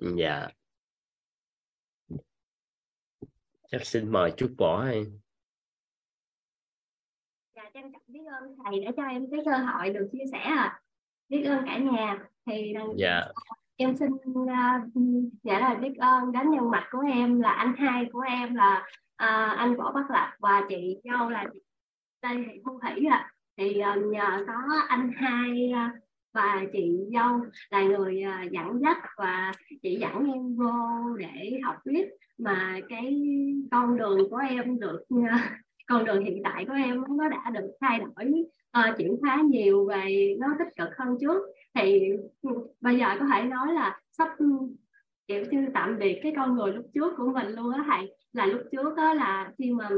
dạ. Chắc xin mời chút bỏ hay? Dạ trân trọng biết ơn thầy đã cho em cái cơ hội được chia sẻ à biết ơn cả nhà. Thì dạ. em xin uh, dạ là biết ơn đến nhân mạch của em là anh hai của em là uh, anh võ bắc lập và chị dâu là chị Tây Thị Thu Thủy ạ. Thì uh, nhờ có anh hai uh, và chị dâu là người à, dẫn dắt và chị dẫn em vô để học viết. Mà cái con đường của em được à, con đường hiện tại của em nó đã được thay đổi uh, chuyển hóa nhiều về nó tích cực hơn trước. Thì ừ, bây giờ có thể nói là sắp ừ, kiểu như tạm biệt cái con người lúc trước của mình luôn á thầy. Là lúc trước đó là khi mà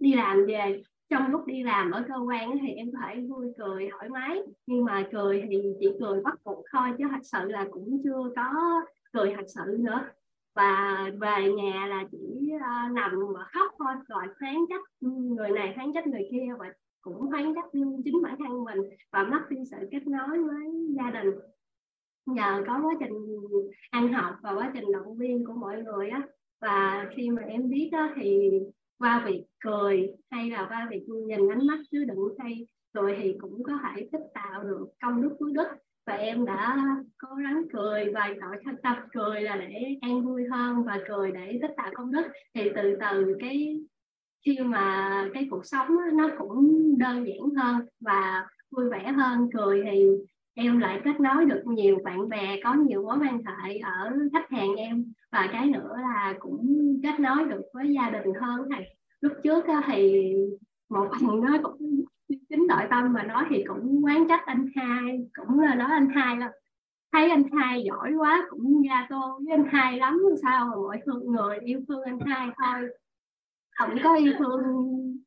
đi làm về trong lúc đi làm ở cơ quan thì em có thể vui cười thoải mái nhưng mà cười thì chỉ cười bắt buộc thôi chứ thật sự là cũng chưa có cười thật sự nữa. Và về nhà là chỉ uh, nằm mà khóc thôi rồi phán trách người này phán trách người kia và cũng phán trách chính bản thân mình và mất đi sự kết nối với gia đình. Nhờ có quá trình ăn học và quá trình động viên của mọi người á và khi mà em biết đó thì qua việc cười hay là qua việc nhìn ánh mắt chứa đựng say, rồi thì cũng có thể tích tạo được công đức phước đức. Và em đã cố gắng cười và tỏ tập tập cười là để an vui hơn và cười để tích tạo công đức. Thì từ từ cái, khi mà cái cuộc sống nó cũng đơn giản hơn và vui vẻ hơn. Cười thì em lại kết nối được nhiều bạn bè, có nhiều mối quan hệ ở khách hàng em. Và cái nữa là cũng kết nối được với gia đình hơn thầy. Lúc trước thì một thằng nó cũng chính nội tâm mà nói thì cũng quán trách anh hai cũng là nói anh hai là thấy anh hai giỏi quá cũng ra tô với anh hai lắm, sao mà mọi người yêu thương anh hai thôi. Không có yêu thương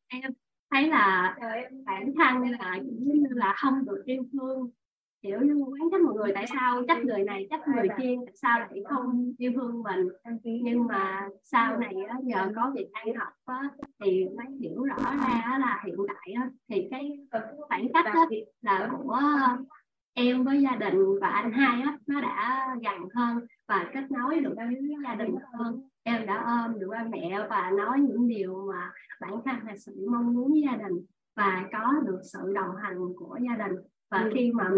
em. Thấy là ờ, bản thân là như là không được yêu thương kiểu như quán trách một người tại sao trách người này trách người kia tại sao lại không yêu thương mình? Nhưng mà sau này á, nhờ có việc ăn học á, thì mới hiểu rõ ra là hiện tại á, thì cái khoảng cách á, là của em với gia đình và anh hai á, nó đã gần hơn và kết nối được với gia đình hơn. Em đã ôm được ba mẹ và nói những điều mà bản thân là sự mong muốn với gia đình và có được sự đồng hành của gia đình. Và khi mà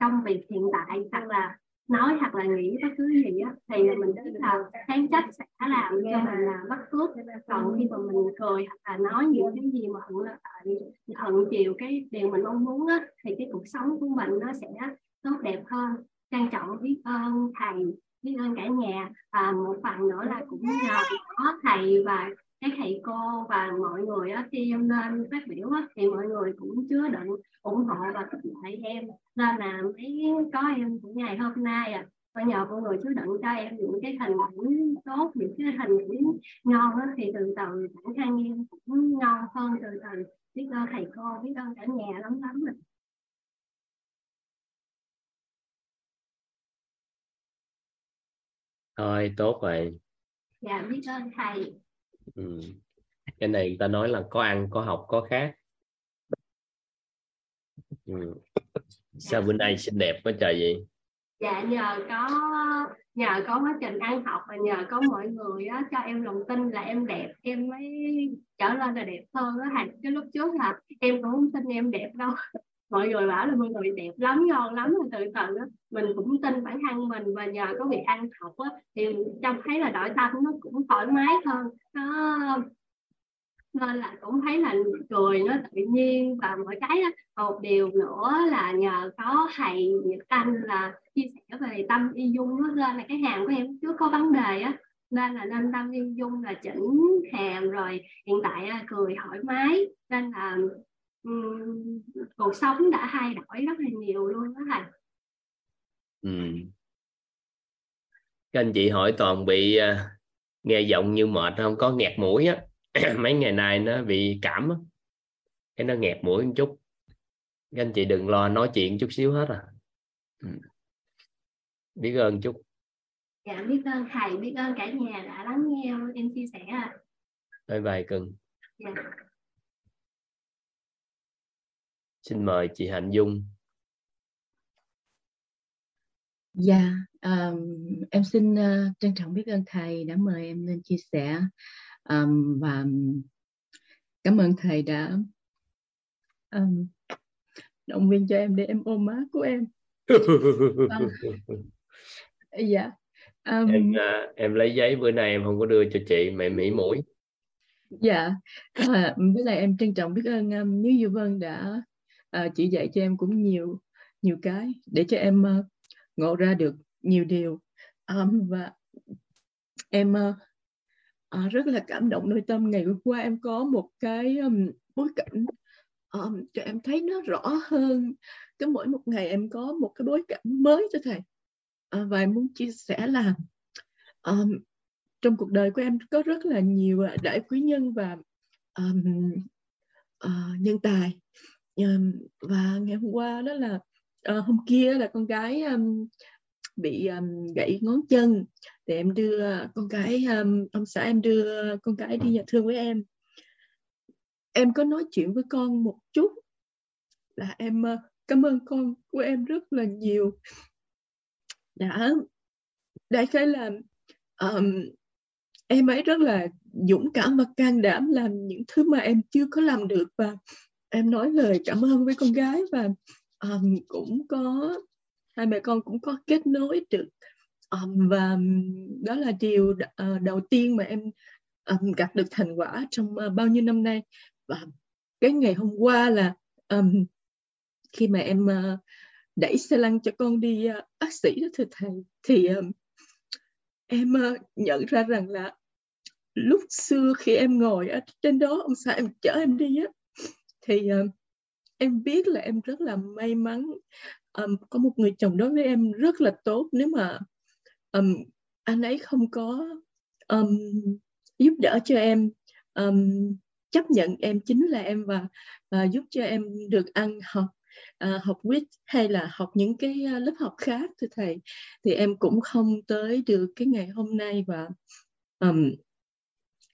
trong việc hiện tại hoặc là nói hoặc là nghĩ bất cứ gì á, thì mình biết là tháng trách sẽ làm cho mình là bất phước còn khi mà mình cười hoặc là nói những cái gì mà hận hận chiều cái điều mình mong muốn á, thì cái cuộc sống của mình nó sẽ tốt đẹp hơn, trang trọng, biết ơn thầy, biết ơn cả nhà. Và một phần nữa là cũng nhờ có thầy và các thầy cô và mọi người á, khi em lên phát biểu á, thì mọi người cũng chứa đựng ủng hộ và khích lệ em. Nên là mấy có em của ngày hôm nay à và nhờ mọi người chứa đựng cho em những cái hình ảnh tốt những cái hình ảnh ngon á, thì từ từ bản thân em cũng ngon hơn từ từ. Biết ơn thầy cô biết ơn cả nhà lắm lắm rồi thôi tốt rồi. Dạ biết ơn thầy ừ. cái này người ta nói là có ăn có học có khác ừ. sao bữa nay xinh đẹp quá trời vậy dạ nhờ có nhờ có quá trình ăn học và nhờ có mọi người á, cho em lòng tin là em đẹp em mới trở lên là đẹp hơn á thành cái lúc trước là em cũng không tin em đẹp đâu mọi người bảo là mọi người đẹp lắm ngon lắm rồi từ từ đó mình cũng tin bản thân mình và nhờ có việc ăn học á, thì trong thấy là nội tâm nó cũng thoải mái hơn. Nó nên là cũng thấy là cười nó tự nhiên và mỗi cái đó một điều nữa là nhờ có thầy Nhật Anh là chia sẻ về tâm y dung nó lên là cái hàm của em trước có vấn đề á. Nên là nên tâm y dung là chỉnh hàm rồi hiện tại cười thoải mái. Nên là um, cuộc sống đã thay đổi rất là nhiều luôn đó thầy ừ. các anh chị hỏi toàn bị uh, nghe giọng như mệt không có nghẹt mũi á mấy ngày nay nó bị cảm á cái nó nghẹt mũi một chút các anh chị đừng lo nói chuyện chút xíu hết à ừ. biết ơn chút dạ biết ơn thầy biết ơn cả nhà đã lắng nghe em chia sẻ à. bye bye cưng dạ. Xin mời chị Hạnh Dung Dạ, um, em xin uh, trân trọng biết ơn thầy đã mời em lên chia sẻ um, và cảm ơn thầy đã um, động viên cho em để em ôm má của em. dạ. Um, em uh, em lấy giấy bữa nay em không có đưa cho chị mẹ mỹ mũi. Dạ, à, với lại em trân trọng biết ơn um, Như Như Vân đã à, chỉ dạy cho em cũng nhiều nhiều cái để cho em uh, ngộ ra được nhiều điều. Um, và em uh, uh, rất là cảm động nội tâm. Ngày hôm qua em có một cái um, bối cảnh um, cho em thấy nó rõ hơn. Cái mỗi một ngày em có một cái bối cảnh mới cho thầy. Uh, và em muốn chia sẻ là um, trong cuộc đời của em có rất là nhiều đại quý nhân và um, uh, nhân tài. Ờ, và ngày hôm qua đó là uh, hôm kia là con gái um, bị um, gãy ngón chân thì em đưa con gái um, ông xã em đưa con gái đi nhà thương với em. Em có nói chuyện với con một chút là em uh, cảm ơn con của em rất là nhiều. Đã đại khái là um, em ấy rất là dũng cảm và can đảm làm những thứ mà em chưa có làm được và em nói lời cảm ơn với con gái và um, cũng có hai mẹ con cũng có kết nối được. Um, và đó là điều uh, đầu tiên mà em um, gặp được thành quả trong uh, bao nhiêu năm nay. Và cái ngày hôm qua là um, khi mà em uh, đẩy xe lăn cho con đi uh, bác sĩ đó thưa thầy thì um, em uh, nhận ra rằng là lúc xưa khi em ngồi ở trên đó ông xã em chở em đi á thì uh, em biết là em rất là may mắn um, có một người chồng đối với em rất là tốt. Nếu mà um, anh ấy không có um, giúp đỡ cho em um, chấp nhận em chính là em và uh, giúp cho em được ăn học uh, học quýt hay là học những cái lớp học khác thưa thầy thì em cũng không tới được cái ngày hôm nay. Và um,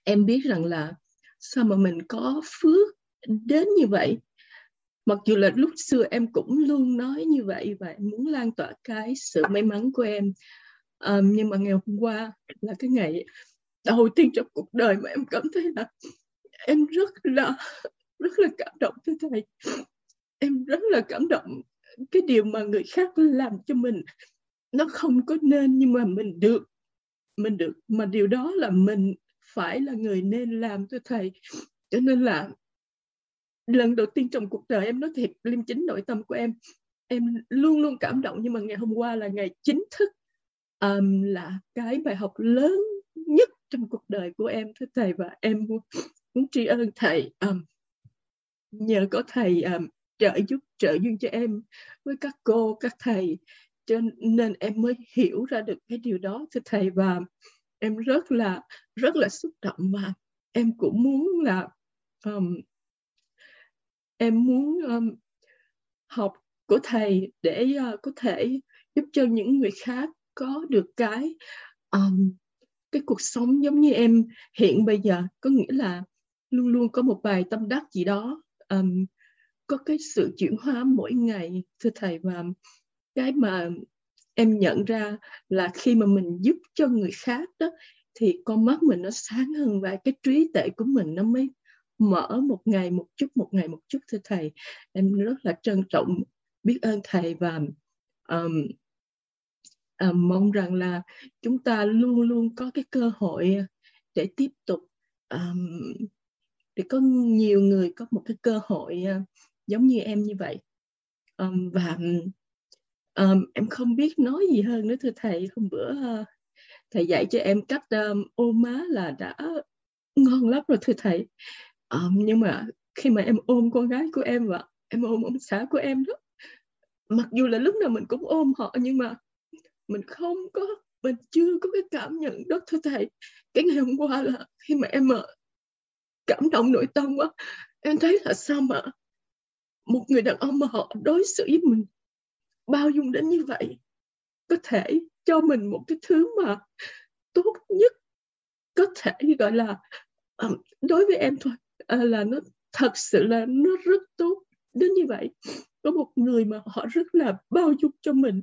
em biết rằng là sao mà mình có phước đến như vậy. Mặc dù là lúc xưa em cũng luôn nói như vậy và em muốn lan tỏa cái sự may mắn của em. Um, nhưng mà ngày hôm qua là cái ngày đầu tiên trong cuộc đời mà em cảm thấy là em rất là rất là cảm động thưa thầy. Em rất là cảm động cái điều mà người khác làm cho mình. Nó không có nên nhưng mà mình được mình được. Mà điều đó là mình phải là người nên làm thưa thầy. Cho nên là lần đầu tiên trong cuộc đời em nói thiệt liêm chính nội tâm của em em luôn luôn cảm động. Nhưng mà ngày hôm qua là ngày chính thức um, là cái bài học lớn nhất trong cuộc đời của em. Thưa thầy và em muốn, muốn tri ân thầy um, nhờ có thầy um, trợ giúp trợ duyên cho em với các cô các thầy. Cho nên em mới hiểu ra được cái điều đó thưa thầy. Và em rất là rất là xúc động. Và em cũng muốn là um, em muốn um, học của thầy để uh, có thể giúp cho những người khác có được cái um, cái cuộc sống giống như em hiện bây giờ. Có nghĩa là luôn luôn có một bài tâm đắc gì đó um, có cái sự chuyển hóa mỗi ngày thưa thầy. Và cái mà em nhận ra là khi mà mình giúp cho người khác đó thì con mắt mình nó sáng hơn và cái trí tuệ của mình nó mới mở một ngày một chút một ngày một chút thưa thầy. Em rất là trân trọng biết ơn thầy và um, um, mong rằng là chúng ta luôn luôn có cái cơ hội để tiếp tục um, để có nhiều người có một cái cơ hội uh, giống như em như vậy. Um, và um, em không biết nói gì hơn nữa thưa thầy. Hôm bữa uh, thầy dạy cho em cách um, ôm má là đã ngon lắm rồi thưa thầy um, nhưng mà khi mà em ôm con gái của em và em ôm ông xã của em đó mặc dù là lúc nào mình cũng ôm họ nhưng mà mình không có mình chưa có cái cảm nhận đó. Thưa thầy cái ngày hôm qua là khi mà em ờ, cảm động nội tâm quá em thấy là sao mà một người đàn ông mà họ đối xử với mình bao dung đến như vậy có thể cho mình một cái thứ mà tốt nhất có thể gọi là đối với em thôi. Ờ, là nó thật sự là nó rất tốt. Đến như vậy có một người mà họ rất là bao dung cho mình.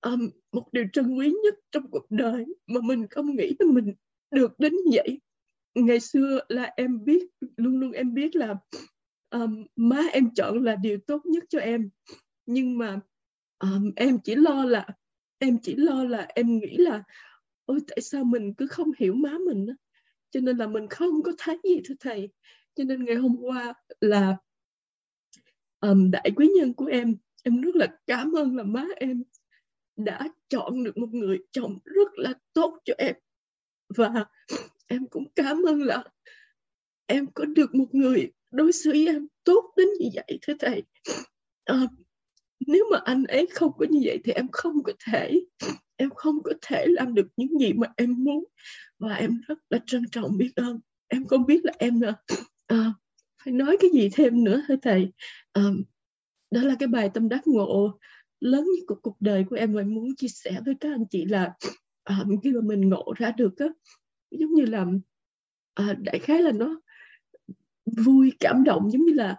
Um, một điều trân quý nhất trong cuộc đời mà mình không nghĩ là mình được đến vậy. Ngày xưa là em biết luôn luôn em biết là um, má em chọn là điều tốt nhất cho em. Nhưng mà um, em chỉ lo là em chỉ lo là em nghĩ là ôi tại sao mình cứ không hiểu má mình đó? cho nên là mình không có thấy gì thưa thầy cho nên ngày hôm qua là um, đại quý nhân của em em rất là cảm ơn là má em đã chọn được một người chồng rất là tốt cho em. Và em cũng cảm ơn là em có được một người đối xử với em tốt đến như vậy thưa thầy à, nếu mà anh ấy không có như vậy thì em không có thể em không có thể làm được những gì mà em muốn. Và em rất là trân trọng biết ơn. Em không biết là em là à, phải nói cái gì thêm nữa thưa thầy? À, đó là cái bài tâm đắc ngộ. Lớn nhất của cuộc đời của em và em muốn chia sẻ với các anh chị là à, khi mà mình ngộ ra được á giống như là à, đại khái là nó vui cảm động giống như là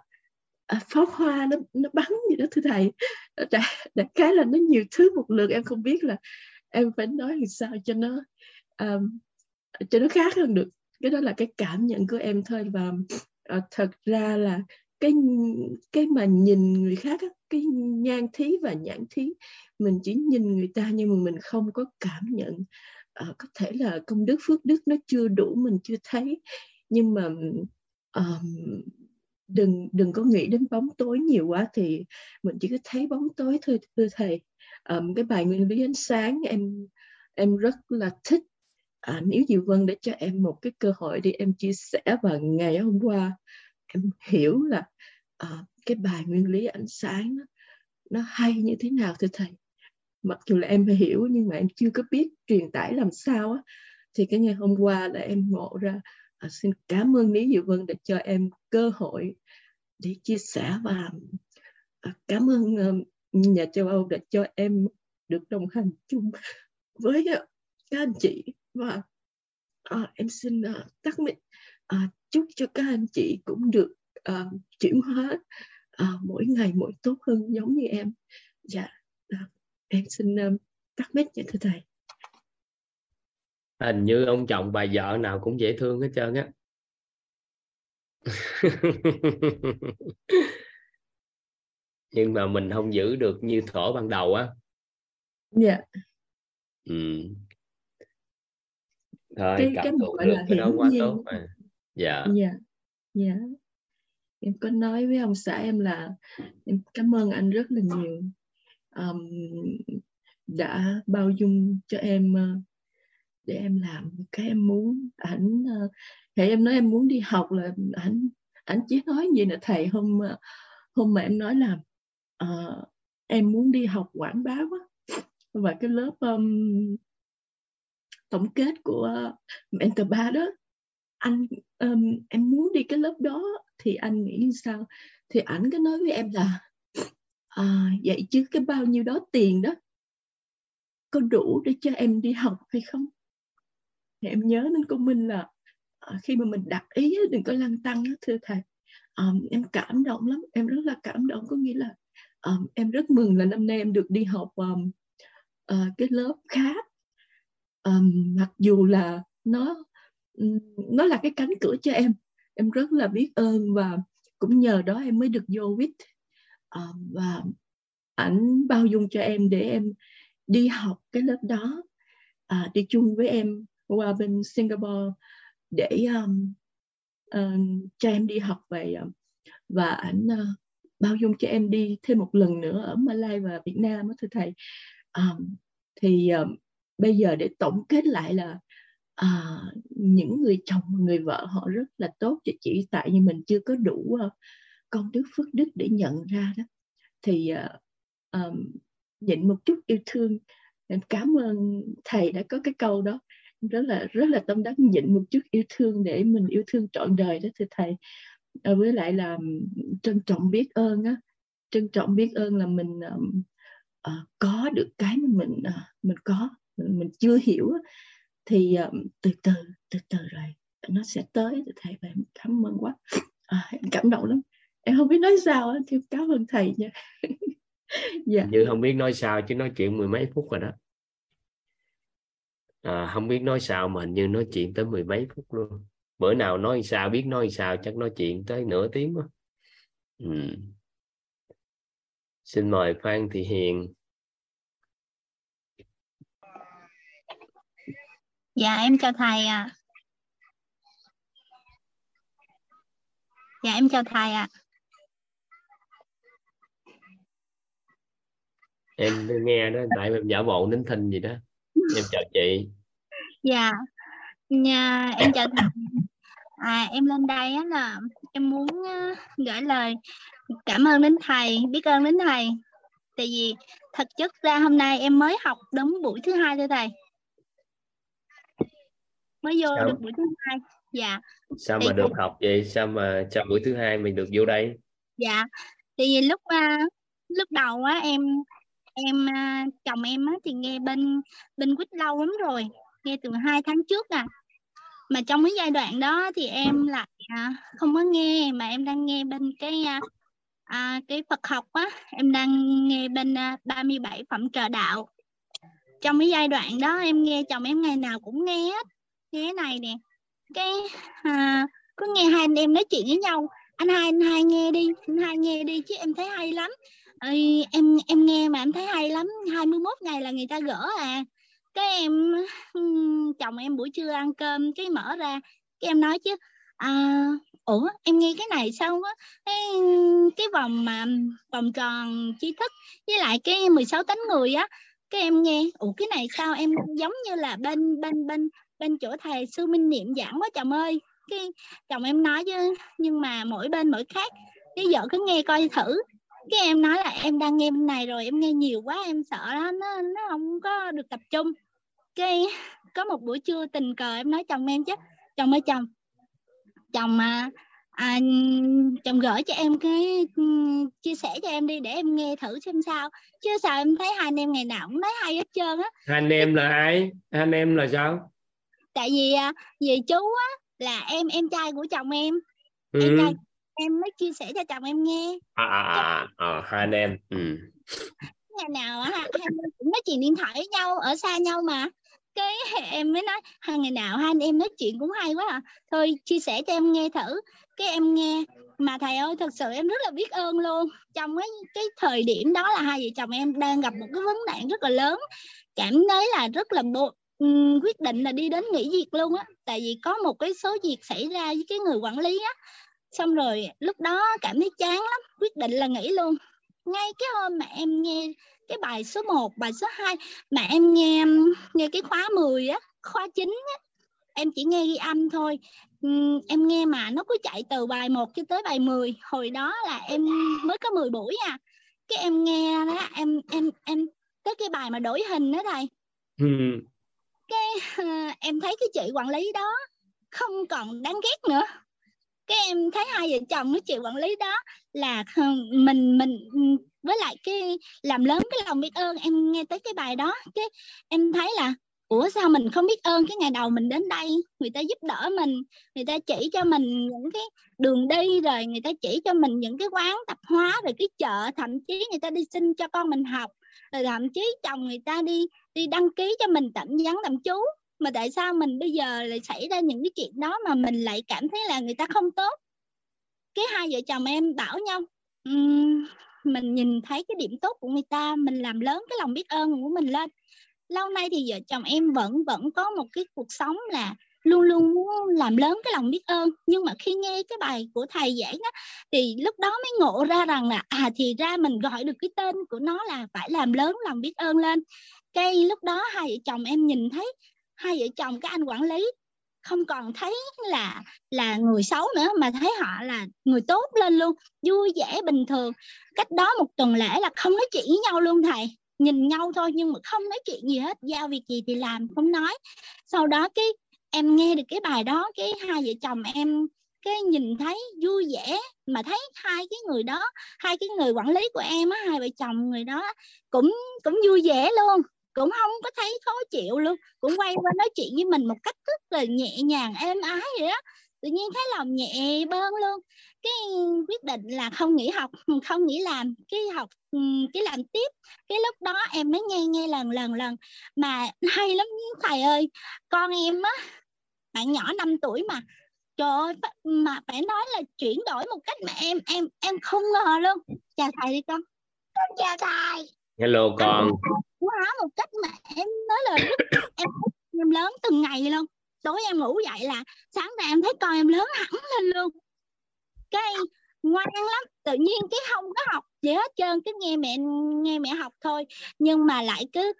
à, pháo hoa nó nó bắn gì đó thưa thầy. Đại, đại khái là nó nhiều thứ một lượt em không biết là em phải nói làm sao cho nó um, cho nó khác hơn được cái đó là cái cảm nhận của em thôi và uh, thật ra là cái cái mà nhìn người khác á, cái nhan thí và nhãn thí mình chỉ nhìn người ta nhưng mà mình không có cảm nhận. Uh, có thể là công đức phước đức nó chưa đủ mình chưa thấy. Nhưng mà um, đừng đừng có nghĩ đến bóng tối nhiều quá thì mình chỉ có thấy bóng tối thôi thưa thầy. Um, cái bài nguyên lý ánh sáng em em rất là thích à, nếu Diệu Vân để cho em một cái cơ hội đi em chia sẻ và ngày hôm qua em hiểu là à, cái bài nguyên lý ánh sáng nó, nó hay như thế nào thưa thầy? Mặc dù là em hiểu nhưng mà em chưa có biết truyền tải làm sao á. Thì cái ngày hôm qua là em ngộ ra à, xin cảm ơn Lý Diệu Vân đã cho em cơ hội để chia sẻ và à, cảm ơn uh, nhà châu Âu đã cho em được đồng hành chung với uh, các anh chị và uh, em xin uh, tắt mic. Uh, chúc cho các anh chị cũng được uh, chuyển hóa uh, mỗi ngày mỗi tốt hơn giống như em. Dạ uh, em xin uh, tắt mic nha thưa thầy. Hình như ông chồng bà vợ nào cũng dễ thương hết trơn á. Nhưng mà mình không giữ được như thổ ban đầu á. Dạ. Yeah. ừ. Thôi cái, cảm cái thụ được cái đó quá tốt mà dạ. Dạ dạ. Em có nói với ông xã em là em cảm ơn anh rất là nhiều. Um, đã bao dung cho em uh, để em làm cái em muốn. Ảnh uh, thì em nói em muốn đi học là ảnh ảnh chỉ nói gì là thầy hôm uh, hôm mà em nói là uh, em muốn đi học quảng bá quá. Và cái lớp um, tổng kết của mentor ba đó. Anh um, em muốn đi cái lớp đó thì anh nghĩ sao? Thì ảnh cứ nói với em là à, vậy chứ cái bao nhiêu đó tiền đó có đủ để cho em đi học hay không? Thì em nhớ đến cô Minh là à, khi mà mình đặt ý đừng có lăng tăng thưa thầy. Um, em cảm động lắm em rất là cảm động có nghĩa là um, em rất mừng là năm nay em được đi học um, uh, cái lớp khác um, mặc dù là nó nó là cái cánh cửa cho em. Em rất là biết ơn và cũng nhờ đó em mới được vô wit. Uh, và ảnh bao dung cho em để em đi học cái lớp đó uh, đi chung với em qua bên Singapore để um, uh, cho em đi học về uh, và ảnh uh, bao dung cho em đi thêm một lần nữa ở Malaysia và Việt Nam đó thưa thầy. Um, thì um, bây giờ để tổng kết lại là à, những người chồng người vợ họ rất là tốt cho chị. Tại vì mình chưa có đủ uh, công đức phước đức để nhận ra đó. Thì uh, um, nhịn một chút yêu thương em cảm ơn thầy đã có cái câu đó. Rất là rất là tâm đắc nhịn một chút yêu thương để mình yêu thương trọn đời đó thưa thầy. À, với lại là trân trọng biết ơn á. Trân trọng biết ơn là mình um, uh, có được cái mà mình uh, mình có mình, chưa hiểu thì um, từ từ từ từ rồi nó sẽ tới thầy và em cảm ơn quá. À, em cảm động lắm. Em không biết nói sao thì cảm ơn thầy nha. Dạ. như không biết nói sao chứ nói chuyện mười mấy phút rồi đó. À, không biết nói sao mà hình như nói chuyện tới mười mấy phút luôn. Bữa nào nói sao biết nói sao chắc nói chuyện tới nửa tiếng quá ừ. xin mời Phan Thị Hiền. Dạ em chào thầy ạ. À. Dạ em chào thầy ạ. À. Em nghe đó tại em giả bộ nín thinh gì đó. Em chào chị. Dạ. Nhà, em chào thầy. À, em lên đây á là em muốn uh, gửi lời cảm ơn đến thầy, biết ơn đến thầy. Tại vì thật chất ra hôm nay em mới học đúng buổi thứ hai thôi thầy mới vô sao? được buổi thứ hai. Dạ. Sao thì mà được học vậy? Sao mà trong buổi thứ hai mình được vô đây? Dạ. Thì lúc uh, lúc đầu á em em uh, chồng em á thì nghe bên bên quýt lâu lắm rồi. Nghe từ hai tháng trước à. Mà trong cái giai đoạn đó thì em lại à, không có nghe mà em đang nghe bên cái à, à, cái Phật học á. Em đang nghe bên à, 37 phẩm trợ đạo. Trong cái giai đoạn đó em nghe chồng em ngày nào cũng nghe hết như thế này nè cái à, cứ nghe hai anh em nói chuyện với nhau. Anh hai anh hai nghe đi anh hai nghe đi chứ em thấy hay lắm. Ê, em em nghe mà em thấy hay lắm. 21 ngày là người ta gỡ à. Cái em chồng em buổi trưa ăn cơm cái mở ra cái em nói chứ à, ủa em nghe cái này sao á? Cái, cái vòng mà vòng tròn tri thức với lại cái 16 tính người á cái em nghe ủa cái này sao? Em giống như là bên bên bên bên chỗ thầy sư minh niệm giảng quá chồng ơi. Cái chồng em nói chứ nhưng mà mỗi bên mỗi khác. Cái vợ cứ nghe coi thử. Cái em nói là em đang nghe bên này rồi em nghe nhiều quá em sợ đó, nó nó không có được tập trung. Cái có một buổi trưa tình cờ em nói chồng em chứ. Chồng ơi chồng chồng mà à, chồng gửi cho em cái ừ, chia sẻ cho em đi để em nghe thử xem sao. Chứ sao em thấy hai anh em ngày nào cũng nói hay hết trơn á. Hai anh em là ai? Hai anh em là sao? Tại vì à, vì chú á là em em trai của chồng em. Ừ. em trai em mới chia sẻ cho chồng em nghe. À à à, à hai anh em. Ừ. ngày nào á hai anh em cũng nói chuyện điện thoại với nhau ở xa nhau mà. Cái em mới nói hai ngày nào hai anh em nói chuyện cũng hay quá à. Thôi chia sẻ cho em nghe thử. Cái em nghe mà thầy ơi thật sự em rất là biết ơn luôn. Trong cái cái thời điểm đó là hai vợ chồng em đang gặp một cái vấn nạn rất là lớn. Cảm thấy là rất là bộ quyết định là đi đến nghỉ việc luôn á tại vì có một cái số việc xảy ra với cái người quản lý á xong rồi lúc đó cảm thấy chán lắm quyết định là nghỉ luôn ngay cái hôm mà em nghe cái bài số 1, bài số 2 mà em nghe nghe cái khóa 10 á, khóa 9 á, em chỉ nghe ghi âm thôi. Ừ, em nghe mà nó cứ chạy từ bài 1 cho tới bài 10. Hồi đó là em mới có 10 buổi à. Cái em nghe đó, em em em tới cái bài mà đổi hình đó thầy. Ừ cái uh, em thấy cái chị quản lý đó không còn đáng ghét nữa. Cái em thấy hai vợ chồng cái chị quản lý đó là ừ, mình mình ừ, với lại cái làm lớn cái lòng biết ơn. Em nghe tới cái bài đó cái em thấy là ủa sao mình không biết ơn cái ngày đầu mình đến đây? Người ta giúp đỡ mình người ta chỉ cho mình những cái đường đi rồi người ta chỉ cho mình những cái quán tạp hóa rồi cái chợ thậm chí người ta đi xin cho con mình học rồi thậm chí chồng người ta đi đi đăng ký cho mình tạm vắng tạm trú. Mà tại sao mình bây giờ lại xảy ra những cái chuyện đó mà mình lại cảm thấy là người ta không tốt? Cái hai vợ chồng em bảo nhau um, mình nhìn thấy cái điểm tốt của người ta mình làm lớn cái lòng biết ơn của mình lên. Lâu nay thì vợ chồng em vẫn vẫn có một cái cuộc sống là luôn luôn muốn làm lớn cái lòng biết ơn. Nhưng mà khi nghe cái bài của thầy giảng á, thì lúc đó mới ngộ ra rằng là à thì ra mình gọi được cái tên của nó là phải làm lớn lòng biết ơn lên cái lúc đó hai vợ chồng em nhìn thấy, hai vợ chồng cái anh quản lý không còn thấy là là người xấu nữa, mà thấy họ là người tốt lên luôn, vui vẻ bình thường. Cách đó một tuần lễ là không nói chuyện với nhau luôn thầy. Nhìn nhau thôi nhưng mà không nói chuyện gì hết, giao việc gì thì làm, không nói. Sau đó cái em nghe được cái bài đó, cái hai vợ chồng em cái nhìn thấy vui vẻ mà thấy hai cái người đó, hai cái người quản lý của em á, hai vợ chồng người đó cũng cũng vui vẻ luôn cũng không có thấy khó chịu luôn. Cũng quay qua nói chuyện với mình một cách rất là nhẹ nhàng, êm ái vậy đó tự nhiên thấy lòng nhẹ bơn luôn. Cái quyết định là không nghỉ học, không nghỉ làm. Cái học ừ, cái làm tiếp. Cái lúc đó em mới nghe nghe lần lần lần. Mà hay lắm, thầy ơi. Con em á, bạn nhỏ 5 tuổi mà. Trời ơi mà phải nói là chuyển đổi một cách mà em em em không ngờ luôn. Chào thầy đi con. Con chào thầy hello con. hóa một cách mà em nói là em em lớn từng ngày luôn. Tối em ngủ dậy là sáng ra em thấy con em lớn hẳn lên luôn. Cái ngoan lắm tự nhiên cái không có học gì hết trơn cứ nghe mẹ nghe mẹ học thôi. Nhưng mà lại cứ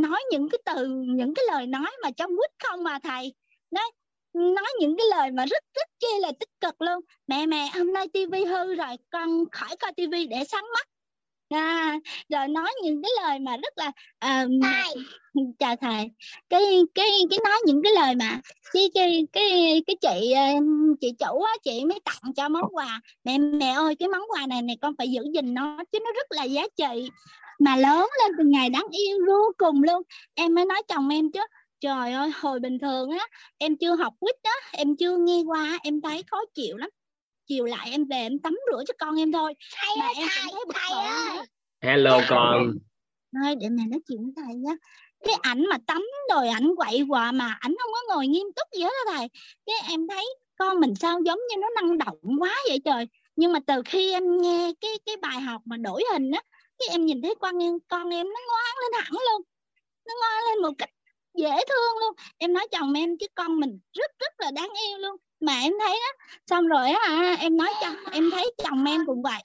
nói những cái từ những cái lời nói mà trong quýt không mà thầy. Nói nói những cái lời mà rất rất chi là tích cực luôn. Mẹ mẹ hôm nay tivi hư rồi con khỏi coi tivi để sáng mắt à, rồi nói những cái lời mà rất là uh, thầy. chào thầy. Cái cái cái nói những cái lời mà cái cái cái cái chị ờ, chị chủ á chị mới tặng cho món quà. Mẹ mẹ ơi cái món quà này này con phải giữ gìn nó chứ nó rất là giá trị. Mà lớn lên từng ngày đáng yêu vô cùng luôn. Em mới nói chồng em chứ. Trời ơi hồi bình thường á em chưa học quýt á em chưa nghe qua em thấy khó chịu lắm chiều lại em về em tắm rửa cho con em thôi. Thầy mà ơi, em thầy, thấy thầy ơi. hello con. Thôi để mẹ nói chuyện với thầy nhé cái ảnh mà tắm rồi ảnh quậy quà mà ảnh không có ngồi nghiêm túc gì hết đó thầy. Cái em thấy con mình sao giống như nó năng động quá vậy trời. Nhưng mà từ khi em nghe cái cái bài học mà đổi hình á cái em nhìn thấy con em con em nó ngoan lên hẳn luôn. Nó ngoan lên một cách dễ thương luôn. Em nói chồng em chứ con mình rất rất là đáng yêu luôn mà em thấy đó xong rồi á em nói cho, em thấy chồng em cũng vậy,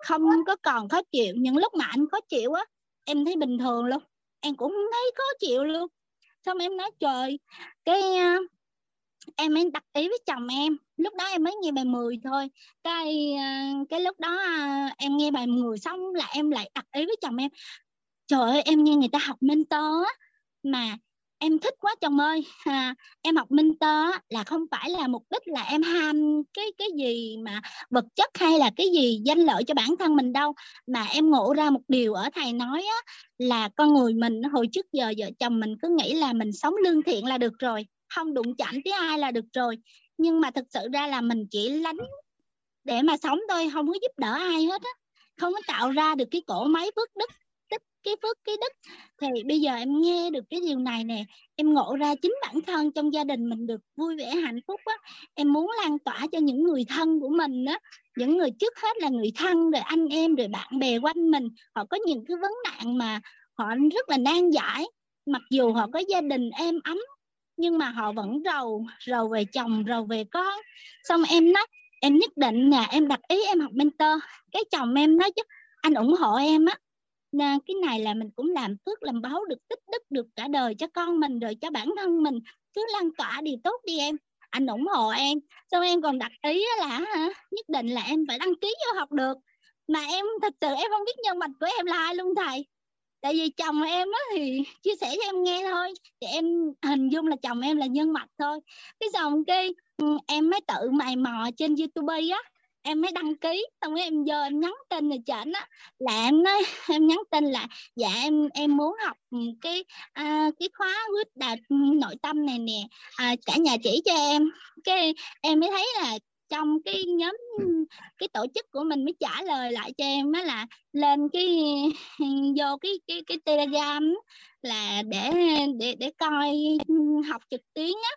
không có còn khó chịu. Những lúc mà anh khó chịu á, em thấy bình thường luôn, em cũng thấy khó chịu luôn. Xong em nói, trời, cái em em mới đặt ý với chồng em, lúc đó em mới nghe bài 10 thôi. Cái cái lúc đó em nghe bài 10 xong là em lại đặt ý với chồng em, trời ơi, em nghe người ta học mentor á, mà em thích quá chồng ơi. À, em học minh tơ là không phải là mục đích là em ham cái cái gì mà vật chất hay là cái gì danh lợi cho bản thân mình đâu. Mà em ngộ ra một điều ở thầy nói á, là con người mình hồi trước giờ vợ chồng mình cứ nghĩ là mình sống lương thiện là được rồi không đụng chạm tới ai là được rồi. Nhưng mà thực sự ra là mình chỉ lánh để mà sống thôi không có giúp đỡ ai hết á. Không có tạo ra được cái cổ máy phước đức tích, cái phước, cái đức. Thì bây giờ em nghe được cái điều này nè, em ngộ ra chính bản thân trong gia đình mình được vui vẻ, hạnh phúc á. Em muốn lan tỏa cho những người thân của mình á, những người trước hết là người thân, rồi anh em, rồi bạn bè quanh mình. Họ có những cái vấn nạn mà họ rất là nan giải. Mặc dù họ có gia đình êm ấm, nhưng mà họ vẫn rầu rầu về chồng, rầu về con. Xong em nói, em nhất định là em đặt ý em học mentor. Cái chồng em nói chứ, anh ủng hộ em á nên cái này là mình cũng làm phước, làm báo được, tích đức được cả đời cho con mình rồi cho bản thân mình. Cứ lan tỏa điều tốt đi em. Anh ủng hộ em. Xong em còn đặt ý là nhất định là em phải đăng ký vô học được. Mà em, thật sự em không biết nhân mạch của em là ai luôn thầy. Tại vì chồng em á thì chia sẻ cho em nghe thôi. Thì em hình dung là chồng em là nhân mạch thôi. Cái xong cái ừ, em mới tự mày mò trên youtube á em mới đăng ký xong rồi em giờ em nhắn tin rồi trển á là em nói em nhắn tin là dạ em em muốn học cái à, cái khóa quyết đạt nội tâm này nè. À, cả nhà chỉ cho em. Cái em mới thấy là trong cái nhóm cái tổ chức của mình mới trả lời lại cho em đó là lên cái vô cái cái cái telegram là để để để coi học trực tuyến á.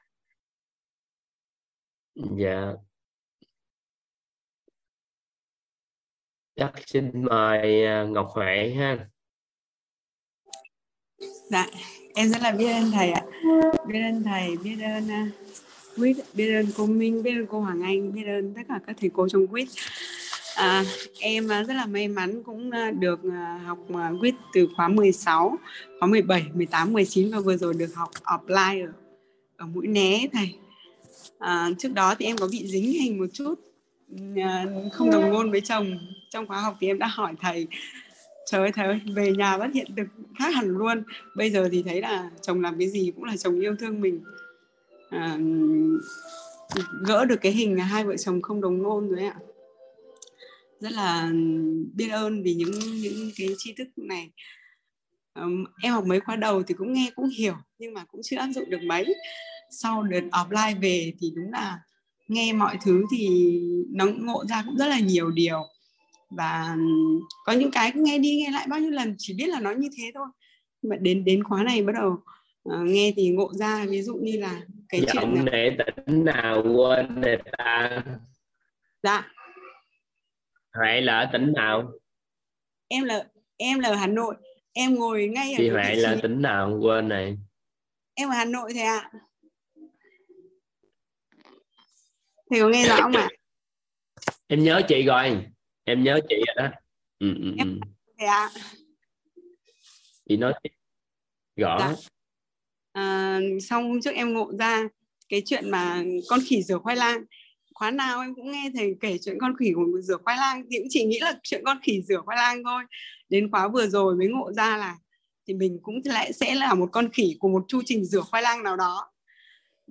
Dạ. Chắc xin mời à, Ngọc Huệ ha. Dạ em rất là biết ơn thầy ạ. Biết ơn thầy biết ơn à, quýt biết ơn cô Minh biết ơn cô Hoàng Anh biết ơn tất cả các thầy cô trong quýt. À, em à, rất là may mắn cũng được học quýt từ khóa 16 khóa 17 18 19 và vừa rồi được học offline ở ở mũi né thầy. À, trước đó thì em có bị dính hình một chút À, không đồng ngôn với chồng trong khóa học thì em đã hỏi thầy trời ơi thầy ơi về nhà phát hiện được khác hẳn luôn. Bây giờ thì thấy là chồng làm cái gì cũng là chồng yêu thương mình. À, gỡ được cái hình hai vợ chồng không đồng ngôn rồi ạ. Rất là biết ơn vì những những cái tri thức này. Um, em học mấy khóa đầu thì cũng nghe cũng hiểu nhưng mà cũng chưa áp dụng được mấy. Sau đợt offline về thì đúng là nghe mọi thứ thì nó ngộ ra cũng rất là nhiều điều và có những cái nghe đi nghe lại bao nhiêu lần chỉ biết là nó như thế thôi. Mà đến đến khóa này bắt đầu uh, nghe thì ngộ ra ví dụ như là cái Giọng chuyện này tỉnh nào quên này ta? Dạ. Huệ là ở tỉnh nào? Em là em là ở Hà Nội. Em ngồi ngay ở chị Huệ là tỉnh nào quên này. Em ở Hà Nội thầy ạ. Thầy có nghe rõ không ạ? Em nhớ chị rồi em nhớ chị rồi đó. Ừ, ừ, ừ. thầy ạ. Chị nói rõ. Dạ. à, xong hôm trước em ngộ ra cái chuyện mà con khỉ rửa khoai lang. Khóa nào em cũng nghe thầy kể chuyện con khỉ của rửa khoai lang. Thì cũng chỉ nghĩ là chuyện con khỉ rửa khoai lang thôi. Đến khóa vừa rồi mới ngộ ra là thì mình cũng lại sẽ là một con khỉ của một chu trình rửa khoai lang nào đó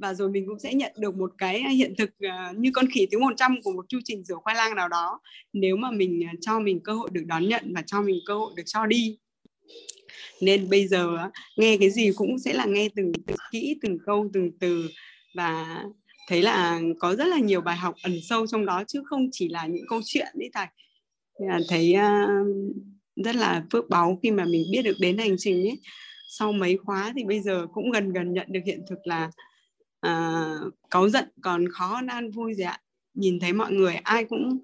và rồi mình cũng sẽ nhận được một cái hiện thực uh, như con khỉ thứ 100 của một chu trình rửa khoai lang nào đó nếu mà mình uh, cho mình cơ hội được đón nhận và cho mình cơ hội được cho đi. Nên bây giờ uh, nghe cái gì cũng sẽ là nghe từng, từng kỹ từng câu từng từ. Và thấy là có rất là nhiều bài học ẩn sâu trong đó chứ không chỉ là những câu chuyện đấy thầy. Là thấy uh, rất là phước báu khi mà mình biết được đến hành trình ấy. Sau mấy khóa thì bây giờ cũng gần gần nhận được hiện thực là uh, cáu giận còn khó hơn an vui gì ạ? Nhìn thấy mọi người ai cũng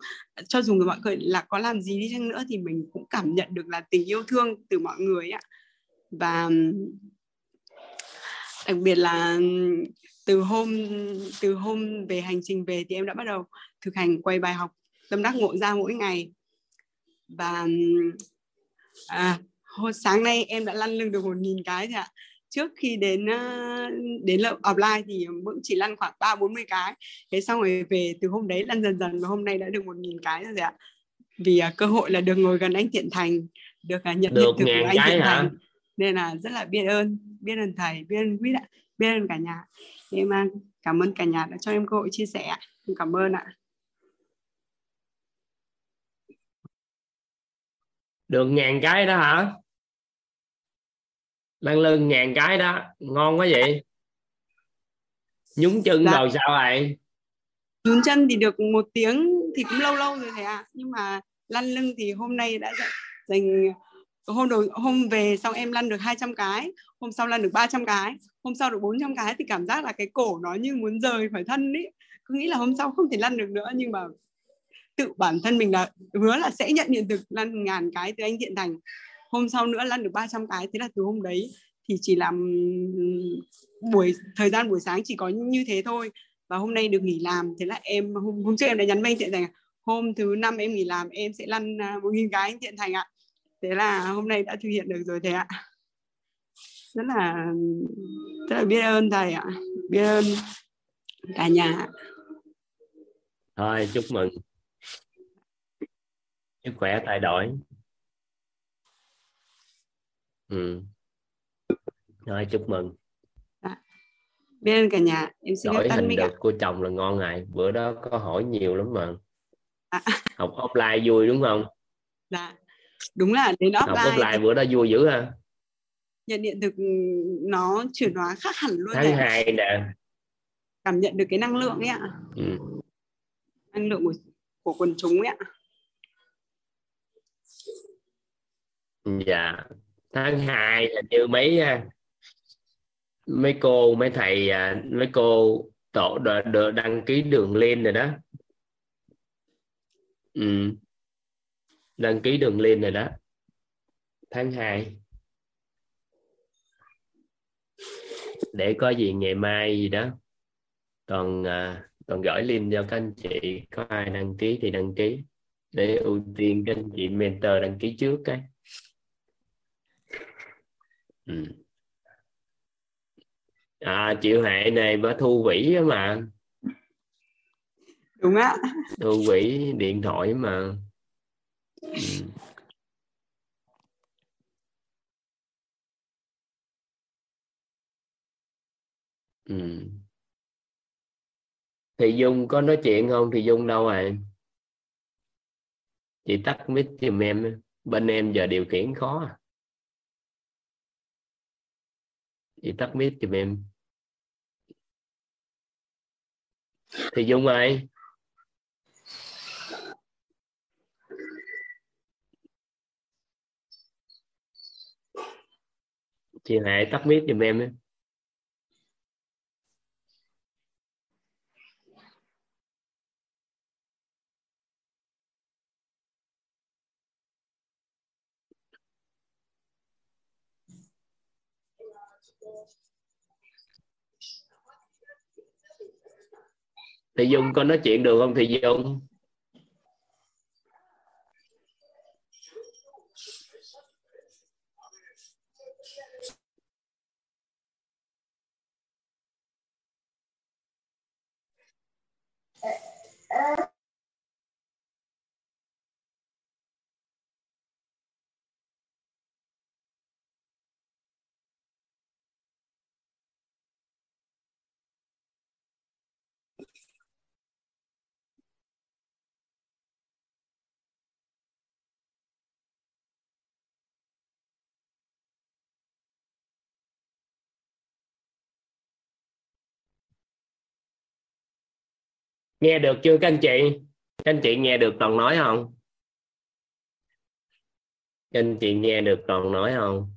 cho dù người mọi người là có làm gì đi chăng nữa thì mình cũng cảm nhận được là tình yêu thương từ mọi người ạ. Và đặc biệt là từ hôm từ hôm về hành trình về thì em đã bắt đầu thực hành quay bài học tâm đắc ngộ ra mỗi ngày. Và à, hôm sáng nay em đã lăn lưng được một nghìn cái rồi ạ trước khi đến đến lớp offline thì cũng chỉ lăn khoảng ba bốn mươi cái. Thế xong rồi về từ hôm đấy lăn dần dần và hôm nay đã được một nghìn cái rồi ạ. Vì uh, cơ hội là được ngồi gần anh Thiện Thành được uh, nhận được của anh cái Thiện hả? Thành. Nên là rất là biết ơn biết ơn thầy biết ơn quý ạ biết ơn cả nhà. Em uh, cảm ơn cả nhà đã cho em cơ hội chia sẻ em cảm ơn ạ. Được ngàn cái đó hả lăn lưng ngàn cái đó. Ngon quá vậy. Nhúng chân Dạ. rồi sao vậy nhún chân thì được một tiếng thì cũng lâu lâu rồi thầy ạ nhưng mà lăn lưng thì hôm nay đã dành, hôm đầu hôm về xong em lăn được 200 cái hôm sau lăn được 300 cái hôm sau được 400 cái thì cảm giác là cái cổ nó như muốn rời khỏi thân ấy cứ nghĩ là hôm sau không thể lăn được nữa nhưng mà tự bản thân mình là hứa là sẽ nhận hiện thực lăn ngàn cái từ anh Thiện Thành hôm sau nữa lăn được 300 cái. Thế là từ hôm đấy thì chỉ làm buổi thời gian buổi sáng chỉ có như thế thôi. Và hôm nay được nghỉ làm. Thế là em hôm, hôm trước em đã nhắn với anh Thiện Thành hôm thứ năm em nghỉ làm em sẽ lăn à, một nghìn cái anh Thiện Thành ạ. Thế là hôm nay đã thực hiện được rồi thầy ạ. Rất là rất là biết ơn thầy ạ. Biết ơn cả nhà thôi chúc mừng. Sức khỏe thay đổi ừ. Thôi chúc mừng. Biết ơn cả nhà em xin đổi hình được của chồng là ngon ngày bữa đó có hỏi nhiều lắm mà. À. học offline vui đúng không? Dạ. Đúng là đến học offline offline bữa đó vui dữ ha. Nhận điện thực nó chuyển hóa khác hẳn luôn tháng hai nè. Cảm nhận được cái năng lượng ấy ạ. Ừ. năng lượng của, của quần chúng ấy ạ. Dạ tháng 2 là như mấy à, mấy cô, mấy thầy à, mấy cô tổ đã đăng ký đường lên rồi đó. Ừ. đăng ký đường lên rồi đó. Tháng 2 để có gì ngày mai gì đó. Còn à, còn gửi link cho các anh chị, có ai đăng ký thì đăng ký. Để ưu tiên các anh chị mentor đăng ký trước cái ừ. à chịu hệ này bà thu quỹ á mà đúng ạ thu quỹ điện thoại mà ừ. Ừ. thì Dung có nói chuyện không thì Dung đâu rồi chị tắt mic giùm em bên em giờ điều khiển khó à. chị tắt mic giùm em thì dung ơi chị hãy tắt mic giùm em ấy. Thì Dung có nói chuyện được không thì Dung? Nghe được chưa các anh chị? Các anh chị nghe được toàn nói không? Các anh chị nghe được toàn nói không?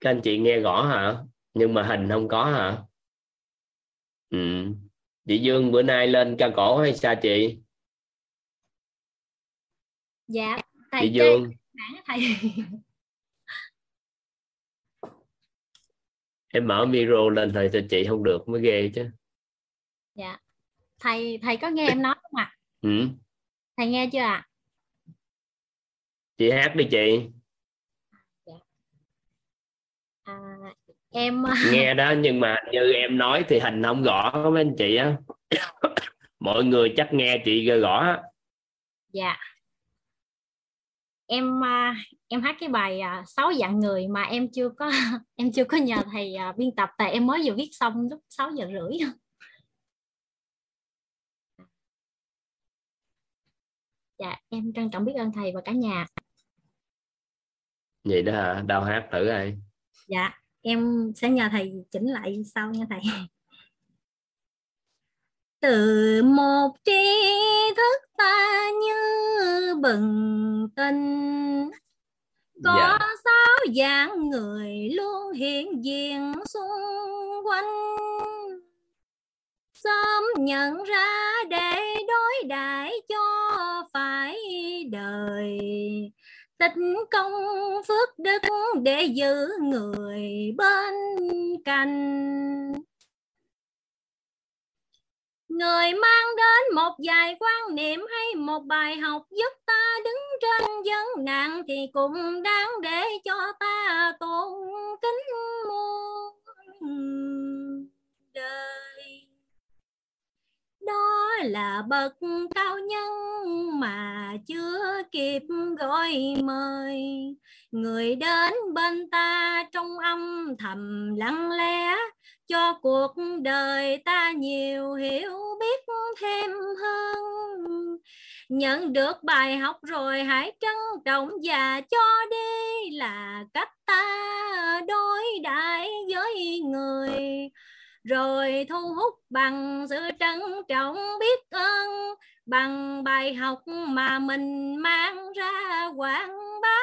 Các anh chị nghe rõ hả? Nhưng mà hình không có hả? Ừ. chị Dương bữa nay lên ca cổ hay sao chị? Dạ thầy chị Dương thầy. Em mở micro lên thôi thì chị không được mới ghê chứ. Dạ. Thầy thầy có nghe em nói không ạ? Ừ. thầy nghe chưa ạ? Chị hát đi chị. À, em nghe đó nhưng mà như em nói thì hình không rõ mấy anh chị á. Mọi người chắc nghe chị rõ dạ em à, em hát cái bài à, sáu dạng người mà em chưa có em chưa có nhờ thầy à, biên tập tại em mới vừa viết xong lúc 6 giờ rưỡi. Dạ em trân trọng biết ơn thầy và cả nhà. Vậy đó hả? Đâu hát thử ai? Dạ em sẽ nhờ thầy chỉnh lại sau nha thầy từ một tri thức ta như bừng tinh có Dạ. sáu dạng người luôn hiện diện xung quanh. Sớm nhận ra để đối đãi cho phải đời. Tích công phước đức để giữ người bên cạnh người mang đến một vài quan niệm hay một bài học giúp ta đứng trên vấn nạn thì cũng đáng để cho ta tôn kính muôn đời đó là bậc cao nhân mà chưa kịp gọi mời. Người đến bên ta trong âm thầm lặng lẽ, cho cuộc đời ta nhiều hiểu biết thêm hơn. Nhận được bài học rồi hãy trân trọng và cho đi là cách ta đối đãi với người rồi thu hút bằng sự trân trọng biết ơn, bằng bài học mà mình mang ra quảng bá.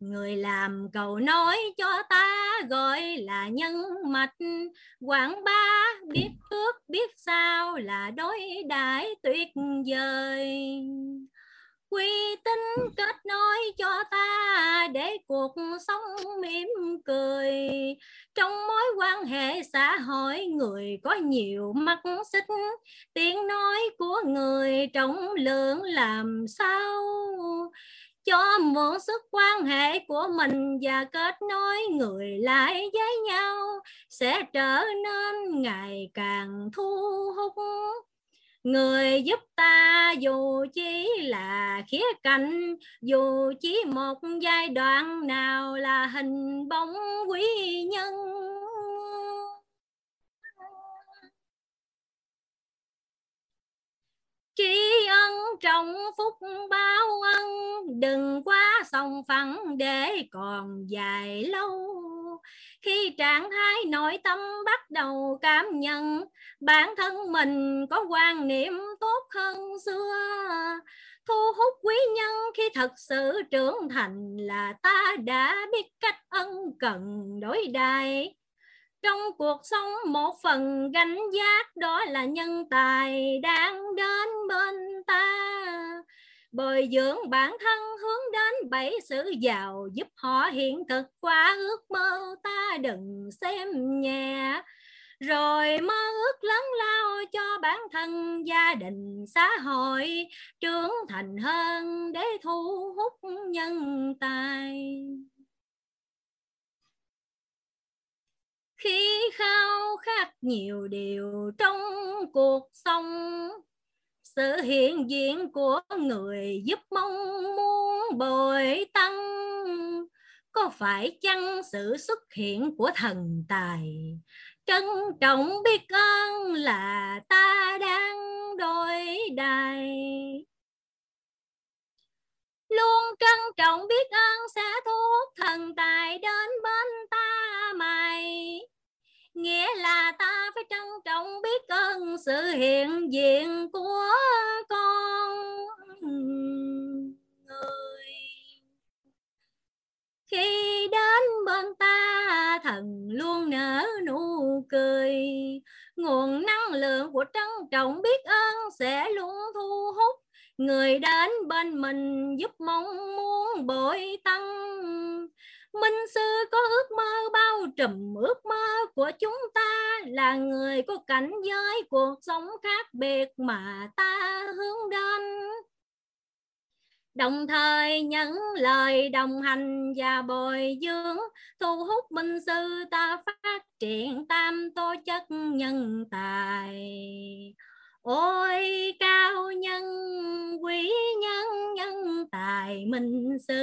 Người làm cầu nói cho ta gọi là nhân mạch. Quảng bá biết trước biết sao là đối đãi tuyệt vời quy tính kết nối cho ta để cuộc sống mỉm cười. Trong mối quan hệ xã hội, người có nhiều mắt xích. Tiếng nói của người trọng lượng làm sao? Cho mượn sức quan hệ của mình và kết nối người lại với nhau, sẽ trở nên ngày càng thu hút người giúp ta dù chỉ là khía cạnh, dù chỉ một giai đoạn nào là hình bóng quý nhân. Tri ân trọng phúc báo ân, đừng quá sòng phẳng để còn dài lâu khi trạng thái nội tâm bắt đầu cảm nhận, bản thân mình có quan niệm tốt hơn xưa. Thu hút quý nhân khi thật sự trưởng thành là ta đã biết cách ân cần đối đãi. Trong cuộc sống một phần gánh giác đó là nhân tài đang đến bên ta bồi dưỡng bản thân hướng đến bảy sự giàu, giúp họ hiện thực qua ước mơ ta đừng xem nhẹ. Rồi mơ ước lớn lao cho bản thân, gia đình, xã hội, trưởng thành hơn để thu hút nhân tài. Khi khao khát nhiều điều trong cuộc sống sự hiện diện của người giúp mong muốn bồi tăng. Có phải chăng sự xuất hiện của thần tài? Trân trọng biết ơn là ta đang đôi đài. Luôn trân trọng biết ơn sẽ thuốc thần tài đến bên ta mày nghĩa là ta phải trân trọng biết ơn sự hiện diện của con người. Khi đến bên ta, thần luôn nở nụ cười. Nguồn năng lượng của trân trọng biết ơn sẽ luôn thu hút người đến bên mình, giúp mong muốn bội tăng. Minh sư có ước mơ bao trùm ước mơ của chúng ta, là người có cảnh giới cuộc sống khác biệt mà ta hướng đến. Đồng thời những lời đồng hành và bồi dưỡng thu hút minh sư ta phát triển tam tố chất nhân tài ôi, cao nhân, quý nhân nhân tài minh sư,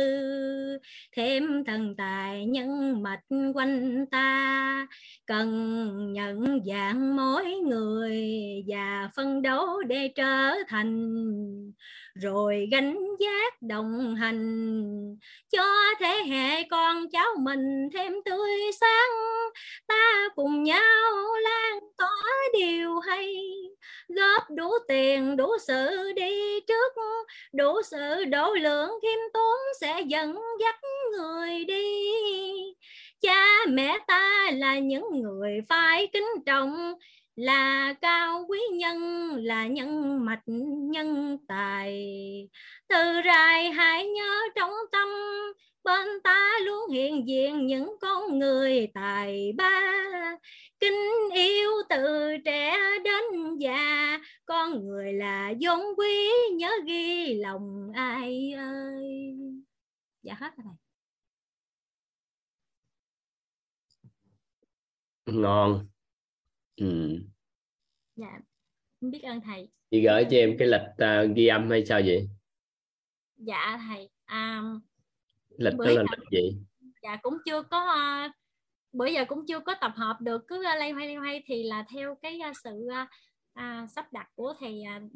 thêm thần tài nhân mạch quanh ta. Cần nhận dạng mỗi người và phân đấu để trở thành rồi gánh giác đồng hành, cho thế hệ con cháu mình thêm tươi sáng. Ta cùng nhau lan tỏa điều hay, góp đủ tiền, đủ sự đi trước. Đủ sự độ lượng khiêm tốn sẽ dẫn dắt người đi. Cha mẹ ta là những người phải kính trọng là cao quý nhân, là nhân mạch, nhân tài. Từ rài hãy nhớ trong tâm, bên ta luôn hiện diện những con người tài ba. Kính yêu từ trẻ đến già, con người là vốn quý, nhớ ghi lòng ai ơi. Dạ hết rồi ngon ừ. dạ biết ơn thầy. Chị gửi cho em cái lịch uh, ghi âm hay sao vậy? Dạ thầy. Um, lịch đó là lịch gì? Dạ cũng chưa có uh, bữa giờ cũng chưa có tập hợp được cứ uh, lay hoay lay hoay thì là theo cái uh, sự uh, uh, sắp đặt của thầy uh,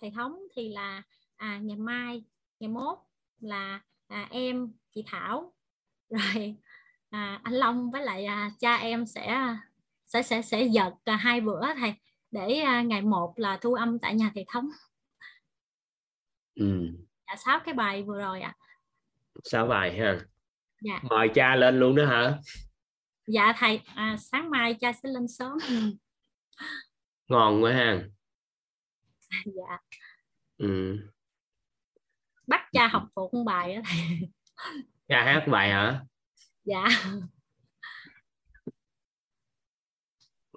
thầy thống thì là à, ngày mai ngày mốt là à, em chị thảo rồi à, anh long với lại à, cha em sẽ sẽ sẽ sẽ giật à, hai bữa thầy để à, ngày một là thu âm tại nhà thầy thống. Ừ. dạ sáu cái bài vừa rồi ạ. À. sáu bài ha. Dạ. Mời cha lên luôn đó hả? Dạ thầy à, sáng mai cha sẽ lên sớm. Ngon quá ha. Dạ. Ừ. bắt cha học thuộc một bài đó thầy. Cha hát bài hả? Dạ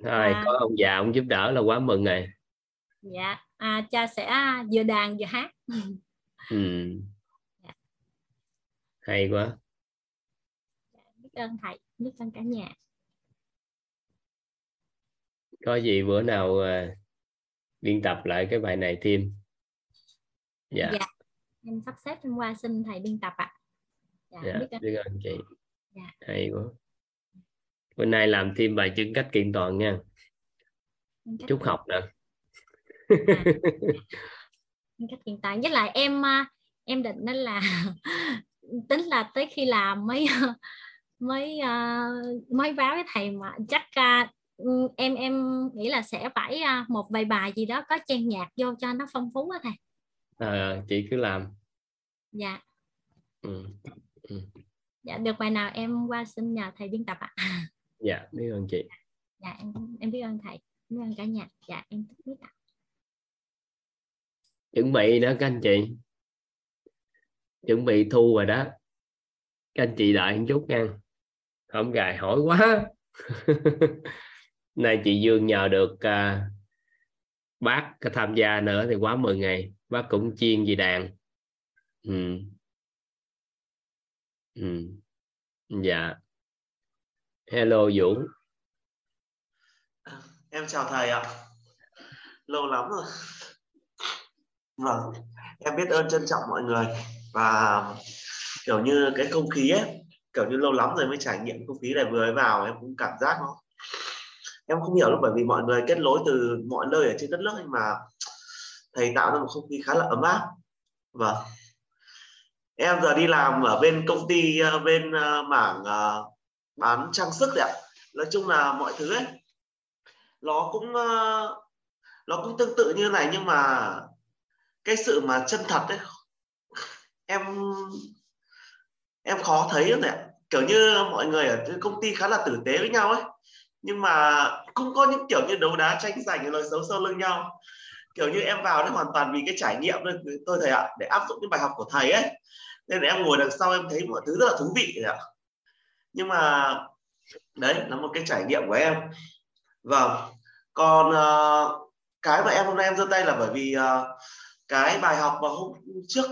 rồi À. có ông già ông giúp đỡ là quá mừng rồi dạ à, cha sẽ vừa đàn vừa hát ừ. Dạ. hay quá biết ơn thầy biết ơn cả nhà có gì bữa nào à, biên tập lại cái bài này thêm dạ Dạ. em sắp xếp em qua xin thầy biên tập ạ dạ, dạ biết ơn biết ơn chị Dạ. hay quá bữa nay làm thêm bài chứng cách kiện toàn nha. Chúc học nè. Cách hiện tại với lại em à, em định nên là tính là tới khi làm mới mới uh, mới báo với thầy mà chắc em em nghĩ là sẽ phải một vài bài gì đó có chen nhạc vô cho nó phong phú á thầy. À, chị cứ làm. Dạ. Ừ. Ừ. dạ được bài nào em qua xin nhờ thầy biên tập ạ dạ biết ơn chị. Dạ em em biết ơn thầy biết ơn cả nhà. Dạ em biết ạ. Chuẩn bị đó các anh chị. Chuẩn bị thu rồi đó. Các anh chị đợi một chút nha. Không gài hỏi quá. Nay chị Dương nhờ được uh, bác tham gia nữa thì quá 10 ngày. Bác cũng chiên gì đàn. Ừ. Ừ. dạ hello Dũng, à, em chào thầy ạ. Lâu lắm rồi. Vâng em biết ơn trân trọng mọi người. Và kiểu như cái không khí ấy kiểu như lâu lắm rồi mới trải nghiệm không khí này vừa mới vào em cũng cảm giác nó em không hiểu lúc bởi vì mọi người kết nối từ mọi nơi ở trên đất nước nhưng mà thầy tạo ra một không khí khá là ấm áp. Vâng. Em giờ đi làm ở bên công ty ờ, bên ờ, mảng ờ, bán trang sức đấy ạ. Nói chung là mọi thứ ấy, nó cũng ờ, nó cũng tương tự như này nhưng mà cái sự mà chân thật ấy, em em khó thấy đấy kiểu như mọi người ở công ty khá là tử tế với nhau ấy, nhưng mà cũng có những kiểu như đấu đá tranh giành lời xấu sau lưng nhau. Kiểu như em vào nó hoàn toàn vì cái trải nghiệm thôi, tôi thầy ạ, để áp dụng những bài học của thầy ấy. Nên là em ngồi đằng sau em thấy mọi thứ rất là thú vị ạ nhưng mà đấy là một cái trải nghiệm của em. Vâng còn uh, cái mà em hôm nay em giơ tay là bởi vì uh, cái bài học mà hôm trước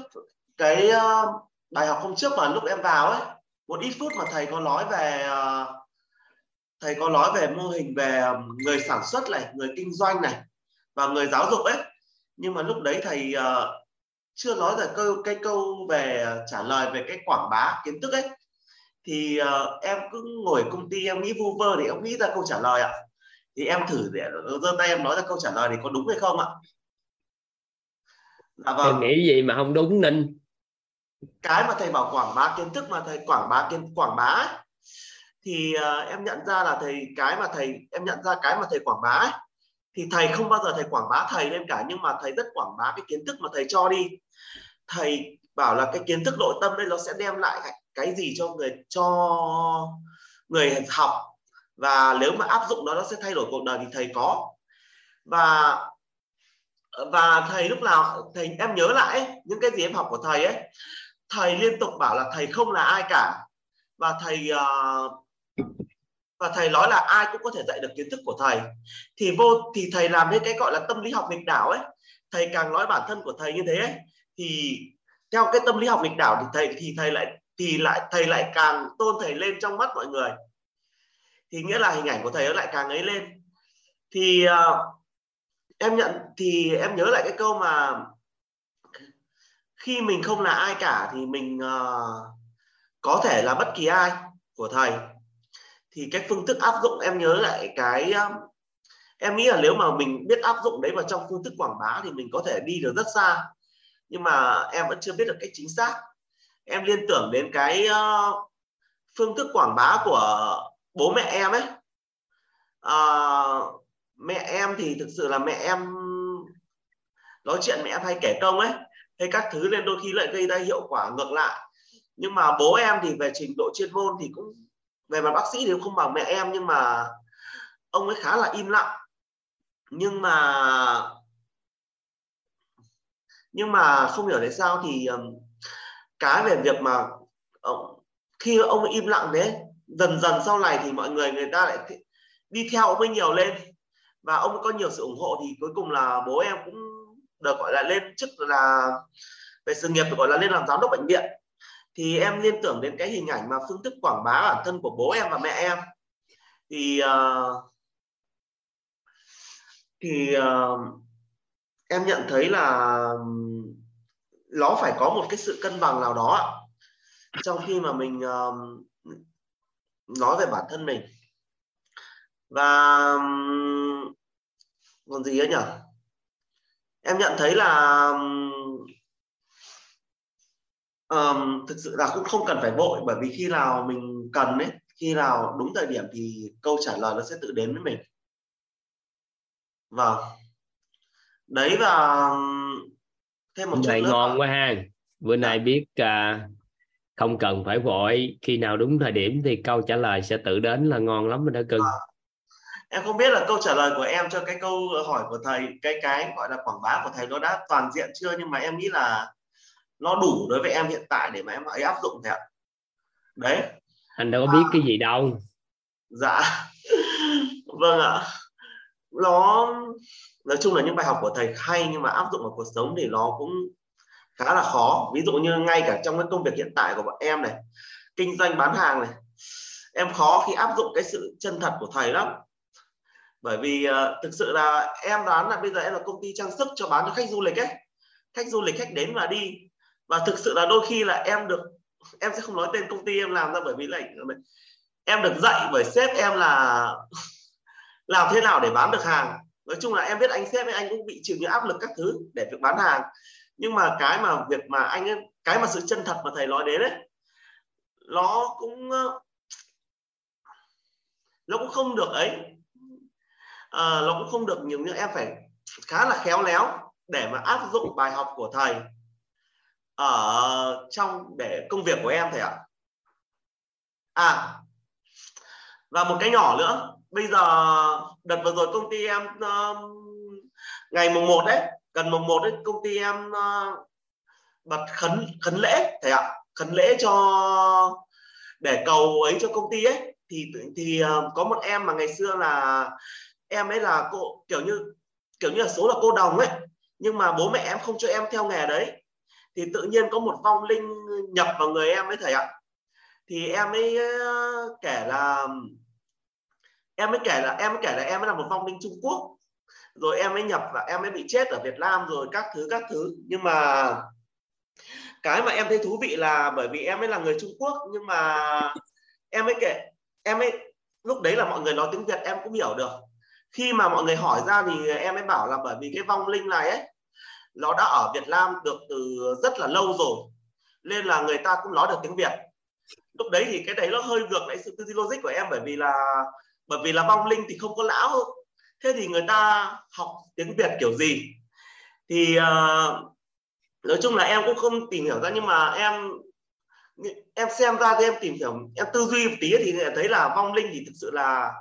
cái uh, bài học hôm trước mà lúc em vào ấy một ít phút mà thầy có nói về uh, thầy có nói về mô hình về người sản xuất này người kinh doanh này và người giáo dục ấy. Nhưng mà lúc đấy thầy uh, chưa nói về câu cái câu về trả lời về cái quảng bá kiến thức ấy thì uh, em cứ ngồi công ty em nghĩ vu vơ thì em nghĩ ra câu trả lời ạ. Thì em thử để giơ tay em nói ra câu trả lời thì có đúng hay không ạ? Dạ vâng. em nghĩ gì mà không đúng ninh. Cái mà thầy bảo quảng bá kiến thức mà thầy quảng bá kiến quảng bá ấy, thì uh, em nhận ra là thầy cái mà thầy em nhận ra cái mà thầy quảng bá ấy, thì thầy không bao giờ thầy quảng bá thầy lên cả nhưng mà thầy rất quảng bá cái kiến thức mà thầy cho đi. Thầy bảo là cái kiến thức nội tâm đây nó sẽ đem lại cái gì cho người cho người học. Và nếu mà áp dụng nó nó sẽ thay đổi cuộc đời thì thầy có. Và và thầy lúc nào thầy em nhớ lại những cái gì em học của thầy ấy. Thầy liên tục bảo là thầy không là ai cả. Và thầy uh, và thầy nói là ai cũng có thể dạy được kiến thức của thầy. Thì vô thì thầy làm nên cái gọi là tâm lý học nghịch đảo ấy. Thầy càng nói bản thân của thầy như thế ấy, thì theo cái tâm lý học nghịch đảo thì thầy thì thầy lại thì lại thầy lại càng tôn thầy lên trong mắt mọi người. Thì nghĩa là hình ảnh của thầy nó lại càng ấy lên. Thì uh, em nhận thì em nhớ lại cái câu mà khi mình không là ai cả thì mình uh, có thể là bất kỳ ai của thầy. Thì cái phương thức áp dụng em nhớ lại cái uh, em nghĩ là nếu mà mình biết áp dụng đấy vào trong phương thức quảng bá thì mình có thể đi được rất xa. Nhưng mà em vẫn chưa biết được cách chính xác em liên tưởng đến cái uh, phương thức quảng bá của bố mẹ em ấy. Uh, mẹ em thì thực sự là mẹ em nói chuyện mẹ em hay kể công ấy hay các thứ nên đôi khi lại gây ra hiệu quả ngược lại. Nhưng mà bố em thì về trình độ chuyên môn thì cũng về mặt bác sĩ thì không bằng mẹ em nhưng mà ông ấy khá là im lặng. Nhưng mà nhưng mà không hiểu tại sao thì cái về việc mà ông, khi ông im lặng đấy dần dần sau này thì mọi người người ta lại đi theo ông ấy nhiều lên. Và ông có nhiều sự ủng hộ thì cuối cùng là bố em cũng được gọi là lên chức là về sự nghiệp được gọi là lên làm giám đốc bệnh viện. Thì em liên tưởng đến cái hình ảnh mà phương thức quảng bá bản thân của bố em và mẹ em. Thì uh, thì uh, em nhận thấy là nó phải có một cái sự cân bằng nào đó trong khi mà mình uh, nói về bản thân mình. Và còn gì nữa nhỉ em nhận thấy là um, thực sự là cũng không cần phải vội bởi vì khi nào mình cần ấy khi nào đúng thời điểm thì câu trả lời nó sẽ tự đến với mình. Vâng. Đấy và thêm một chút này nữa ngon quá ha. Bữa nay biết à, không cần phải vội. Khi nào đúng thời điểm thì câu trả lời sẽ tự đến là ngon lắm rồi đó cưng. À, em không biết là câu trả lời của em cho cái câu hỏi của thầy cái cái gọi là quảng bá của thầy nó đã toàn diện chưa? Nhưng mà em nghĩ là nó đủ đối với em hiện tại để mà em ấy áp dụng thầy ạ. Đấy. Anh đâu có biết cái gì đâu. Dạ. Vâng ạ. Nó nói chung là những bài học của thầy hay nhưng mà áp dụng vào cuộc sống thì nó cũng khá là khó. Ví dụ như ngay cả trong cái công việc hiện tại của bọn em này kinh doanh bán hàng này em khó khi áp dụng cái sự chân thật của thầy lắm. Bởi vì uh, thực sự là em đoán là bây giờ em là công ty trang sức cho bán cho khách du lịch ấy. Khách du lịch khách đến và đi. Và thực sự là đôi khi là em được em sẽ không nói tên công ty em làm ra bởi vì là em được dạy bởi sếp em là làm thế nào để bán được hàng nói chung là em biết anh sếp ấy anh cũng bị chịu những áp lực các thứ để việc bán hàng. Nhưng mà cái mà việc mà anh ấy, cái mà sự chân thật mà thầy nói đến đấy nó cũng ờ, nó cũng không được ấy. À, nó cũng không được nhiều như em phải khá là khéo léo để mà áp dụng bài học của thầy ở trong để công việc của em thầy ạ. À và một cái nhỏ nữa. Bây giờ đợt vừa rồi công ty em uh, ngày mùng 1 đấy gần mùng 1 đấy công ty em uh, bật khấn khấn lễ thầy ạ. Khấn lễ cho để cầu ấy cho công ty ấy. Thì thì uh, có một em mà ngày xưa là em ấy là cô kiểu như kiểu như là số là cô đồng ấy. Nhưng mà bố mẹ em không cho em theo nghề đấy. Thì tự nhiên có một vong linh nhập vào người em ấy thầy ạ. Thì em ấy uh, kể là em mới kể là, em mới kể là em mới là một vong linh Trung Quốc. Rồi em mới nhập và em mới bị chết ở Việt Nam rồi các thứ các thứ. Nhưng mà cái mà em thấy thú vị là bởi vì em ấy là người Trung Quốc, nhưng mà em mới kể, em ấy lúc đấy là mọi người nói tiếng Việt em cũng hiểu được. Khi mà mọi người hỏi ra thì em mới bảo là bởi vì cái vong linh này ấy, nó đã ở Việt Nam được từ rất là lâu rồi, nên là người ta cũng nói được tiếng Việt. Lúc đấy thì cái đấy nó hơi ngược lại sự tư duy logic của em bởi vì là bởi vì là vong linh thì không có lão. Thế thì người ta học tiếng Việt kiểu gì? Thì uh, nói chung là em cũng không tìm hiểu ra nhưng mà em em xem ra thì em tìm hiểu em tư duy một tí thì thấy là vong linh thì thực sự là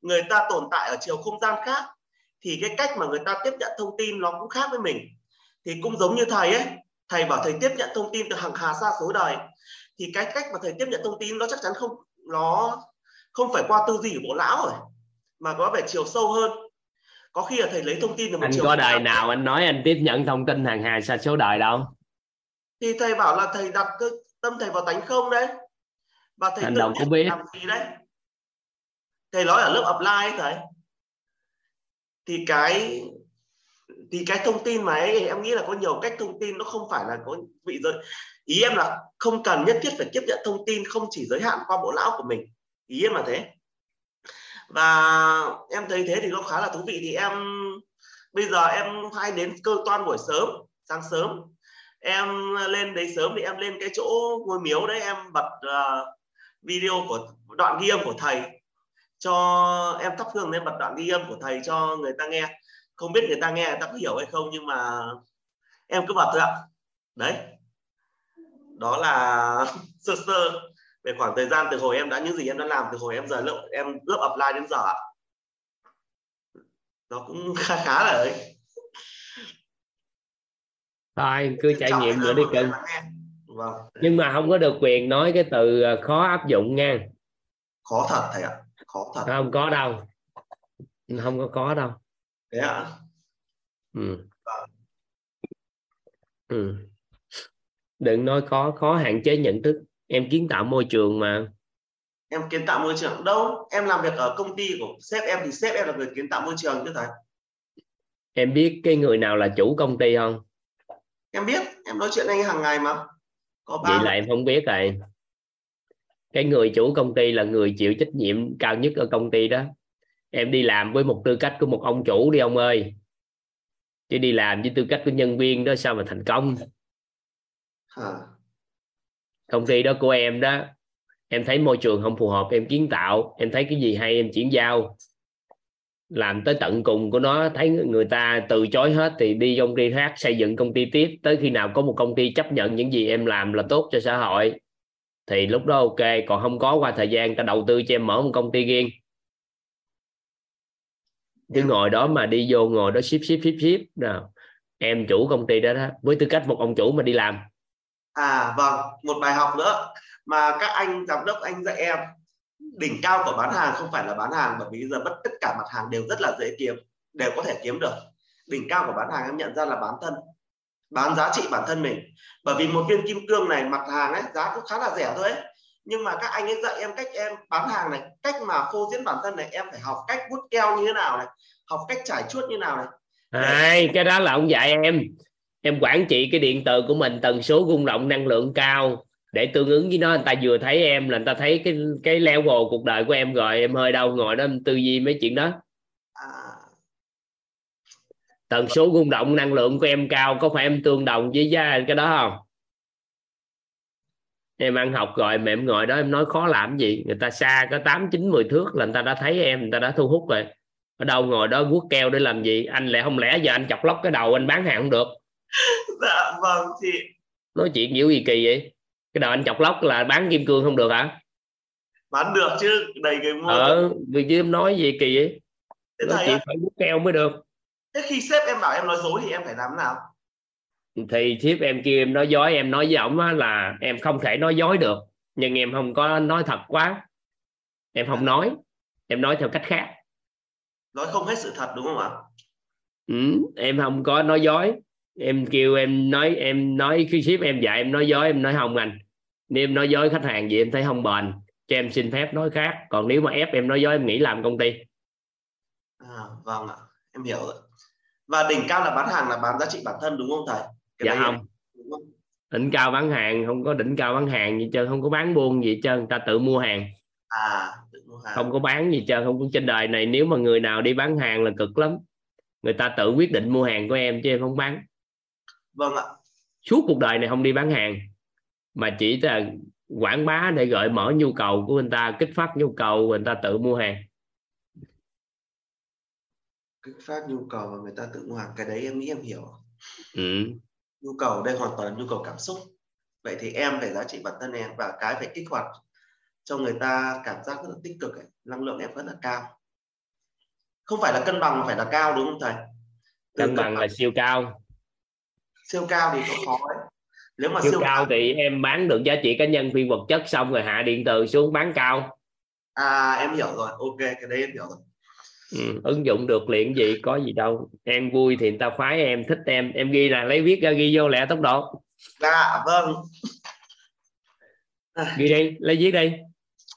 người ta tồn tại ở chiều không gian khác. Thì cái cách mà người ta tiếp nhận thông tin nó cũng khác với mình. Thì cũng giống như thầy ấy thầy bảo thầy tiếp nhận thông tin từ hàng hà xa số đời. Thì cái cách mà thầy tiếp nhận thông tin nó chắc chắn không nó không phải qua tư duy của bộ lão rồi mà có vẻ chiều sâu hơn. Có khi là thầy lấy thông tin từ một anh chiều có đời nào anh nói anh tiếp nhận thông tin hàng hà xa số đời đâu? Thì thầy bảo là thầy đặt tâm thầy vào tánh không đấy. Và thầy anh đâu có biết. làm gì đấy. Thầy nói ở lớp apply thầy. Thì cái thì cái thông tin mà ấy, em nghĩ là có nhiều cách thông tin nó không phải là có vị giới ý em là không cần nhất thiết phải tiếp nhận thông tin không chỉ giới hạn qua bộ lão của mình ý em là thế. Và em thấy thế thì nó khá là thú vị thì em bây giờ em hay đến cơ toan buổi sớm sáng sớm. Em lên đấy sớm thì em lên cái chỗ ngôi miếu đấy em bật uh, video của đoạn ghi âm của thầy cho em thắp hương lên bật đoạn ghi âm của thầy cho người ta nghe. Không biết người ta nghe người ta có hiểu hay không nhưng mà em cứ bật thôi ạ. Đấy. Đó là sơ sơ về khoảng thời gian từ hồi em đã những gì em đã làm từ hồi em giờ lớp em lớp apply đến giờ ạ. Nó cũng khá khá là ấy. Thôi cứ trải nghiệm nữa đi cưng. vâng. nhưng mà không có được quyền nói cái từ ờ, khó áp dụng nha. Khó thật thầy ạ khó thật. Không có đâu. Không có có đâu. Thế ạ. Ừ. ừ. đừng nói khó khó hạn chế nhận thức em kiến tạo môi trường mà. Em kiến tạo môi trường. Đâu em làm việc ở công ty của sếp em thì sếp em là người kiến tạo môi trường chứ thầy. Em biết cái người nào là chủ công ty không? Em biết em nói chuyện anh hàng ngày mà. Có vậy là em không biết rồi. Cái người chủ công ty là người chịu trách nhiệm cao nhất ở công ty đó. Em đi làm với một tư cách của một ông chủ đi ông ơi. Chứ đi làm với tư cách của nhân viên đó sao mà thành công? À công ty đó của em đó, em thấy môi trường không phù hợp, em kiến tạo, em thấy cái gì hay em chuyển giao. Làm tới tận cùng của nó, thấy người ta từ chối hết thì đi công ty khác, xây dựng công ty tiếp. Tới khi nào có một công ty chấp nhận những gì em làm là tốt cho xã hội, thì lúc đó ok. Còn không có qua thời gian, ta đầu tư cho em mở một công ty riêng. Chứ ngồi đó mà đi vô ngồi đó ship ship ship ship, nào. Em chủ công ty đó đó, với tư cách một ông chủ mà đi làm à vâng một bài học nữa mà các anh giám đốc anh dạy em đỉnh cao của bán hàng không phải là bán hàng bởi vì giờ bất tất cả mặt hàng đều rất là dễ kiếm đều có thể kiếm được. Đỉnh cao của bán hàng em nhận ra là bán thân bán giá trị bản thân mình. Bởi vì một viên kim cương này mặt hàng ấy giá cũng khá là rẻ thôi ấy. Nhưng mà các anh ấy dạy em cách em bán hàng này cách mà phô diễn bản thân này em phải học cách bút keo như thế nào này học cách trải chuốt như nào này. Đấy, cái đó là ông dạy em em quản trị cái điện từ của mình tần số rung động năng lượng cao. Để tương ứng với nó người ta vừa thấy em là người ta thấy cái cái level cuộc đời của em rồi. Em hơi đâu ngồi đó em tư duy mấy chuyện đó. À, tần số rung động năng lượng của em cao có phải em tương đồng với giá cái đó không? Em ăn học rồi mà em ngồi đó em nói khó làm gì? Người ta xa có tám chín mười thước là người ta đã thấy em người ta đã thu hút rồi. Ở đâu ngồi đó vuốt keo để làm gì? Anh lại không lẽ giờ anh chọc lóc cái đầu anh bán hàng không được dạ vâng chị. Nói chuyện kiểu gì kỳ vậy? Cái đầu anh chọc lóc là bán kim cương không được hả? Bán được chứ đầy cái mua ờ vì chứ em nói gì kỳ vậy? Thế nói ạ, phải vuốt keo mới được. Thế khi sếp em bảo em nói dối thì em phải làm nào? Thì thiếp em kêu em nói dối em nói với ổng á là em không thể nói dối được. Nhưng em không có nói thật quá. Em không nói. Em nói theo cách khác. Nói không hết sự thật đúng không ạ? Ừ, em không có nói dối em kêu em nói em nói khi ship em dạy em nói dối em nói không anh. Nếu em nói dối khách hàng gì em thấy không bền cho em xin phép nói khác. Còn nếu mà ép em nói dối em nghĩ làm công ty. À, vâng ạ. Em hiểu rồi. Và đỉnh cao là bán hàng là bán giá trị bản thân đúng không thầy? Cái dạ không. đúng không? đỉnh cao bán hàng không có đỉnh cao bán hàng gì trơn không có bán buôn gì trơn người ta tự mua hàng. À tự mua hàng. không có bán gì trơn không có trên đời này. Nếu mà người nào đi bán hàng là cực lắm. Người ta tự quyết định mua hàng của em chứ em không bán vâng ạ. Suốt cuộc đời này không đi bán hàng mà chỉ là quảng bá để gợi mở nhu cầu của người ta kích phát nhu cầu người ta tự mua hàng. Kích phát nhu cầu và người ta tự mua hàng cái đấy em nghĩ em hiểu. Ừ. nhu cầu đây hoàn toàn là nhu cầu cảm xúc. Vậy thì em phải giá trị bản thân em và cái phải kích hoạt cho người ta cảm giác rất là tích cực ấy. năng lượng em rất là cao. Không phải là cân bằng mà phải là cao đúng không thầy? Từ cân bằng là siêu cao siêu cao thì có khó đấy nếu mà siêu cao thì em bán được giá trị cá nhân phi vật chất xong rồi hạ điện từ xuống bán cao. À em hiểu rồi. Ok cái đấy em hiểu rồi. Ừ. ứng dụng được liền gì có gì đâu. Em vui thì người ta khoái em thích em. Em ghi là lấy viết ra ghi vô lẹ tốc độ. Dạ vâng. Ghi đi lấy viết đi.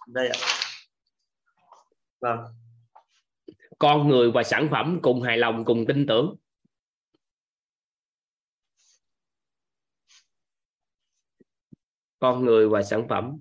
Đây ạ. Vâng. Con người và sản phẩm cùng hài lòng cùng tin tưởng con người và sản phẩm.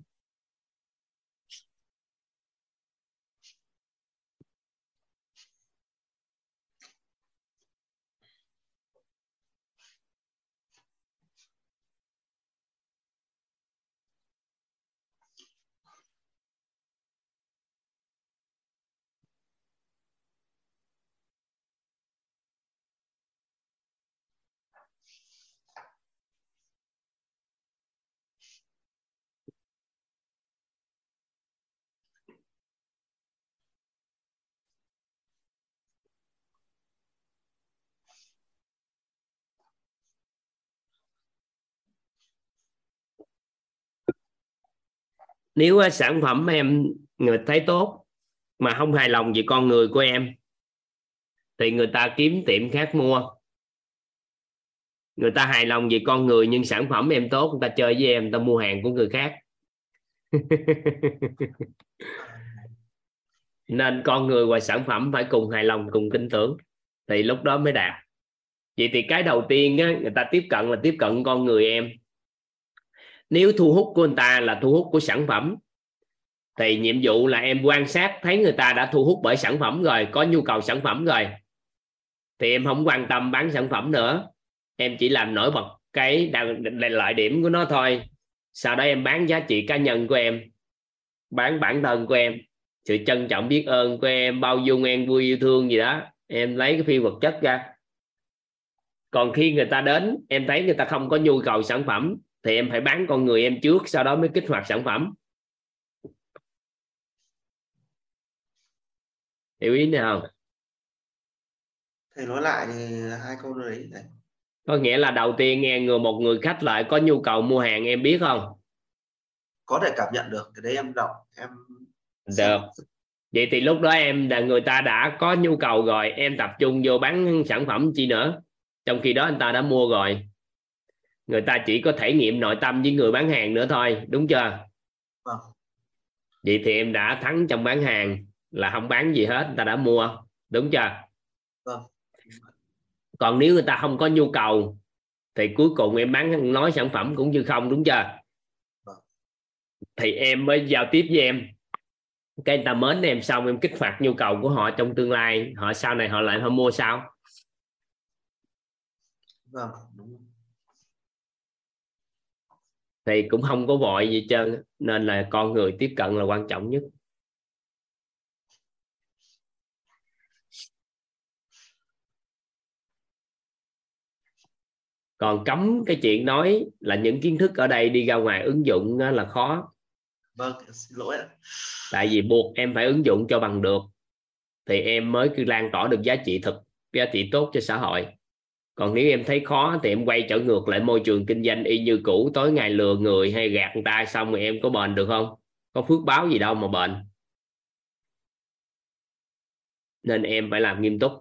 Nếu à, sản phẩm em người thấy tốt mà không hài lòng về con người của em thì người ta kiếm tiệm khác mua. Người ta hài lòng về con người nhưng sản phẩm em tốt người ta chơi với em người ta mua hàng của người khác. Nên con người và sản phẩm phải cùng hài lòng cùng tin tưởng. Thì lúc đó mới đạt. Vậy thì cái đầu tiên á, người ta tiếp cận là tiếp cận con người em nếu thu hút của người ta là thu hút của sản phẩm, thì nhiệm vụ là em quan sát thấy người ta đã thu hút bởi sản phẩm rồi, có nhu cầu sản phẩm rồi, thì em không quan tâm bán sản phẩm nữa. Em chỉ làm nổi bật cái lợi điểm của nó thôi. Sau đó em bán giá trị cá nhân của em, bán bản thân của em, sự trân trọng biết ơn của em, bao dung em vui yêu thương gì đó, em lấy cái phi vật chất ra. Còn khi người ta đến, em thấy người ta không có nhu cầu sản phẩm thì em phải bán con người em trước sau đó mới kích hoạt sản phẩm. Hiểu ý nào? Thầy nói lại thì hai câu đấy này có nghĩa là đầu tiên nghe người một người khách lại có nhu cầu mua hàng em biết không? Có thể cảm nhận được cái đấy em đọc em được. vậy thì lúc đó em là người ta đã có nhu cầu rồi em tập trung vô bán sản phẩm chi nữa. Trong khi đó anh ta đã mua rồi người ta chỉ có thể nghiệm nội tâm với người bán hàng nữa thôi đúng chưa? Vâng. vậy thì em đã thắng trong bán hàng là không bán gì hết người ta đã mua đúng chưa? Vâng. còn nếu người ta không có nhu cầu thì cuối cùng em bán nói sản phẩm cũng như không đúng chưa? Vâng. thì em mới giao tiếp với em. Cái người ta mến em xong em kích hoạt nhu cầu của họ trong tương lai. Họ sau này họ lại họ mua sao? Vâng thì cũng không có vội gì trơn nên là con người tiếp cận là quan trọng nhất. Còn cấm cái chuyện nói là những kiến thức ở đây đi ra ngoài ứng dụng là khó. Vâng xin lỗi ạ. Tại vì buộc em phải ứng dụng cho bằng được. Thì em mới cứ lan tỏa được giá trị thực giá trị tốt cho xã hội còn nếu em thấy khó thì em quay trở ngược lại môi trường kinh doanh y như cũ, tối ngày lừa người hay gạt người ta xong rồi em có bền được không? Có phước báo gì đâu mà bền. Nên em phải làm nghiêm túc.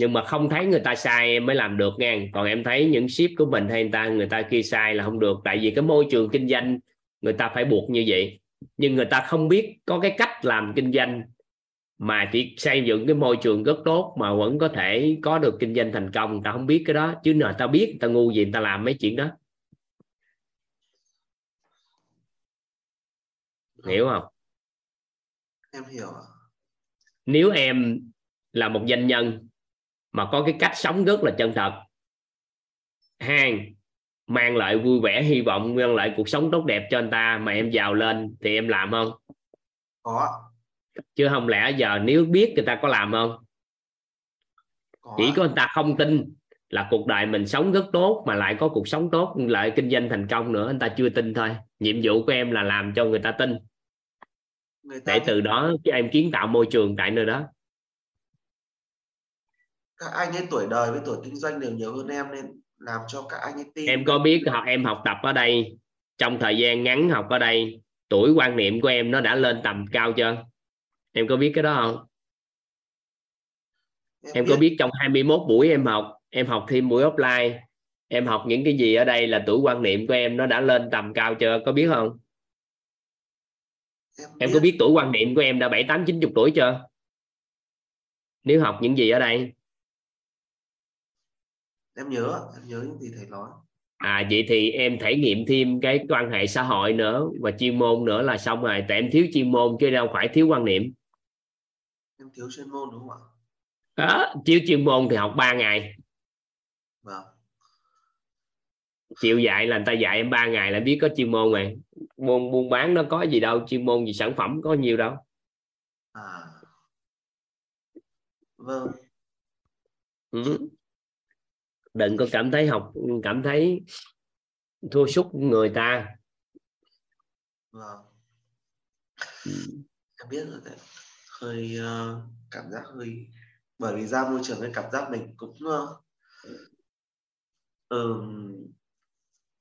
Nhưng mà không thấy người ta sai em mới làm được nha còn em thấy những ship của mình hay người ta người ta kia sai là không được. Tại vì cái môi trường kinh doanh người ta phải buộc như vậy. Nhưng người ta không biết có cái cách làm kinh doanh mà chỉ xây dựng cái môi trường rất tốt mà vẫn có thể có được kinh doanh thành công. Ta không biết cái đó. Chứ nào ta biết ta ngu gì ta làm mấy chuyện đó. Hiểu không? Em hiểu nếu em là một doanh nhân mà có cái cách sống rất là chân thật hai mang lại vui vẻ hy vọng mang lại cuộc sống tốt đẹp cho anh ta mà em giàu lên thì em làm không? Có chứ không lẽ giờ nếu biết người ta có làm không? Có. chỉ có người ta không tin là cuộc đời mình sống rất tốt mà lại có cuộc sống tốt lại kinh doanh thành công nữa anh ta chưa tin thôi. Nhiệm vụ của em là làm cho người ta tin. Người ta để từ đó em kiến tạo môi trường tại nơi đó. Các anh ấy tuổi đời với tuổi kinh doanh đều nhiều hơn em nên làm cho các anh ấy tin. Em có biết học em học tập ở đây trong thời gian ngắn học ở đây tuổi quan niệm của em nó đã lên tầm cao chưa em có biết cái đó không? Em, em có biết. trong 21 buổi em học em học thêm buổi offline em học những cái gì ở đây là tuổi quan niệm của em nó đã lên tầm cao chưa? Có biết không? Em, em có biết tuổi quan niệm của em đã bảy tám chín chục tuổi chưa? Nếu học những gì ở đây. Em nhớ em nhớ những gì thầy nói. À vậy thì em thể nghiệm thêm cái quan hệ xã hội nữa và chuyên môn nữa là xong rồi. Tại em thiếu chuyên môn chứ đâu phải thiếu quan niệm em thiếu chuyên môn đúng không ạ? Đó, thiếu chuyên môn thì học 3 ngày. Vâng. Chịu dạy là người ta dạy em 3 ngày là biết có chuyên môn rồi. Môn buôn bán nó có gì đâu chuyên môn gì sản phẩm có nhiều đâu. À. Vâng. Ừ. đừng có cảm thấy học cảm thấy thua sút người ta. Vâng. Em biết rồi đấy hơi uh, cảm giác hơi bởi vì ra môi trường cái cảm giác mình cũng uh, um,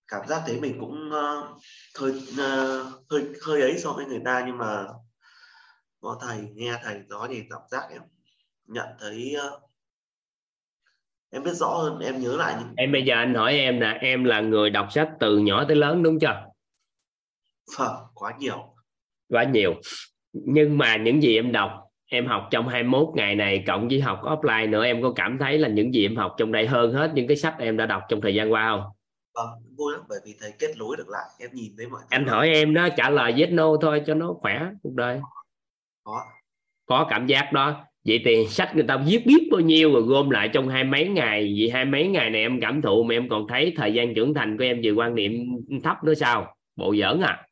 cảm giác thấy mình cũng uh, hơi uh, hơi hơi ấy so với người ta nhưng mà có thầy nghe thầy nói thì cảm giác em nhận thấy uh, em biết rõ hơn em nhớ lại những em bây giờ anh hỏi em là em là người đọc sách từ nhỏ tới lớn đúng chưa? Vâng quá nhiều. Quá nhiều nhưng mà những gì em đọc em học trong 21 ngày này cộng với học offline nữa em có cảm thấy là những gì em học trong đây hơn hết những cái sách em đã đọc trong thời gian qua không? Vâng vui lắm bởi vì thầy kết nối được lại em nhìn thấy mọi anh hỏi em đó trả lời yes no thôi cho nó khỏe cuộc đời. Có có cảm giác đó. Vậy thì sách người ta viết biết bao nhiêu rồi gom lại trong hai mấy ngày. Vậy hai mấy ngày này em cảm thụ mà em còn thấy thời gian trưởng thành của em về quan niệm thấp nữa sao? Bộ giỡn à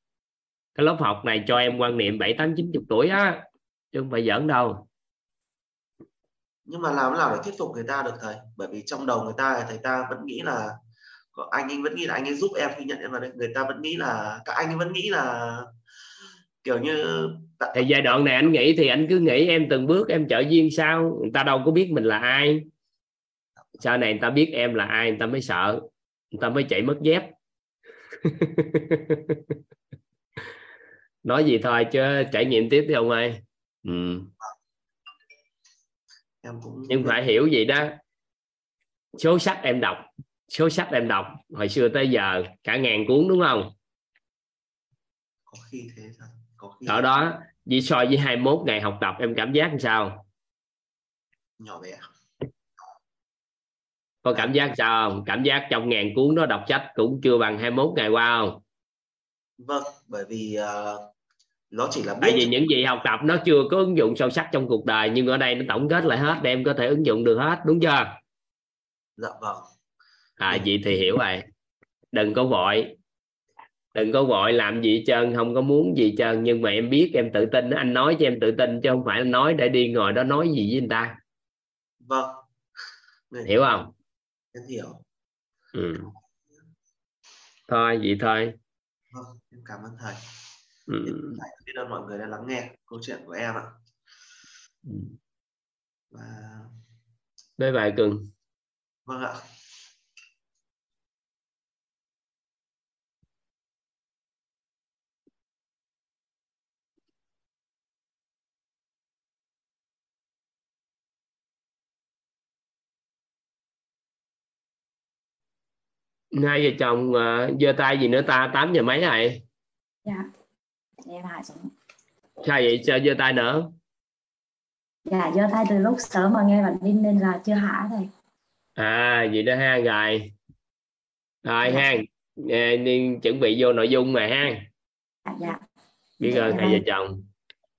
cái lớp học này cho em quan niệm bảy tám chín chục tuổi á chứ không phải giỡn đâu. Nhưng mà làm nào để thuyết phục người ta được thầy? Bởi vì trong đầu người ta thầy ta vẫn nghĩ là anh ấy vẫn nghĩ là anh ấy giúp em khi nhận em vào đây. Người ta vẫn nghĩ là các anh ấy vẫn nghĩ là kiểu như thì giai đoạn này anh nghĩ thì anh cứ nghĩ em từng bước em trợ duyên sao? Người ta đâu có biết mình là ai. Sau này người ta biết em là ai người ta mới sợ. Người ta mới chạy mất dép nói gì thôi chứ trải nghiệm tiếp đi ông ơi. Ừ. em cũng nhưng phải hiểu gì đó số sách em đọc số sách em đọc hồi xưa tới giờ cả ngàn cuốn đúng không? Có khi thế thôi có khi ở đó. với so với 21 ngày học tập em cảm giác làm sao? Nhỏ bé. Có cảm giác sao không? Cảm giác trong ngàn cuốn đó đọc sách cũng chưa bằng 21 ngày qua không? Vâng bởi vì uh, nó chỉ là biết tại vì những gì học tập nó chưa có ứng dụng sâu sắc trong cuộc đời nhưng ở đây nó tổng kết lại hết để em có thể ứng dụng được hết đúng chưa? Dạ vâng. À vậy thì hiểu rồi. Đừng có vội. Đừng có vội làm gì trơn không có muốn gì trơn nhưng mà em biết em tự tin. Anh nói cho em tự tin chứ không phải anh nói để đi ngồi đó nói gì với người ta. Vâng. Người- hiểu không? Em hiểu. Ừ. thôi vậy thôi. Vâng em cảm ơn thầy ừ. Biết ơn mọi người đã lắng nghe câu chuyện của em ạ. Ừ. và bye bye cưng vâng ạ. Hai vợ chồng uh, giơ tay gì nữa ta? 8 giờ mấy rồi? Dạ em hạ xuống. Sao vậy sao giơ tay nữa dạ giơ tay từ lúc sớm mà nghe bạn đinh nên là chưa hạ thầy. À vậy đó ha rồi rồi Dạ. ha đi chuẩn bị vô nội dung mà ha dạ dạ. Biết Dạ, ơn dạ hai vợ vâng. chồng.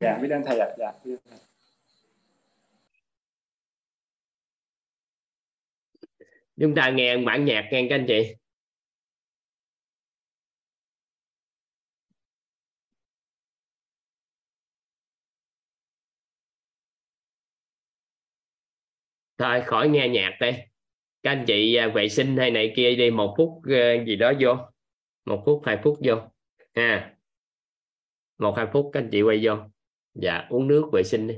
Dạ biết ơn thầy ạ. Dạ biết ơn thầy. chúng ta nghe bản nhạc nghe các anh chị thôi, khỏi nghe nhạc đi. Các anh chị à, vệ sinh hay này kia đi, một phút ờ, gì đó vô. Một phút, hai phút vô. Ha. Một, hai phút, các anh chị quay vô. Dạ uống nước vệ sinh đi.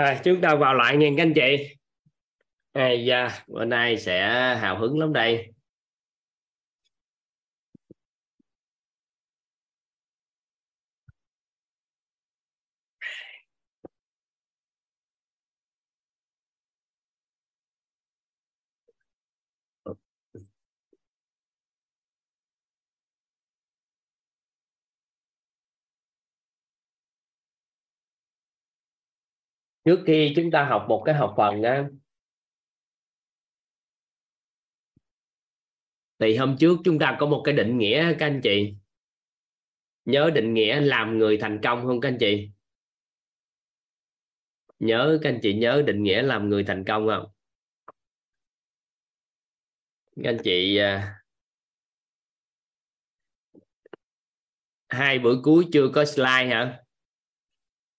À, chúng ta vào lại nghe các anh chị. À, dạ, bữa nay sẽ hào hứng lắm đây. Trước khi chúng ta học một cái học phần á, thì hôm trước chúng ta có một cái định nghĩa, các anh chị. Nhớ định nghĩa làm người thành công không, các anh chị? Nhớ, các anh chị, nhớ định nghĩa làm người thành công không? Các anh chị à, hai bữa cuối chưa có slide hả?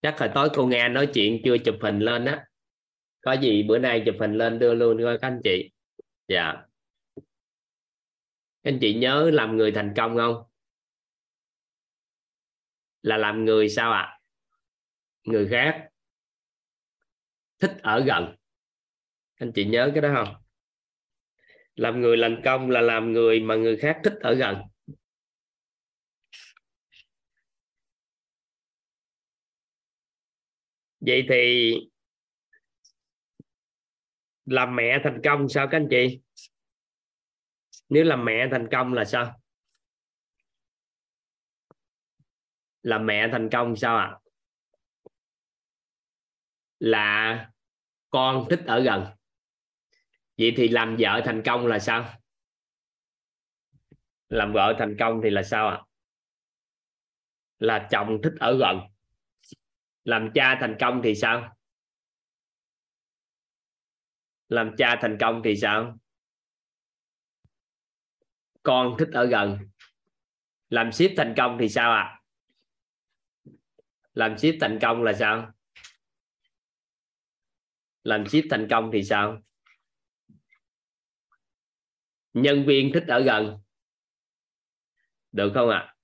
Chắc là tối cô nghe nói chuyện chưa chụp hình lên á. Có gì bữa nay chụp hình lên đưa luôn, coi các anh chị. Dạ. Các anh chị nhớ làm người thành công không? Là làm người sao ạ? À? người khác. Thích ở gần. Anh chị nhớ cái đó không? Làm người thành công là làm người mà người khác thích ở gần. Vậy thì làm mẹ thành công sao các anh chị? Nếu làm mẹ thành công là sao? Làm mẹ thành công sao ạ? À? là con thích ở gần. Vậy thì làm vợ thành công là sao? Làm vợ thành công thì là sao ạ? À? là chồng thích ở gần làm cha thành công thì sao? Làm cha thành công thì sao? Con thích ở gần. Làm ship thành công thì sao ạ? À? làm ship thành công là sao? Làm ship thành công thì sao? Nhân viên thích ở gần. Được không ạ? à?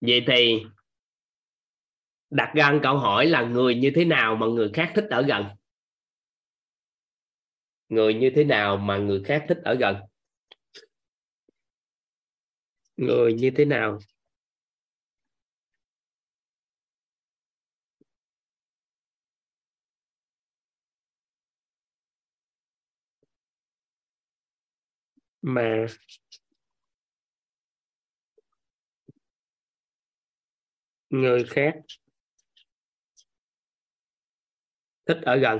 Vậy thì đặt ra câu hỏi là người như thế nào mà người khác thích ở gần? Người như thế nào mà người khác thích ở gần? Người như thế nào? Mà người khác thích ở gần.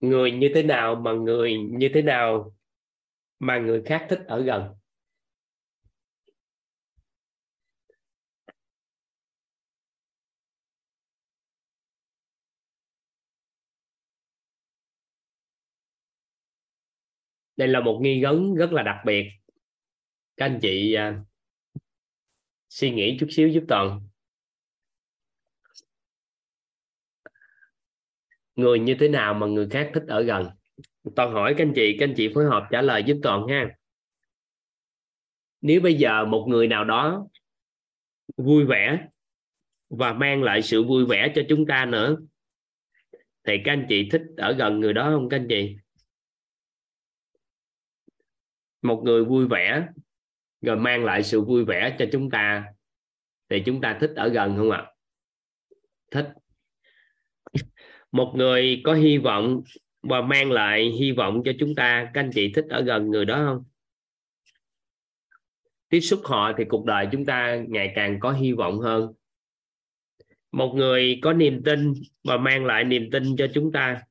Người như thế nào mà người như thế nào mà người khác thích ở gần? Đây là một nghi vấn rất là đặc biệt. Các anh chị uh, suy nghĩ chút xíu giúp toàn. Người như thế nào mà người khác thích ở gần? Toàn hỏi các anh chị, các anh chị phối hợp trả lời giúp toàn ha. Nếu bây giờ một người nào đó vui vẻ và mang lại sự vui vẻ cho chúng ta nữa, thì các anh chị thích ở gần người đó không các anh chị? Một người vui vẻ rồi mang lại sự vui vẻ cho chúng ta, thì chúng ta thích ở gần không ạ? Thích một người có hy vọng và mang lại hy vọng cho chúng ta, các anh chị thích ở gần người đó không? Tiếp xúc họ thì cuộc đời chúng ta ngày càng có hy vọng hơn. Một người có niềm tin và mang lại niềm tin cho chúng ta.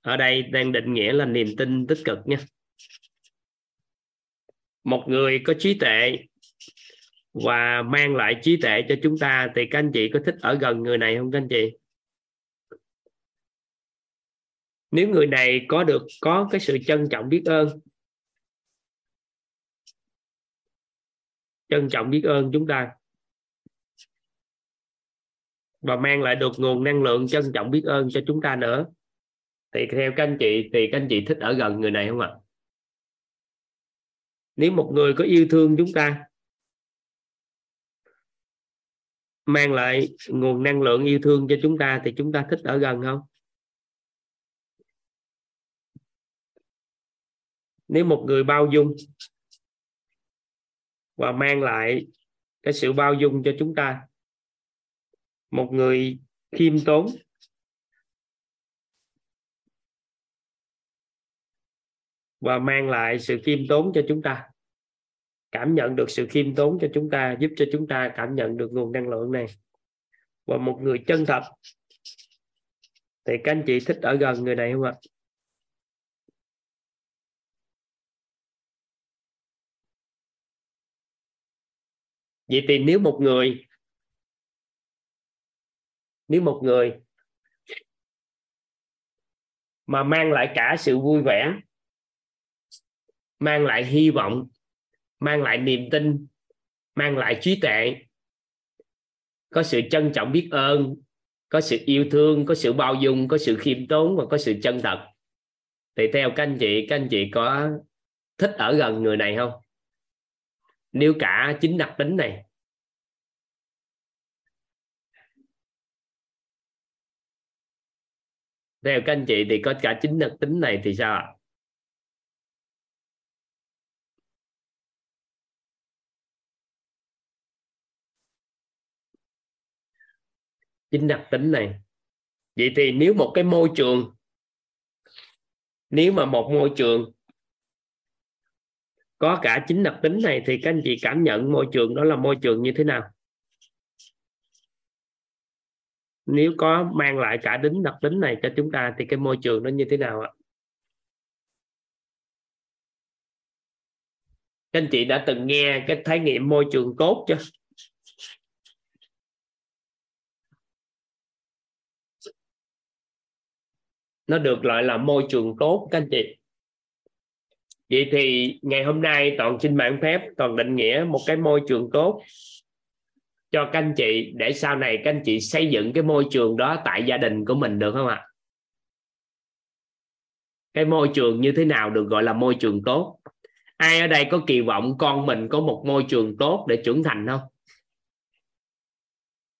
Ở đây đang định nghĩa là niềm tin tích cực nha. Một người có trí tuệ và mang lại trí tuệ cho chúng ta thì các anh chị có thích ở gần người này không các anh chị? Nếu người này có được, có cái sự trân trọng biết ơn, trân trọng biết ơn chúng ta, và mang lại được nguồn năng lượng trân trọng biết ơn cho chúng ta nữa, thì theo các anh chị, thì các anh chị thích ở gần người này không ạ? Nếu một người có yêu thương chúng ta, mang lại nguồn năng lượng yêu thương cho chúng ta, thì chúng ta thích ở gần không? Nếu một người bao dung và mang lại cái sự bao dung cho chúng ta, một người khiêm tốn, và mang lại sự khiêm tốn cho chúng ta, cảm nhận được sự khiêm tốn cho chúng ta, giúp cho chúng ta cảm nhận được nguồn năng lượng này. Và một người chân thật, thì các anh chị thích ở gần người này không ạ? Vậy thì nếu một người, nếu một người mà mang lại cả sự vui vẻ, mang lại hy vọng, mang lại niềm tin, mang lại trí tuệ, có sự trân trọng biết ơn, có sự yêu thương, có sự bao dung, có sự khiêm tốn và có sự chân thật, thì theo các anh chị, các anh chị có thích ở gần người này không? Nếu cả chính đặc tính này, theo các anh chị thì có cả chính đặc tính này thì sao ạ? Chính đặc tính này. Vậy thì nếu một cái môi trường, nếu mà một môi trường có cả chính đặc tính này thì các anh chị cảm nhận môi trường đó là môi trường như thế nào? Nếu có mang lại cả tính đặc tính này cho chúng ta thì cái môi trường nó như thế nào ạ? Các anh chị đã từng nghe cái khái niệm môi trường tốt chưa? Nó được gọi là môi trường tốt các anh chị vậy thì ngày hôm nay toàn xin mạng phép toàn định nghĩa một cái môi trường tốt cho các anh chị, để sau này các anh chị xây dựng cái môi trường đó tại gia đình của mình được không ạ? Cái môi trường như thế nào được gọi là môi trường tốt? Ai ở đây có kỳ vọng con mình có một môi trường tốt để trưởng thành không?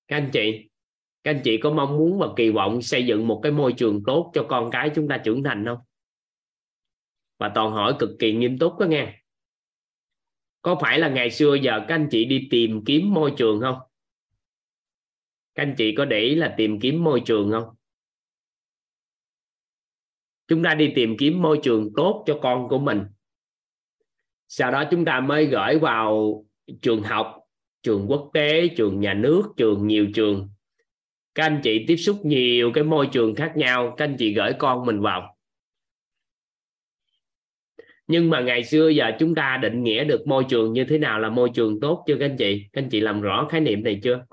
Các anh chị, các anh chị có mong muốn và kỳ vọng xây dựng một cái môi trường tốt cho con cái chúng ta trưởng thành không? Và toàn hỏi cực kỳ nghiêm túc đó nghe. Có phải là ngày xưa giờ các anh chị đi tìm kiếm môi trường không? Các anh chị có để ý là tìm kiếm môi trường không? Chúng ta đi tìm kiếm môi trường tốt cho con của mình. Sau đó chúng ta mới gửi vào trường học, trường quốc tế, trường nhà nước, trường nhiều trường. Các anh chị tiếp xúc nhiều cái môi trường khác nhau, các anh chị gửi con mình vào nhưng mà ngày xưa giờ chúng ta định nghĩa được môi trường như thế nào là môi trường tốt chưa các anh chị? Các anh chị làm rõ khái niệm này chưa?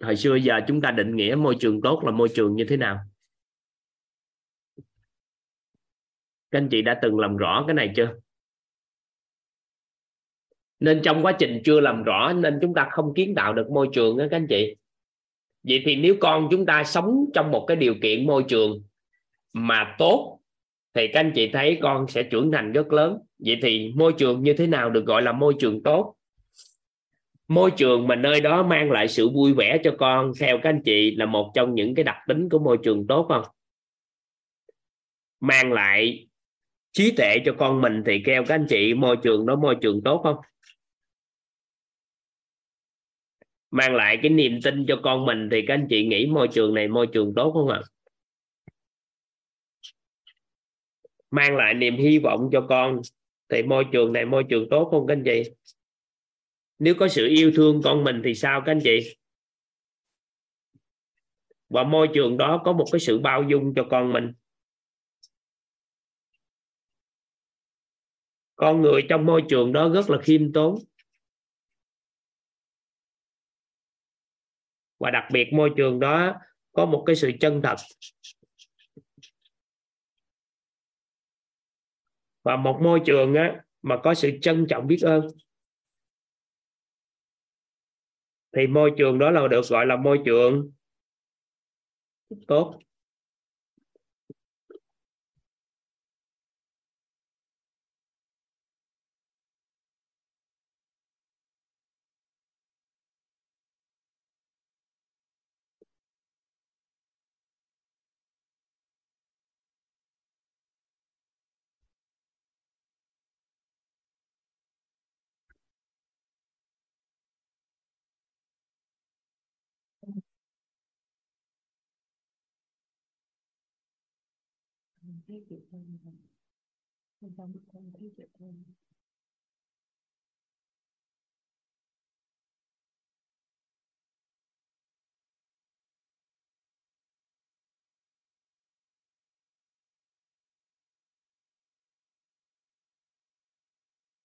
Hồi xưa giờ chúng ta định nghĩa môi trường tốt là môi trường như thế nào? Các anh chị đã từng làm rõ cái này chưa? Nên trong quá trình chưa làm rõ nên chúng ta không kiến tạo được môi trường đó các anh chị. Vậy thì nếu con chúng ta sống trong một cái điều kiện môi trường mà tốt thì các anh chị thấy con sẽ trưởng thành rất lớn. Vậy thì môi trường như thế nào được gọi là môi trường tốt? Môi trường mà nơi đó mang lại sự vui vẻ cho con, theo các anh chị, là một trong những cái đặc tính của môi trường tốt không? Mang lại trí tuệ cho con mình thì theo các anh chị, môi trường đó môi trường tốt không? Mang lại cái niềm tin cho con mình thì các anh chị nghĩ môi trường này môi trường tốt không ạ? Mang lại niềm hy vọng cho con. Thì môi trường này môi trường tốt không các anh chị? Nếu có sự yêu thương con mình thì sao các anh chị? Và môi trường đó có một cái sự bao dung cho con mình. Con người trong môi trường đó rất là khiêm tốn. Và đặc biệt môi trường đó có một cái sự chân thật. Và một môi trường á, mà có sự trân trọng biết ơn. Thì môi trường đó là được gọi là môi trường tốt.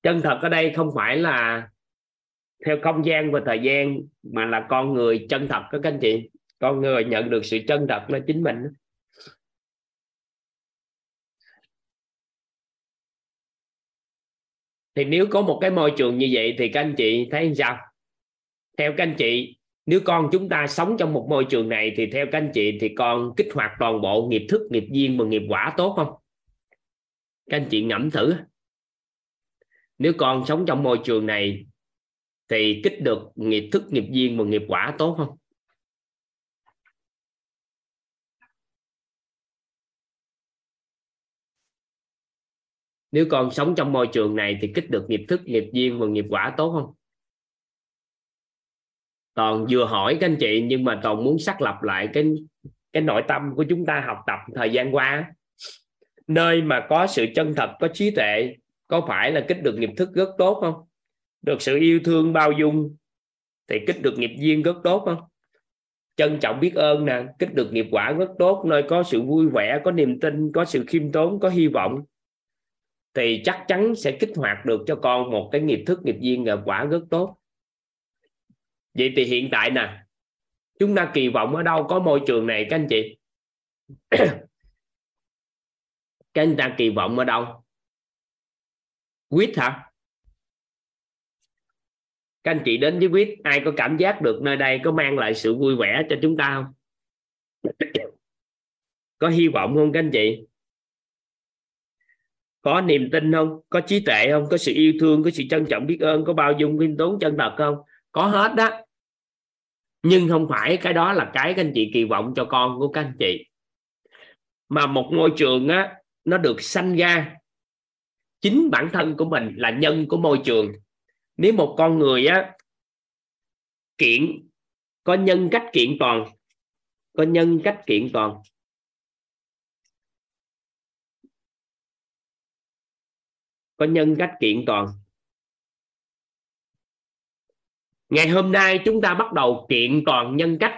Chân thật ở đây không phải là theo không gian và thời gian, mà là con người chân thật, các anh chị? Con người nhận được sự chân thật là chính mình thì nếu có một cái môi trường như vậy thì các anh chị thấy sao? Theo các anh chị, nếu con chúng ta sống trong một môi trường này thì theo các anh chị thì con kích hoạt toàn bộ nghiệp thức, nghiệp duyên và nghiệp quả tốt không? Các anh chị ngẫm thử. Nếu con sống trong môi trường này thì kích được nghiệp thức, nghiệp duyên và nghiệp quả tốt không? Nếu con sống trong môi trường này thì kích được nghiệp thức, nghiệp duyên và nghiệp quả tốt không? Toàn vừa hỏi các anh chị, nhưng mà toàn muốn xác lập lại cái cái nội tâm của chúng ta học tập thời gian qua. Nơi mà có sự chân thật, có trí tuệ, có phải là kích được nghiệp thức rất tốt không? Được sự yêu thương bao dung thì kích được nghiệp duyên rất tốt không? Trân trọng biết ơn nè, kích được nghiệp quả rất tốt, nơi có sự vui vẻ, có niềm tin, có sự khiêm tốn, có hy vọng thì chắc chắn sẽ kích hoạt được cho con một cái nghiệp thức, nghiệp duyên nghiệp quả rất tốt. Vậy thì hiện tại nè, chúng ta kỳ vọng ở đâu? Có môi trường này, các anh chị. Các anh ta kỳ vọng ở đâu? Quýt hả? Các anh chị đến với quýt, ai có cảm giác được nơi đây có mang lại sự vui vẻ cho chúng ta không? Có hy vọng không, các anh chị? Có niềm tin không? Có trí tuệ không? Có sự yêu thương? Có sự trân trọng biết ơn? Có bao dung, khiêm tốn, chân thật không? Có hết đó. Nhưng không phải cái đó là cái các anh chị kỳ vọng cho con của các anh chị. Mà một môi trường á, nó được sanh ra chính bản thân của mình là nhân của môi trường. Nếu một con người á, kiện, có nhân cách kiện toàn, có nhân cách kiện toàn có nhân cách kiện toàn. Ngày hôm nay chúng ta bắt đầu kiện toàn nhân cách.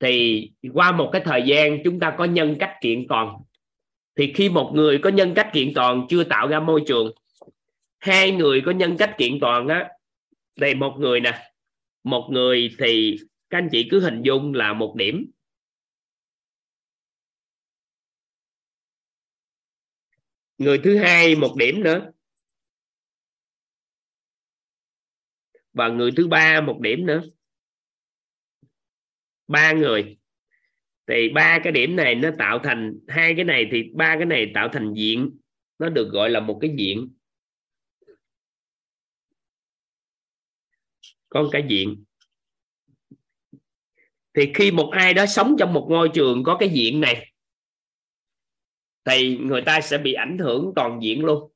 Thì qua một cái thời gian chúng ta có nhân cách kiện toàn. Thì khi một người có nhân cách kiện toàn chưa tạo ra môi trường, hai người có nhân cách kiện toàn á đây một người nè, một người thì các anh chị cứ hình dung là một điểm. Người thứ hai một điểm nữa. Và người thứ ba một điểm nữa. Ba người. Thì ba cái điểm này nó tạo thành, hai cái này thì ba cái này tạo thành diện. Nó được gọi là một cái diện. Con cái diện. Thì khi một ai đó sống trong một ngôi trường có cái diện này thì người ta sẽ bị ảnh hưởng toàn diện luôn.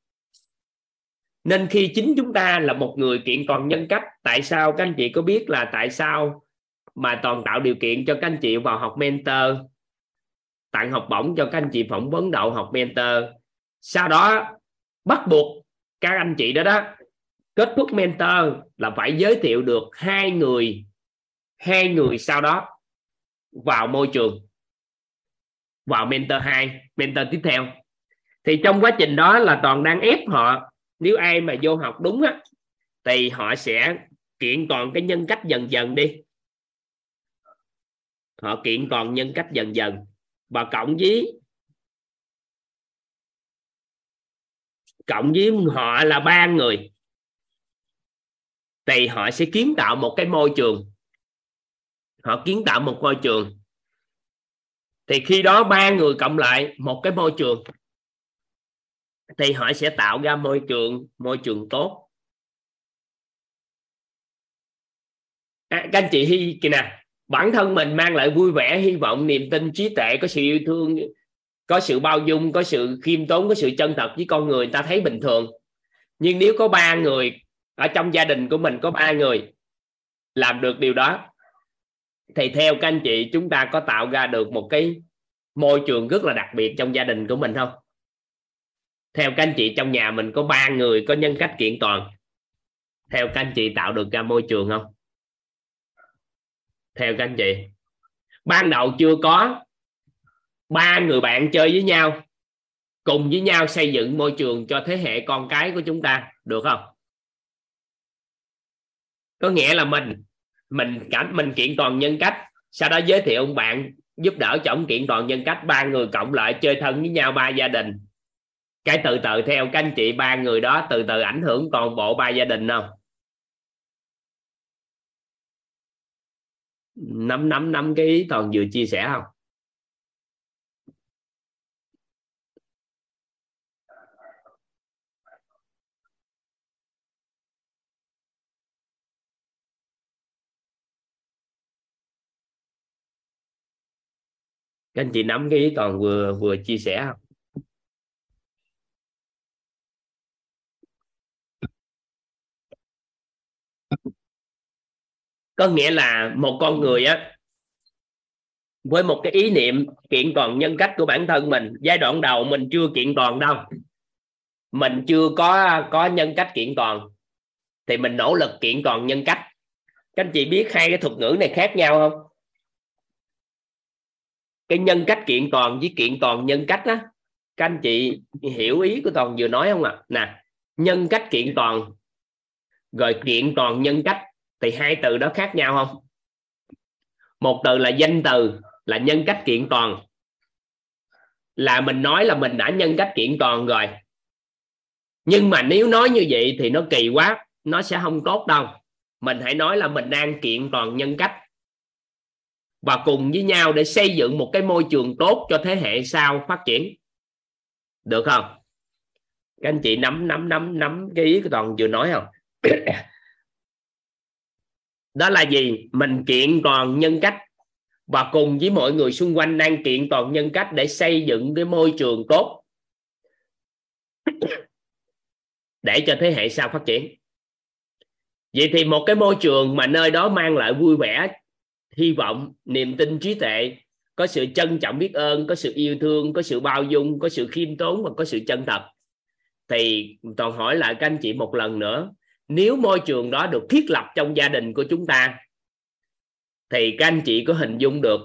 Nên khi chính chúng ta là một người kiện toàn nhân cách, tại sao các anh chị có biết là tại sao mà toàn tạo điều kiện cho các anh chị vào học mentor, tặng học bổng cho các anh chị phỏng vấn đậu học mentor? Sau đó, bắt buộc các anh chị đó đó, kết thúc mentor là phải giới thiệu được hai người hai người sau đó vào môi trường vào mentor 2 mentor tiếp theo. Thì trong quá trình đó là toàn đang ép họ, nếu ai mà vô học đúng á, thì họ sẽ kiện toàn cái nhân cách dần dần đi. Họ kiện toàn nhân cách dần dần. Và cộng với cộng với họ là ba người, thì họ sẽ kiến tạo một cái môi trường. Họ kiến tạo một môi trường thì khi đó ba người cộng lại một cái môi trường. Thì họ sẽ tạo ra môi trường môi trường tốt. À, các anh chị hy kìa nè bản thân mình mang lại vui vẻ hy vọng niềm tin trí tuệ có sự yêu thương có sự bao dung có sự khiêm tốn có sự chân thật với con người ta thấy bình thường. Nhưng nếu có ba người ở trong gia đình của mình có ba người làm được điều đó thì theo các anh chị, chúng ta có tạo ra được một cái môi trường rất là đặc biệt trong gia đình của mình không? Theo các anh chị, trong nhà mình có ba người, có nhân cách kiện toàn. Theo các anh chị tạo được ra môi trường không? Theo các anh chị. Ban đầu chưa có. Ba người bạn chơi với nhau, cùng với nhau xây dựng môi trường cho thế hệ con cái của chúng ta, được không? Có nghĩa là mình mình cảm mình kiện toàn nhân cách. Sau đó giới thiệu ông bạn, giúp đỡ chồng kiện toàn nhân cách. Ba người cộng lại chơi thân với nhau ba gia đình. Cái từ từ theo, các anh chị, ba người đó, từ từ ảnh hưởng toàn bộ ba gia đình không? Nắm nắm nắm cái ý toàn vừa chia sẻ không? Các anh chị nắm cái ý toàn vừa vừa chia sẻ không? Có nghĩa là một con người á, với một cái ý niệm kiện toàn nhân cách của bản thân mình, giai đoạn đầu mình chưa kiện toàn đâu. Mình chưa có có nhân cách kiện toàn, thì mình nỗ lực kiện toàn nhân cách. Các anh chị biết hai cái thuật ngữ này khác nhau không? Cái nhân cách kiện toàn với kiện toàn nhân cách á, các anh chị hiểu ý của toàn vừa nói không ạ? À? nè, nhân cách kiện toàn, rồi kiện toàn nhân cách thì hai từ đó khác nhau không? Một từ là danh từ, là nhân cách kiện toàn. Là mình nói là mình đã nhân cách kiện toàn rồi. Nhưng mà nếu nói như vậy thì nó kỳ quá, nó sẽ không tốt đâu. Mình hãy nói là mình đang kiện toàn nhân cách và cùng với nhau để xây dựng một cái môi trường tốt cho thế hệ sau phát triển. Được không? Các anh chị nắm nắm nắm nắm cái ý của toàn vừa nói không? Đó là gì? Mình kiện toàn nhân cách và cùng với mọi người xung quanh đang kiện toàn nhân cách để xây dựng cái môi trường tốt để cho thế hệ sau phát triển. Vậy thì một cái môi trường mà nơi đó mang lại vui vẻ hy vọng niềm tin trí tuệ, có sự trân trọng biết ơn, có sự yêu thương, có sự bao dung, có sự khiêm tốn và có sự chân thật. Thì toàn hỏi lại các anh chị một lần nữa, nếu môi trường đó được thiết lập trong gia đình của chúng ta, thì các anh chị có hình dung được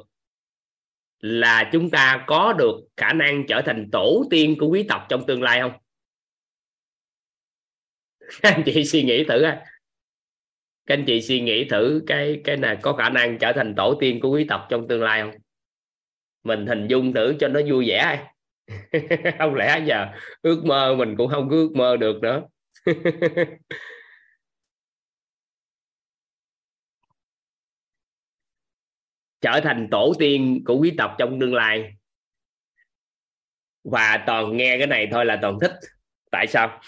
là chúng ta có được khả năng trở thành tổ tiên của quý tộc trong tương lai không? Các anh chị suy nghĩ thử á các anh chị suy nghĩ thử cái cái này có khả năng trở thành tổ tiên của quý tộc trong tương lai không? Mình hình dung thử cho nó vui vẻ không lẽ giờ ước mơ mình cũng không có ước mơ được nữa. Trở thành tổ tiên của quý tộc trong tương lai. Và toàn nghe cái này thôi là toàn thích. Tại sao?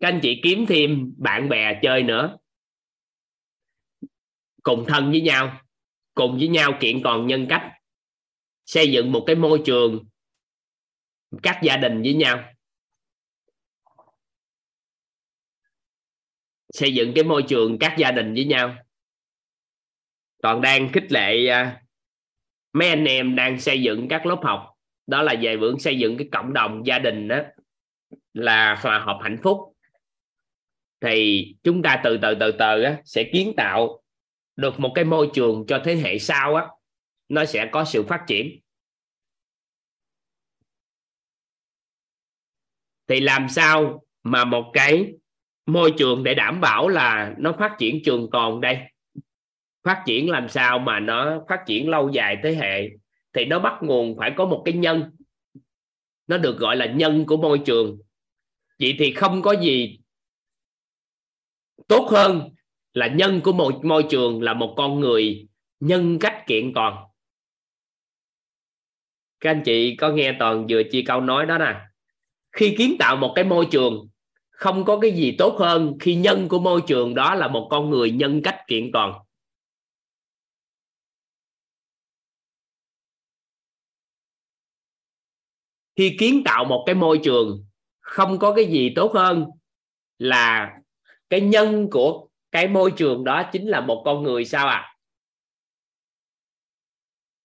Các anh chị kiếm thêm bạn bè chơi nữa cùng thân với nhau cùng với nhau kiện toàn nhân cách xây dựng một cái môi trường các gia đình với nhau. Xây dựng cái môi trường các gia đình với nhau. Toàn đang khích lệ à, mấy anh em đang xây dựng các lớp học. Đó là về vững xây dựng cái cộng đồng gia đình đó là hòa hợp hạnh phúc. Thì chúng ta từ từ từ từ á, sẽ kiến tạo được một cái môi trường cho thế hệ sau á, nó sẽ có sự phát triển. Thì làm sao mà một cái môi trường để đảm bảo là nó phát triển trường tồn đây? Phát triển làm sao mà nó phát triển lâu dài thế hệ? Thì nó bắt nguồn phải có một cái nhân. Nó được gọi là nhân của môi trường. Vậy thì không có gì tốt hơn là nhân của một môi trường là một con người nhân cách kiện toàn. Các anh chị có nghe toàn vừa chia câu nói đó nè. Khi kiến tạo một cái môi trường, không có cái gì tốt hơn khi nhân của môi trường đó là một con người nhân cách kiện toàn. Khi kiến tạo một cái môi trường, không có cái gì tốt hơn là cái nhân của cái môi trường đó chính là một con người sao à?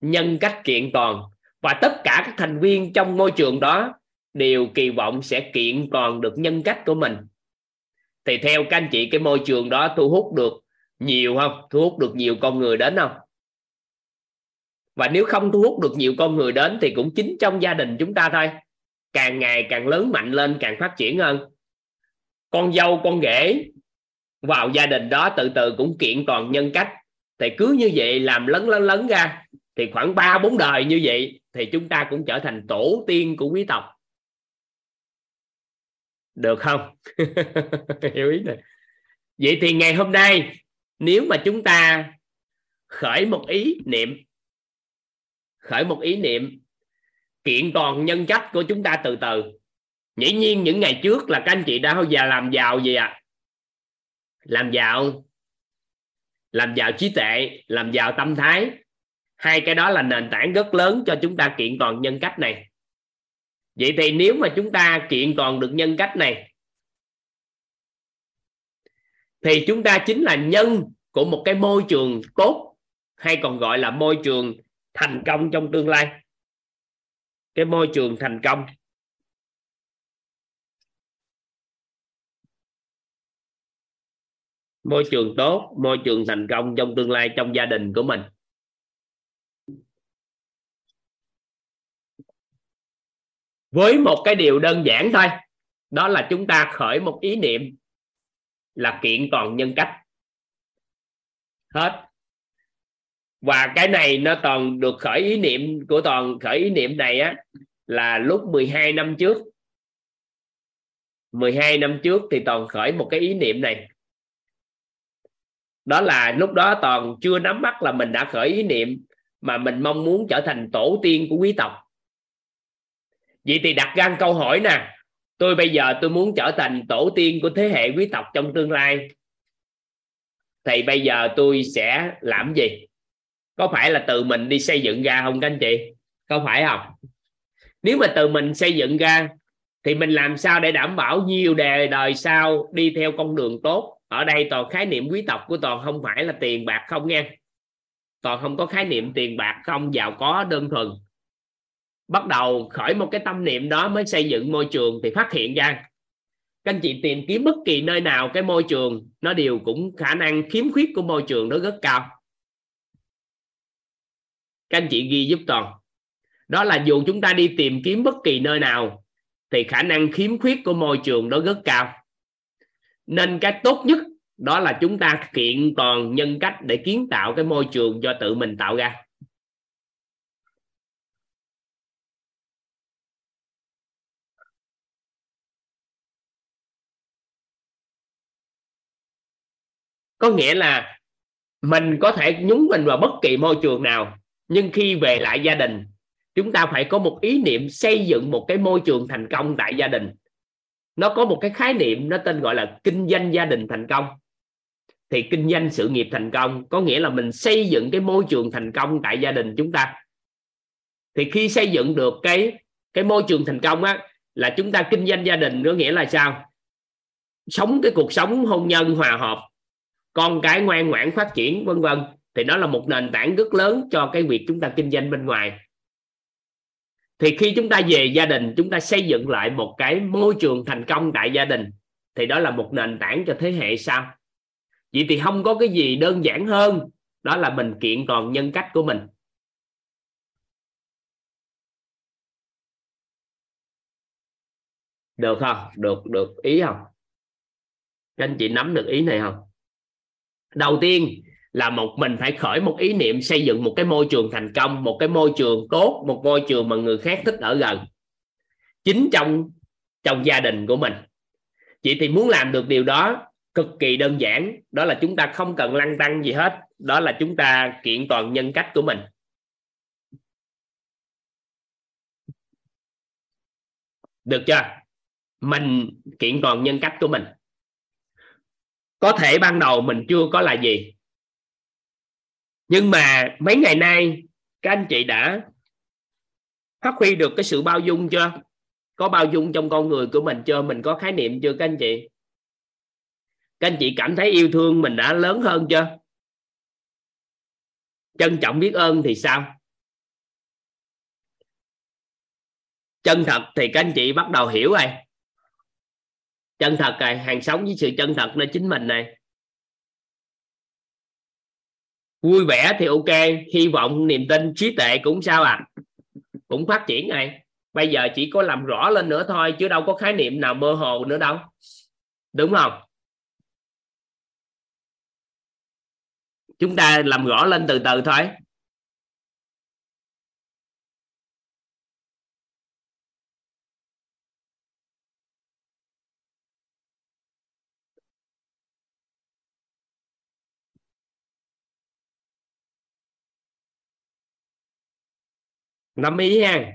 Nhân cách kiện toàn. Và tất cả các thành viên trong môi trường đó đều kỳ vọng sẽ kiện toàn được nhân cách của mình. Thì theo các anh chị, cái môi trường đó thu hút được nhiều không? Thu hút được nhiều con người đến không? Và nếu không thu hút được nhiều con người đến thì cũng chính trong gia đình chúng ta thôi. Càng ngày càng lớn mạnh lên, càng phát triển hơn. Con dâu, con rể vào gia đình đó từ từ cũng kiện toàn nhân cách. Thì cứ như vậy làm lấn lấn lấn ra. Thì khoảng ba, bốn đời như vậy thì chúng ta cũng trở thành tổ tiên của quý tộc. Được không? Hiểu ý này. Vậy thì ngày hôm nay, nếu mà chúng ta khởi một ý niệm, khởi một ý niệm kiện toàn nhân cách của chúng ta từ từ. Dĩ nhiên những ngày trước là các anh chị đã già làm giàu gì ạ? à? Làm giàu. Làm giàu trí tuệ, làm giàu tâm thái. Hai cái đó là nền tảng rất lớn cho chúng ta kiện toàn nhân cách này. Vậy thì nếu mà chúng ta kiện toàn được nhân cách này, thì chúng ta chính là nhân của một cái môi trường tốt, hay còn gọi là môi trường thành công trong tương lai. Cái môi trường thành công. Môi trường tốt, môi trường thành công trong tương lai trong gia đình của mình. Với một cái điều đơn giản thôi, đó là chúng ta khởi một ý niệm là kiện toàn nhân cách. Hết. Và cái này nó toàn được khởi ý niệm của toàn khởi ý niệm này á, là lúc 12 năm trước. 12 năm trước thì toàn khởi một cái ý niệm này đó là lúc đó toàn chưa nắm bắt là mình đã khởi ý niệm mà mình mong muốn trở thành tổ tiên của quý tộc. Vậy thì đặt ra câu hỏi nè, tôi bây giờ tôi muốn trở thành tổ tiên của thế hệ quý tộc trong tương lai. Thì bây giờ tôi sẽ làm gì? Có phải là từ mình đi xây dựng ra không các anh chị? Có phải không? Nếu mà từ mình xây dựng ra, thì mình làm sao để đảm bảo nhiều đời đời sau đi theo con đường tốt? Ở đây toàn khái niệm quý tộc của toàn không phải là tiền bạc không nghe. Toàn không có khái niệm tiền bạc không giàu có đơn thuần. Bắt đầu khởi một cái tâm niệm đó mới xây dựng môi trường thì phát hiện ra. Các anh chị tìm kiếm bất kỳ nơi nào cái môi trường, nó đều cũng khả năng khiếm khuyết của môi trường nó rất cao. Các anh chị ghi giúp toàn. Đó là dù chúng ta đi tìm kiếm bất kỳ nơi nào, thì khả năng khiếm khuyết của môi trường đó rất cao nên cái tốt nhất đó là chúng ta kiện toàn nhân cách để kiến tạo cái môi trường do tự mình tạo ra. Có nghĩa là mình có thể nhúng mình vào bất kỳ môi trường nào, nhưng khi về lại gia đình, chúng ta phải có một ý niệm xây dựng một cái môi trường thành công tại gia đình nó có một cái khái niệm nó tên gọi là kinh doanh gia đình thành công. Thì kinh doanh sự nghiệp thành công có nghĩa là mình xây dựng cái môi trường thành công tại gia đình chúng ta. Thì khi xây dựng được cái cái môi trường thành công á, là chúng ta kinh doanh gia đình có nghĩa là sao? Sống cái cuộc sống hôn nhân hòa hợp, con cái ngoan ngoãn phát triển, vân vân. Thì đó là một nền tảng rất lớn cho cái việc chúng ta kinh doanh bên ngoài thì khi chúng ta về gia đình, chúng ta xây dựng lại một cái môi trường thành công tại gia đình, thì đó là một nền tảng cho thế hệ sau. Vậy thì không có cái gì đơn giản hơn, đó là mình kiện toàn nhân cách của mình. Được không? Được được. Ý không? Các anh chị nắm được ý này không? Đầu tiên là một mình phải khởi một ý niệm xây dựng một cái môi trường thành công, một cái môi trường tốt, một môi trường mà người khác thích ở gần. Chính trong trong gia đình của mình. Chị thì muốn làm được điều đó cực kỳ đơn giản. Đó là chúng ta không cần lăn tăng gì hết. Đó là chúng ta kiện toàn nhân cách của mình. Được chưa? Mình kiện toàn nhân cách của mình. Có thể ban đầu mình chưa có là gì? Nhưng mà mấy ngày nay, các anh chị đã phát huy được cái sự bao dung chưa? Có bao dung trong con người của mình chưa? Mình có khái niệm chưa các anh chị? Các anh chị cảm thấy yêu thương mình đã lớn hơn chưa? Trân trọng biết ơn thì sao? Chân thật thì các anh chị bắt đầu hiểu rồi. Chân thật rồi, hàng sống với sự chân thật nơi chính mình này vui vẻ thì ok, hy vọng niềm tin, trí tuệ cũng sao à cũng phát triển này. Bây giờ chỉ có làm rõ lên nữa thôi, chứ đâu có khái niệm nào mơ hồ nữa đâu. Đúng không? Chúng ta làm rõ lên từ từ thôi. Nắm ý ha.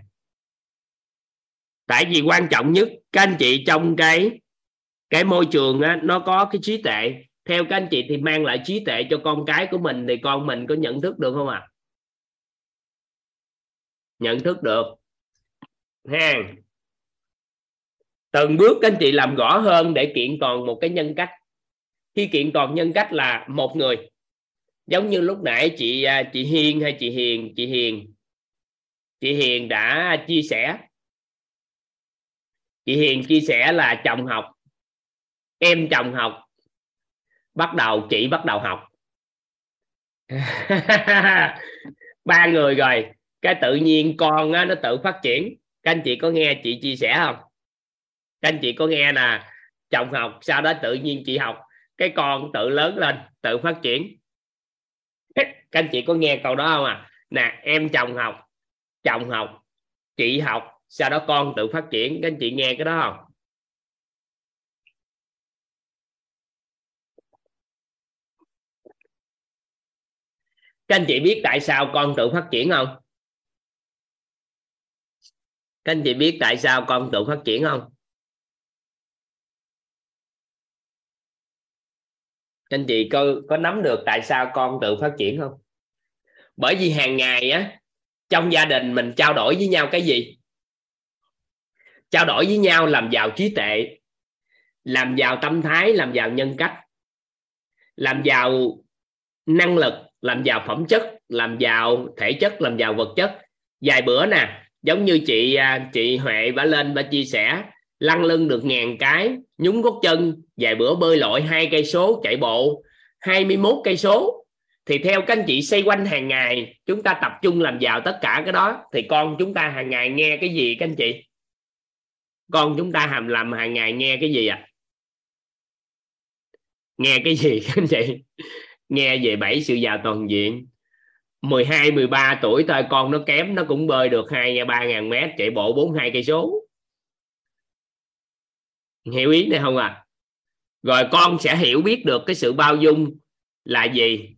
Tại vì quan trọng nhất các anh chị trong cái cái môi trường á, nó có cái trí tuệ. Theo các anh chị thì mang lại trí tuệ cho con cái của mình thì con mình có nhận thức được không ạ? À? nhận thức được. Ha. Từng bước các anh chị làm rõ hơn để kiện toàn một cái nhân cách. Khi kiện toàn nhân cách là một người. Giống như lúc nãy chị à, chị Hiên hay chị Hiền chị Hiền chị Hiền đã chia sẻ. Chị Hiền chia sẻ là chồng học em chồng học bắt đầu chị bắt đầu học. Ba người rồi cái tự nhiên con á, nó tự phát triển. Các anh chị có nghe chị chia sẻ không? Các anh chị có nghe nè chồng học sau đó tự nhiên chị học cái con tự lớn lên tự phát triển. Các anh chị có nghe câu đó không à? Nè em chồng học chồng học, chị học, sau đó con tự phát triển. Các anh chị nghe cái đó không? Các anh chị biết tại sao con tự phát triển không? Các anh chị biết tại sao con tự phát triển không? Các anh chị có có nắm được tại sao con tự phát triển không? Bởi vì hàng ngày á trong gia đình mình trao đổi với nhau cái gì? Trao đổi với nhau làm giàu trí tuệ, làm giàu tâm thái, làm giàu nhân cách, làm giàu năng lực, làm giàu phẩm chất, làm giàu thể chất, làm giàu vật chất. Vài bữa nè, giống như chị à, chị huệ bà lên bà chia sẻ, lăn lưng được ngàn cái, nhúng gót chân, vài bữa bơi lội hai cây số chạy bộ 21 cây số thì theo các anh chị xoay quanh hàng ngày, chúng ta tập trung làm giàu tất cả cái đó, thì con chúng ta hàng ngày nghe cái gì các anh chị? Con chúng ta hàm làm hàng ngày nghe cái gì à nghe cái gì các anh chị? Nghe về bảy sự giàu toàn diện. 12 13 tuổi thôi, con nó kém, nó cũng bơi được 2 3 ngàn mét, chạy bộ 42 cây số. Hiểu ý này không à rồi con sẽ hiểu biết được cái sự bao dung là gì?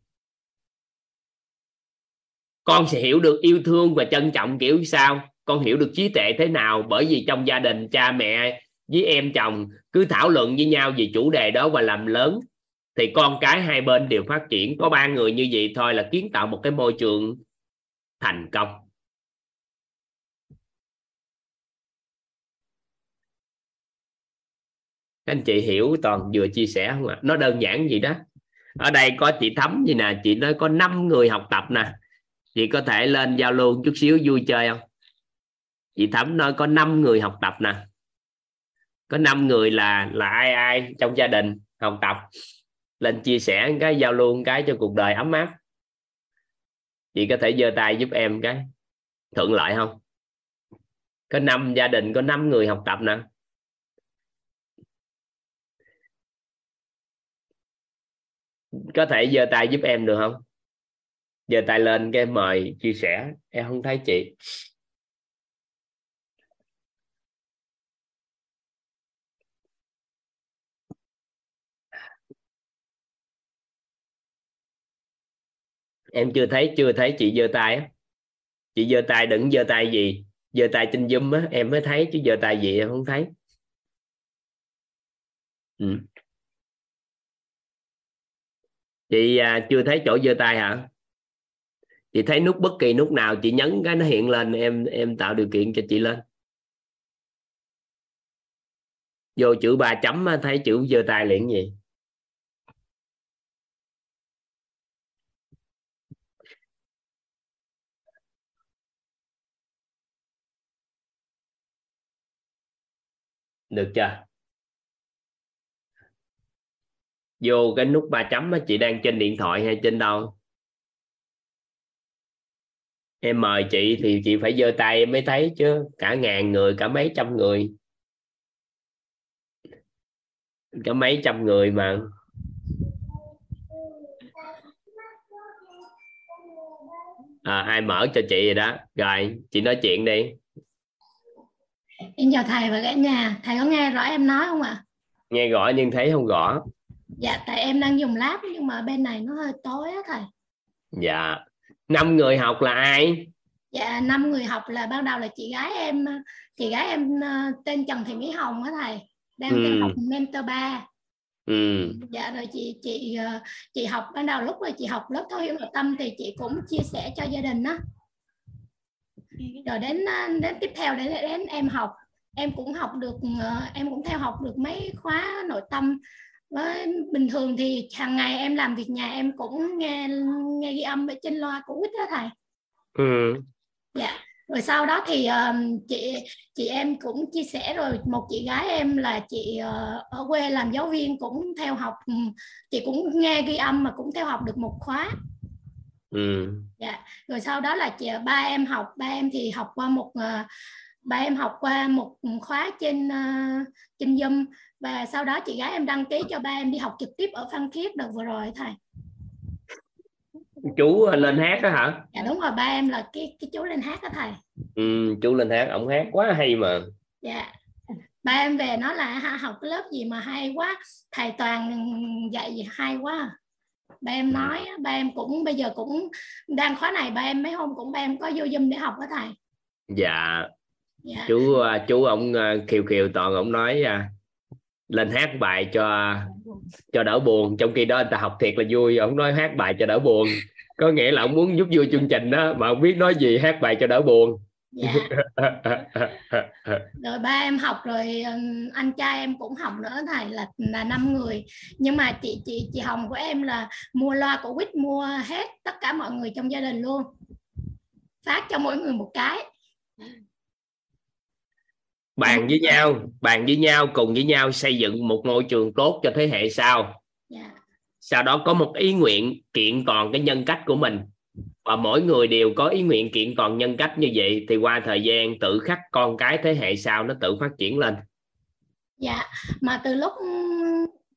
Con sẽ hiểu được yêu thương và trân trọng kiểu sao. Con hiểu được trí tuệ thế nào, bởi vì trong gia đình, cha mẹ với em chồng cứ thảo luận với nhau về chủ đề đó và làm lớn. Thì con cái hai bên đều phát triển. Có ba người như vậy thôi là kiến tạo một cái môi trường thành công. Các anh chị hiểu toàn vừa chia sẻ không ạ? Nó đơn giản gì đó. Ở đây có chị thấm gì nè, chị nói có 5 người học tập nè chị có thể lên giao lưu chút xíu, vui chơi không? Chị thẩm nói có 5 người học tập nè. Có 5 người là là ai ai trong gia đình học tập. Lên chia sẻ cái, giao lưu cái cho cuộc đời ấm áp. Chị có thể giơ tay giúp em cái. Thuận lợi không? Có năm gia đình, có 5 người học tập nè. Có thể giơ tay giúp em được không? Giờ tay lên cái mời chia sẻ. Em không thấy chị. Em chưa thấy chưa thấy chị giơ tay á. Chị giơ tay đừng giơ tay gì. Giơ tay trên zoom á em mới thấy chứ giơ tay gì em không thấy. Ừ. chị à, chưa thấy chỗ giơ tay hả? Chị thấy nút bất kỳ nút nào chị nhấn cái nó hiện lên em em tạo điều kiện cho chị lên. Vô chữ ba chấm thấy chữ giơ tay liền gì? Được chưa? Vô cái nút ba chấm á, chị đang trên điện thoại hay trên đâu? Em mời chị thì chị phải giơ tay em mới thấy chứ cả ngàn người cả mấy trăm người cả mấy trăm người mà à, ai mở cho chị rồi đó rồi chị nói chuyện đi Em chào thầy và cả nhà. Thầy có nghe rõ em nói không ạ? nghe gõ nhưng thấy không gõ Dạ, tại em đang dùng lab nhưng mà bên này nó hơi tối á thầy. dạ năm người học là ai Dạ, năm người học là ban đầu là chị gái em, chị gái em ờ, tên Trần Thị Mỹ Hồng á thầy, đang Ừ. học mentor 3. ừ Dạ rồi chị chị ờ, chị học ban đầu lúc mà chị học lớp thấu hiểu nội tâm thì chị cũng chia sẻ cho gia đình á. Rồi đến ờ, đến tiếp theo đến đến em học, em cũng học được em cũng theo học được mấy khóa nội tâm. Với bình thường thì hàng ngày em làm việc nhà em cũng nghe nghe ghi âm ở trên loa của quýt đó thầy. ừ Dạ. Rồi sau đó thì um, chị chị em cũng chia sẻ rồi một chị gái em là chị ờ, ở quê làm giáo viên cũng theo học ừm, chị cũng nghe ghi âm mà cũng theo học được một khóa. ừ Dạ. Rồi sau đó là chị ba em học ba em thì học qua một ờ, ba em học qua một khóa trên ờ, trên Zoom và sau đó chị gái em đăng ký cho ba em đi học trực tiếp ở Phan Thiết đợt vừa rồi thầy. chú lên hát đó hả? Dạ đúng rồi ba em là cái cái chú lên hát đó thầy. ừ, chú lên hát ổng hát quá hay mà. Dạ. Ba em về nói là ha, học cái lớp gì mà hay quá. Thầy toàn dạy gì hay quá. Ba em nói á, ba em cũng bây giờ cũng đang khóa này ba em mấy hôm cũng ba em có vô zoom để học đó thầy. Dạ. Dạ. Chú à, chú ổng à, khiều khiều toàn ổng nói à, lên hát bài cho cho đỡ buồn. Trong khi đó anh ta học thiệt là vui, ông nói hát bài cho đỡ buồn. Có nghĩa là ông muốn giúp vui chương trình đó, mà không biết nói gì, hát bài cho đỡ buồn. Dạ. Rồi ba em học rồi anh trai em cũng học nữa, thầy, là là năm người. Nhưng mà chị chị chị Hồng của em là mua loa của quýt, mua hết tất cả mọi người trong gia đình luôn. Phát cho mỗi người một cái bàn với nhau bàn với nhau cùng với nhau xây dựng một môi trường tốt cho thế hệ sau. Dạ. Sau đó có một ý nguyện kiện toàn cái nhân cách của mình. Và mỗi người đều có ý nguyện kiện toàn nhân cách như vậy thì qua thời gian tự khắc con cái thế hệ sau nó tự phát triển lên. Dạ, mà từ lúc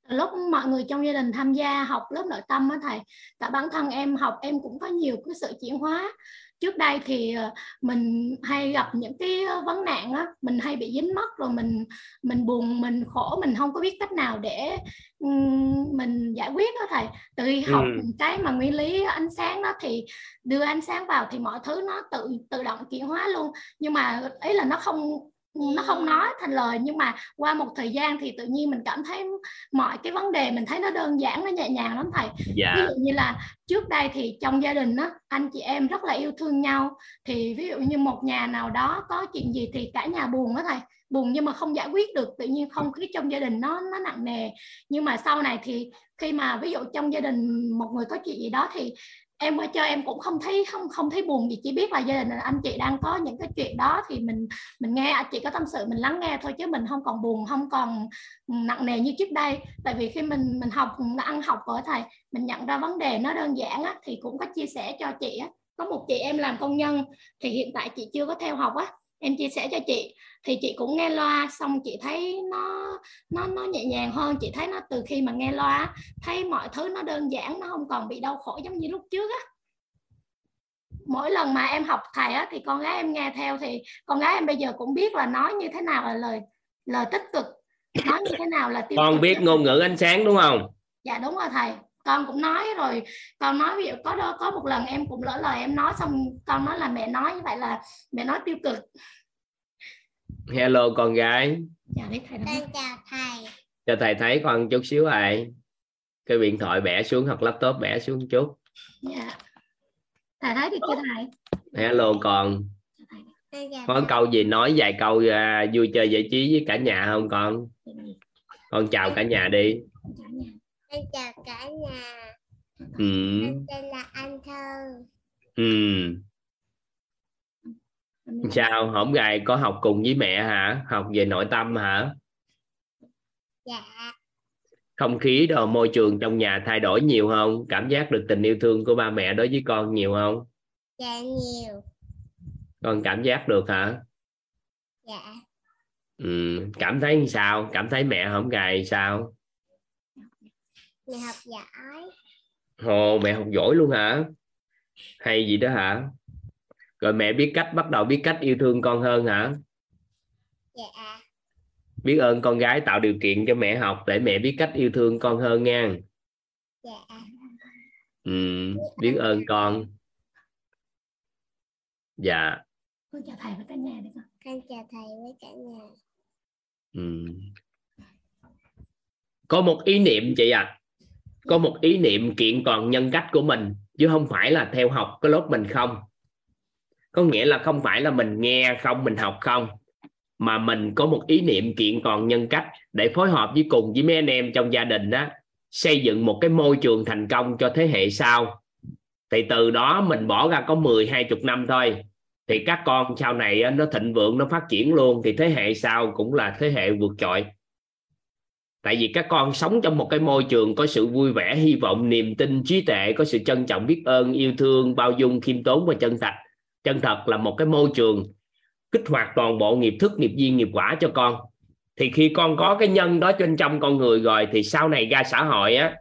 từ lúc mọi người trong gia đình tham gia học lớp nội tâm á thầy, cả bản thân em học em cũng có nhiều cái sự chuyển hóa. Trước đây thì ờ, mình hay gặp những cái vấn nạn á, mình hay bị dính mắc rồi mình mình buồn, mình khổ, mình không có biết cách nào để mình giải quyết đó thầy. Từ khi học Ừ. cái mà nguyên lý ánh sáng đó thì đưa ánh sáng vào thì mọi thứ nó tự tự động chuyển hóa luôn. Nhưng mà ấy là nó không nó không nói thành lời nhưng mà qua một thời gian thì tự nhiên mình cảm thấy mọi cái vấn đề mình thấy nó đơn giản nó nhẹ nhàng lắm thầy. Ví dạ dụ như là trước đây thì trong gia đình á anh chị em rất là yêu thương nhau. Thì ví dụ như một nhà nào đó có chuyện gì thì cả nhà buồn đó thầy. Buồn nhưng mà không giải quyết được tự nhiên không khí trong gia đình nó nó nặng nề. Nhưng mà sau này thì khi mà ví dụ trong gia đình một người có chuyện gì đó thì em qua chơi em cũng không thấy không không thấy buồn gì chỉ biết là gia đình anh chị đang có những cái chuyện đó thì mình mình nghe anh chị có tâm sự mình lắng nghe thôi chứ mình không còn buồn không còn nặng nề như trước đây tại vì khi mình mình học ăn học ở thầy mình nhận ra vấn đề nó đơn giản á, thì cũng có chia sẻ cho chị á. có một chị em làm công nhân thì hiện tại chị chưa có theo học á em chia sẻ cho chị. Thì chị cũng nghe loa xong chị thấy nó nó nó nhẹ nhàng hơn. Chị thấy nó từ khi mà nghe loa thấy mọi thứ nó đơn giản nó không còn bị đau khổ giống như lúc trước á. Mỗi lần mà em học thầy á thì con gái em nghe theo thì con gái em bây giờ cũng biết là nói như thế nào là lời lời tích cực nói như thế nào là tiêu con biết ngôn ngữ ánh sáng đúng không? Dạ đúng rồi thầy con cũng nói rồi con nói ví dụ có đó có một lần em cũng lỡ lời em nói xong con nói là mẹ nói như vậy là mẹ nói tiêu cực. Hello con gái. Dạ đấy thầy. Con chào thầy. cho thầy thấy con chút xíu ai cái điện thoại bẻ xuống hoặc laptop bẻ xuống chút. Dạ. Thầy thấy được chưa thầy? Hello con. Con chào có câu gì nói vài câu à, vui chơi giải trí với cả nhà không con? Con chào cả nhà đi Con chào cả nhà. ừ. Con tên là Anh Thơ. Ừ. sao hổng gài có học cùng với mẹ hả học về nội tâm hả dạ không khí đồ môi trường trong nhà thay đổi nhiều không cảm giác được tình yêu thương của ba mẹ đối với con nhiều không dạ nhiều con cảm giác được hả dạ ừ. cảm thấy sao cảm thấy mẹ không gầy sao mẹ học giỏi. Ồ, mẹ học giỏi luôn hả? Hay gì đó hả? Rồi mẹ biết cách bắt đầu biết cách yêu thương con hơn hả? Dạ. Biết ơn con gái tạo điều kiện cho mẹ học để mẹ biết cách yêu thương con hơn nha. Dạ. Ừ, biết ơn con. Dạ. Con chào thầy và cả nhà được không? Con chào thầy với cả nhà. Ừ. có một ý niệm chị à có một ý niệm kiện toàn nhân cách của mình, chứ không phải là theo học cái lớp mình không. Có nghĩa là không phải là mình nghe không, mình học không, mà mình có một ý niệm kiện toàn nhân cách để phối hợp với cùng với mấy anh em trong gia đình đó xây dựng một cái môi trường thành công cho thế hệ sau. Thì từ đó mình bỏ ra có 10 20 năm thôi, thì các con sau này nó thịnh vượng, nó phát triển luôn, thì thế hệ sau cũng là thế hệ vượt trội tại vì các con sống trong một cái môi trường có sự vui vẻ hy vọng niềm tin trí tuệ có sự trân trọng biết ơn yêu thương bao dung khiêm tốn và chân thật. Chân thật là một cái môi trường kích hoạt toàn bộ nghiệp thức nghiệp duyên nghiệp quả cho con. Thì khi con có cái nhân đó trên trong con người rồi thì sau này ra xã hội á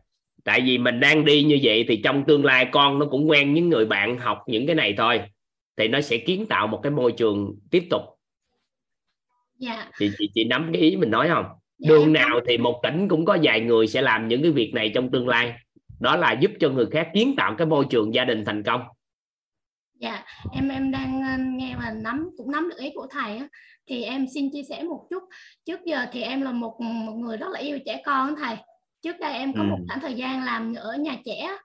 tại vì mình đang đi như vậy thì trong tương lai con nó cũng quen những người bạn học những cái này thôi thì nó sẽ kiến tạo một cái môi trường tiếp tục. Dạ. Chị chị, chị nắm cái ý mình nói không Dạ, đường nào thì một tỉnh cũng có vài người sẽ làm những cái việc này trong tương lai đó là giúp cho người khác kiến tạo cái môi trường gia đình thành công Dạ, em em đang nghe và nắm cũng nắm được ý của thầy á. Thì em xin chia sẻ một chút. Trước giờ thì em là một một người rất là yêu trẻ con thầy. Trước đây em có một Ừ. khoảng thời gian làm ở nhà trẻ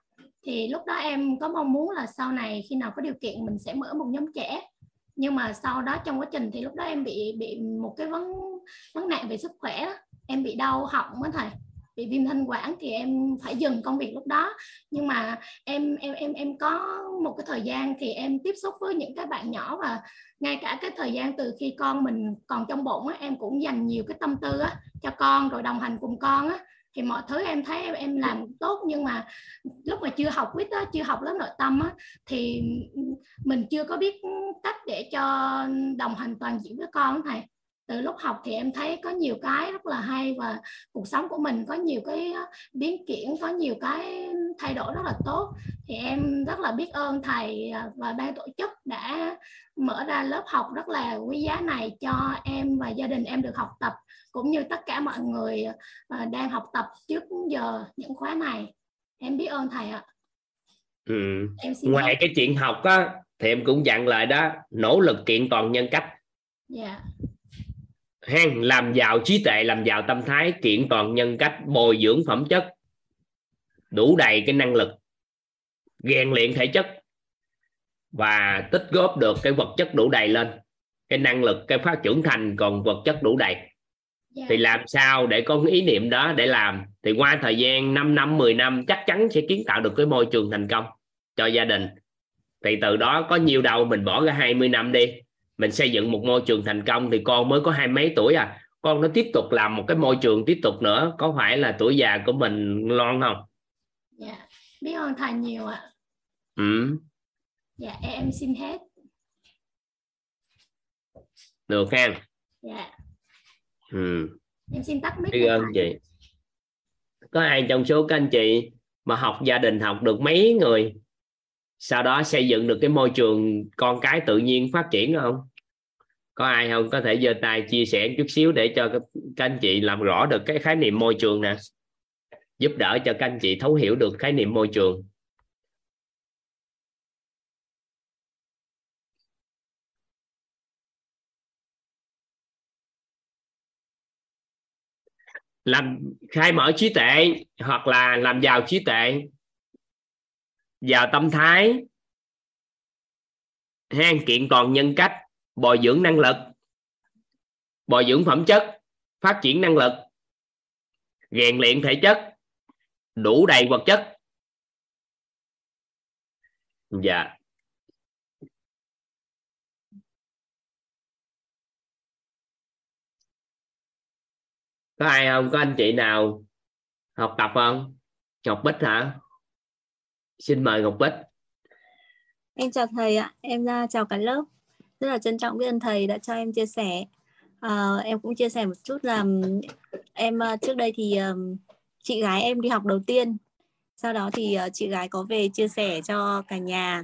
thì lúc đó em có mong muốn là sau này khi nào có điều kiện mình sẽ mở một nhóm trẻ. Nhưng mà sau đó trong quá trình thì lúc đó em bị bị một cái vấn vấn nạn về sức khỏe đó. Em bị đau họng á thầy bị viêm thanh quản thì em phải dừng công việc lúc đó nhưng mà em em em em có một cái thời gian thì em tiếp xúc với những cái bạn nhỏ và ngay cả cái thời gian từ khi con mình còn trong bụng á, em cũng dành nhiều cái tâm tư á, cho con rồi đồng hành cùng con á thì mọi thứ em thấy em, em làm tốt nhưng mà lúc mà chưa học quýt á, chưa học lớp nội tâm á, thì mình chưa có biết cách để cho đồng hành toàn diện với con thầy. Từ lúc học thì em thấy có nhiều cái rất là hay và cuộc sống của mình có nhiều cái biến chuyển có nhiều cái thay đổi rất là tốt. Thì em rất là biết ơn thầy và ban tổ chức đã mở ra lớp học rất là quý giá này cho em và gia đình em được học tập cũng như tất cả mọi người à, đang học tập trước giờ những khóa này. Em biết ơn thầy ạ. Ừ. em xin ngoài phép. cái chuyện học á thì em cũng dặn lại đó nỗ lực kiện toàn nhân cách. Dạ. Hen làm giàu trí tuệ làm giàu tâm thái kiện toàn nhân cách bồi dưỡng phẩm chất. Đủ đầy cái năng lực rèn luyện thể chất. Và tích góp được cái vật chất đủ đầy lên. Cái năng lực cái phát trưởng thành còn vật chất đủ đầy dạ. Thì làm sao để có cái ý niệm đó để làm? Thì qua thời gian 5 năm 10 năm chắc chắn sẽ kiến tạo được cái môi trường thành công cho gia đình. Thì từ đó có nhiều đâu mình bỏ ra 20 năm đi. Mình xây dựng một môi trường thành công thì con mới có hai mấy tuổi à. Con nó tiếp tục làm một cái môi trường tiếp tục nữa. Có phải là tuổi già của mình lon không? Dạ biết ơn thầy nhiều ạ. Ừ, dạ em xin hết. Được ha dạ ừ. em xin tắt mic biết ơn chị. Có ai trong số các anh chị mà học gia đình học được mấy người? Sau đó xây dựng được cái môi trường con cái tự nhiên phát triển không? Có ai không? Có thể giơ tay chia sẻ chút xíu để cho các, các anh chị làm rõ được cái khái niệm môi trường nè. Giúp đỡ cho các anh chị thấu hiểu được khái niệm môi trường làm, khai mở trí tuệ, hoặc là làm giàu trí tuệ. Giàu tâm thái. Hang kiện toàn nhân cách, bồi dưỡng năng lực. Bồi dưỡng phẩm chất, phát triển năng lực. Rèn luyện thể chất, đủ đầy vật chất. Dạ. Có ai không có anh chị nào học tập không Ngọc Bích hả xin mời Ngọc Bích Em chào thầy ạ, em ra chào cả lớp. Rất là trân trọng biết ơn thầy đã cho em chia sẻ. À, em cũng chia sẻ một chút là em à, trước đây thì chị gái em đi học đầu tiên. Sau đó thì ờ, chị gái có về chia sẻ cho cả nhà.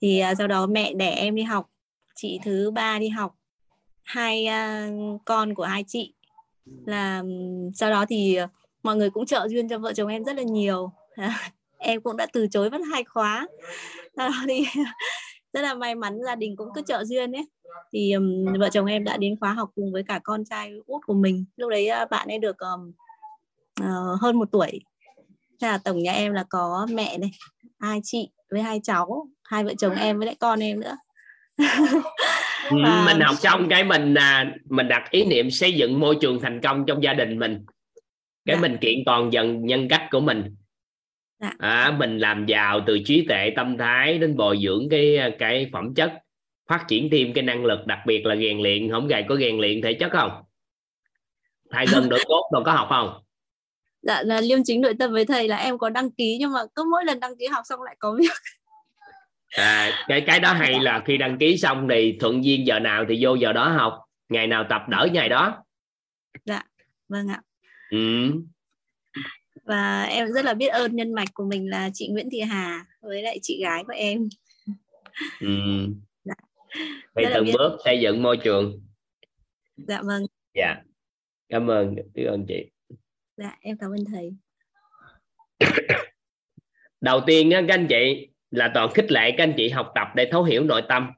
Thì à, sau đó mẹ đẻ em đi học, chị thứ ba đi học, hai con của hai chị. Là sau đó thì ờ, mọi người cũng trợ duyên cho vợ chồng em rất là nhiều. em cũng đã từ chối mất hai khóa. Sau đó thì rất là may mắn gia đình cũng cứ trợ duyên ấy. Thì um, vợ chồng em đã đến khóa học cùng với cả con trai út của mình. Lúc đấy uh, bạn ấy được um, uh, hơn một tuổi. Thế là tổng nhà em là có mẹ này hai chị với hai cháu hai vợ chồng em với lại con em nữa. và... mình học xong cái mình à, mình đặt ý niệm xây dựng môi trường thành công trong gia đình mình. Cái dạ. mình kiện toàn dần nhân cách của mình. Dạ. à, mình làm giàu từ trí tuệ tâm thái đến bồi dưỡng cái cái phẩm chất phát triển thêm cái năng lực đặc biệt là rèn luyện. Không gầy có rèn luyện thể chất không? Thầy gần đội cốt còn có học không? Dạ là liêm chính nội tâm với thầy là em có đăng ký nhưng mà cứ mỗi lần đăng ký học xong lại có việc à, cái cái đó hay là khi đăng ký xong thì thuận duyên giờ nào thì vô giờ đó học. Ngày nào tập đỡ ngày đó. Dạ vâng ạ. Ừ. Và em rất là biết ơn nhân mạch của mình là chị Nguyễn Thị Hà với lại chị gái của em. Ừ. dạ. Vậy từng biết... bước xây dựng môi trường. Dạ vâng. Dạ. Cảm ơn biết ơn chị. Dạ em cảm ơn thầy. Đầu tiên các anh chị là toàn khích lệ các anh chị học tập để thấu hiểu nội tâm.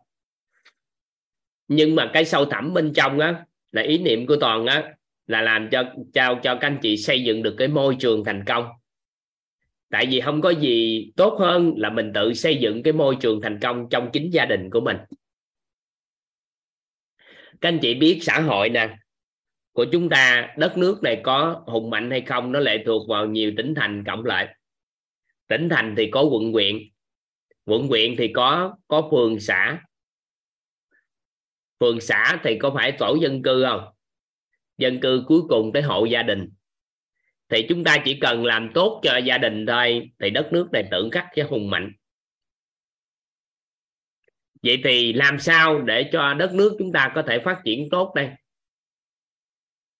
Nhưng mà cái sâu thẳm bên trong á, là ý niệm của toàn á, là làm cho, trao cho các anh chị xây dựng được cái môi trường thành công. Tại vì không có gì tốt hơn là mình tự xây dựng cái môi trường thành công trong chính gia đình của mình. Các anh chị biết xã hội nè, của chúng ta, đất nước này có hùng mạnh hay không, nó lệ thuộc vào nhiều tỉnh thành cộng lại. Tỉnh thành thì có quận huyện quận huyện thì có có phường xã. Phường xã thì có phải tổ dân cư không? Dân cư cuối cùng tới hộ gia đình. Thì chúng ta chỉ cần làm tốt cho gia đình thôi, thì đất nước này tự khắc sẽ hùng mạnh. Vậy thì làm sao để cho đất nước chúng ta có thể phát triển tốt đây?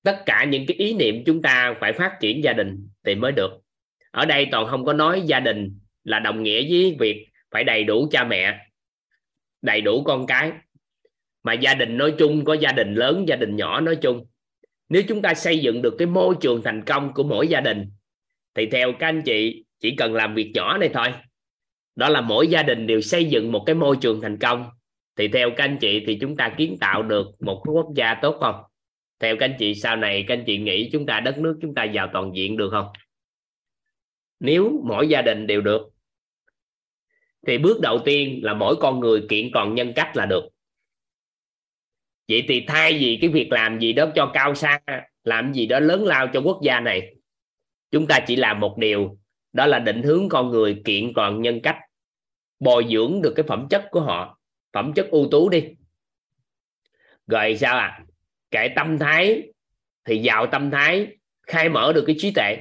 Tất cả những cái ý niệm chúng ta phải phát triển gia đình thì mới được. Ở đây toàn không có nói gia đình là đồng nghĩa với việc phải đầy đủ cha mẹ, đầy đủ con cái. Mà gia đình nói chung, có gia đình lớn, gia đình nhỏ nói chung. Nếu chúng ta xây dựng được cái môi trường thành công của mỗi gia đình, thì theo các anh chị, chỉ cần làm việc nhỏ này thôi. Đó là mỗi gia đình đều xây dựng một cái môi trường thành công. Thì theo các anh chị thì chúng ta kiến tạo được một quốc gia tốt không? Theo các anh chị, sau này các anh chị nghĩ chúng ta, đất nước chúng ta giàu toàn diện được không? Nếu mỗi gia đình đều được thì bước đầu tiên là mỗi con người kiện toàn nhân cách là được. Vậy thì thay vì cái việc làm gì đó cho cao xa, làm gì đó lớn lao cho quốc gia này, chúng ta chỉ làm một điều, đó là định hướng con người kiện toàn nhân cách, bồi dưỡng được cái phẩm chất của họ, phẩm chất ưu tú đi. Rồi sao à? Kệ tâm thái, thì giàu tâm thái, khai mở được cái trí tuệ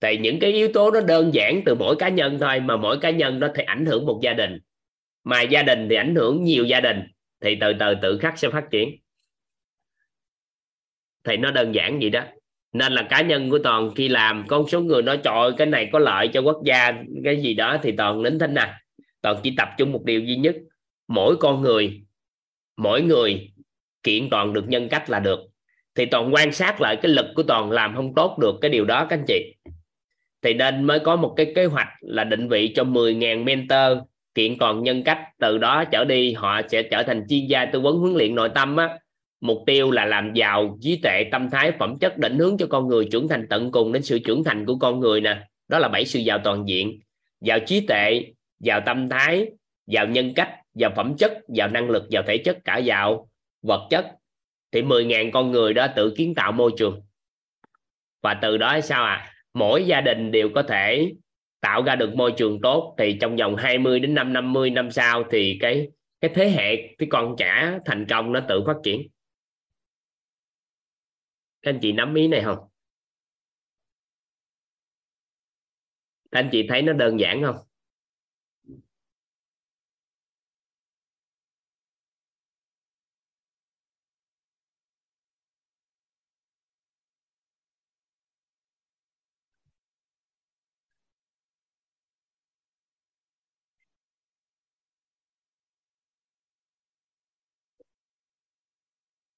tại những cái yếu tố nó đơn giản từ mỗi cá nhân thôi, mà mỗi cá nhân nó thì ảnh hưởng một gia đình. Mà gia đình thì ảnh hưởng nhiều gia đình, thì từ từ, tự khắc sẽ phát triển. Thì nó đơn giản vậy đó. Nên là cá nhân của toàn khi làm con số người nói, trời cái này có lợi cho quốc gia, cái gì đó. Thì toàn nín thinh nè à. toàn chỉ tập trung một điều duy nhất. Mỗi con người, mỗi người kiện toàn được nhân cách là được. Thì toàn quan sát lại cái lực của toàn làm không tốt được, cái điều đó các anh chị thì nên mới có một cái kế hoạch là định vị cho 10.000 mentor. Kiện toàn nhân cách, từ đó trở đi họ sẽ trở thành chuyên gia tư vấn huấn luyện nội tâm á. Mục tiêu là làm giàu, trí tuệ, tâm thái, phẩm chất, định hướng cho con người, trưởng thành tận cùng đến sự trưởng thành của con người nè. Đó là bảy sự giàu toàn diện. Giàu trí tuệ, giàu tâm thái, giàu nhân cách, giàu phẩm chất, giàu năng lực, giàu thể chất, cả giàu vật chất. Thì 10.000 con người đó tự kiến tạo môi trường. Và từ đó sao à? Mỗi gia đình đều có thể tạo ra được môi trường tốt. Thì trong vòng 20 đến năm 50 năm sau thì cái cái thế hệ, cái con trẻ thành công nó tự phát triển. Các anh chị nắm ý này không? Các anh chị thấy nó đơn giản không?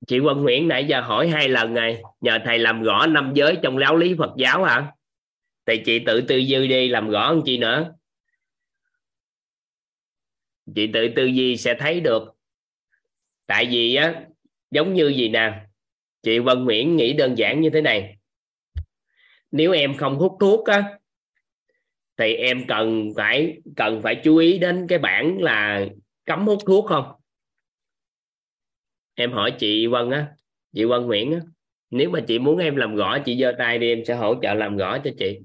Chị Quân Nguyễn nãy giờ hỏi hai lần này nhờ thầy làm rõ năm giới trong giáo lý Phật giáo hả? Thì chị tự tư duy đi, làm rõ hơn chị nữa? Chị tự tư duy sẽ thấy được. Tại vì á, giống như gì nè, chị Vân Nguyễn nghĩ đơn giản như thế này. Nếu em không hút thuốc á, thì em cần phải cần phải chú ý đến cái bản là cấm hút thuốc không? Em hỏi chị Vân á chị Vân Nguyễn á nếu mà chị muốn em làm rõ chị giơ tay đi em sẽ hỗ trợ làm rõ cho chị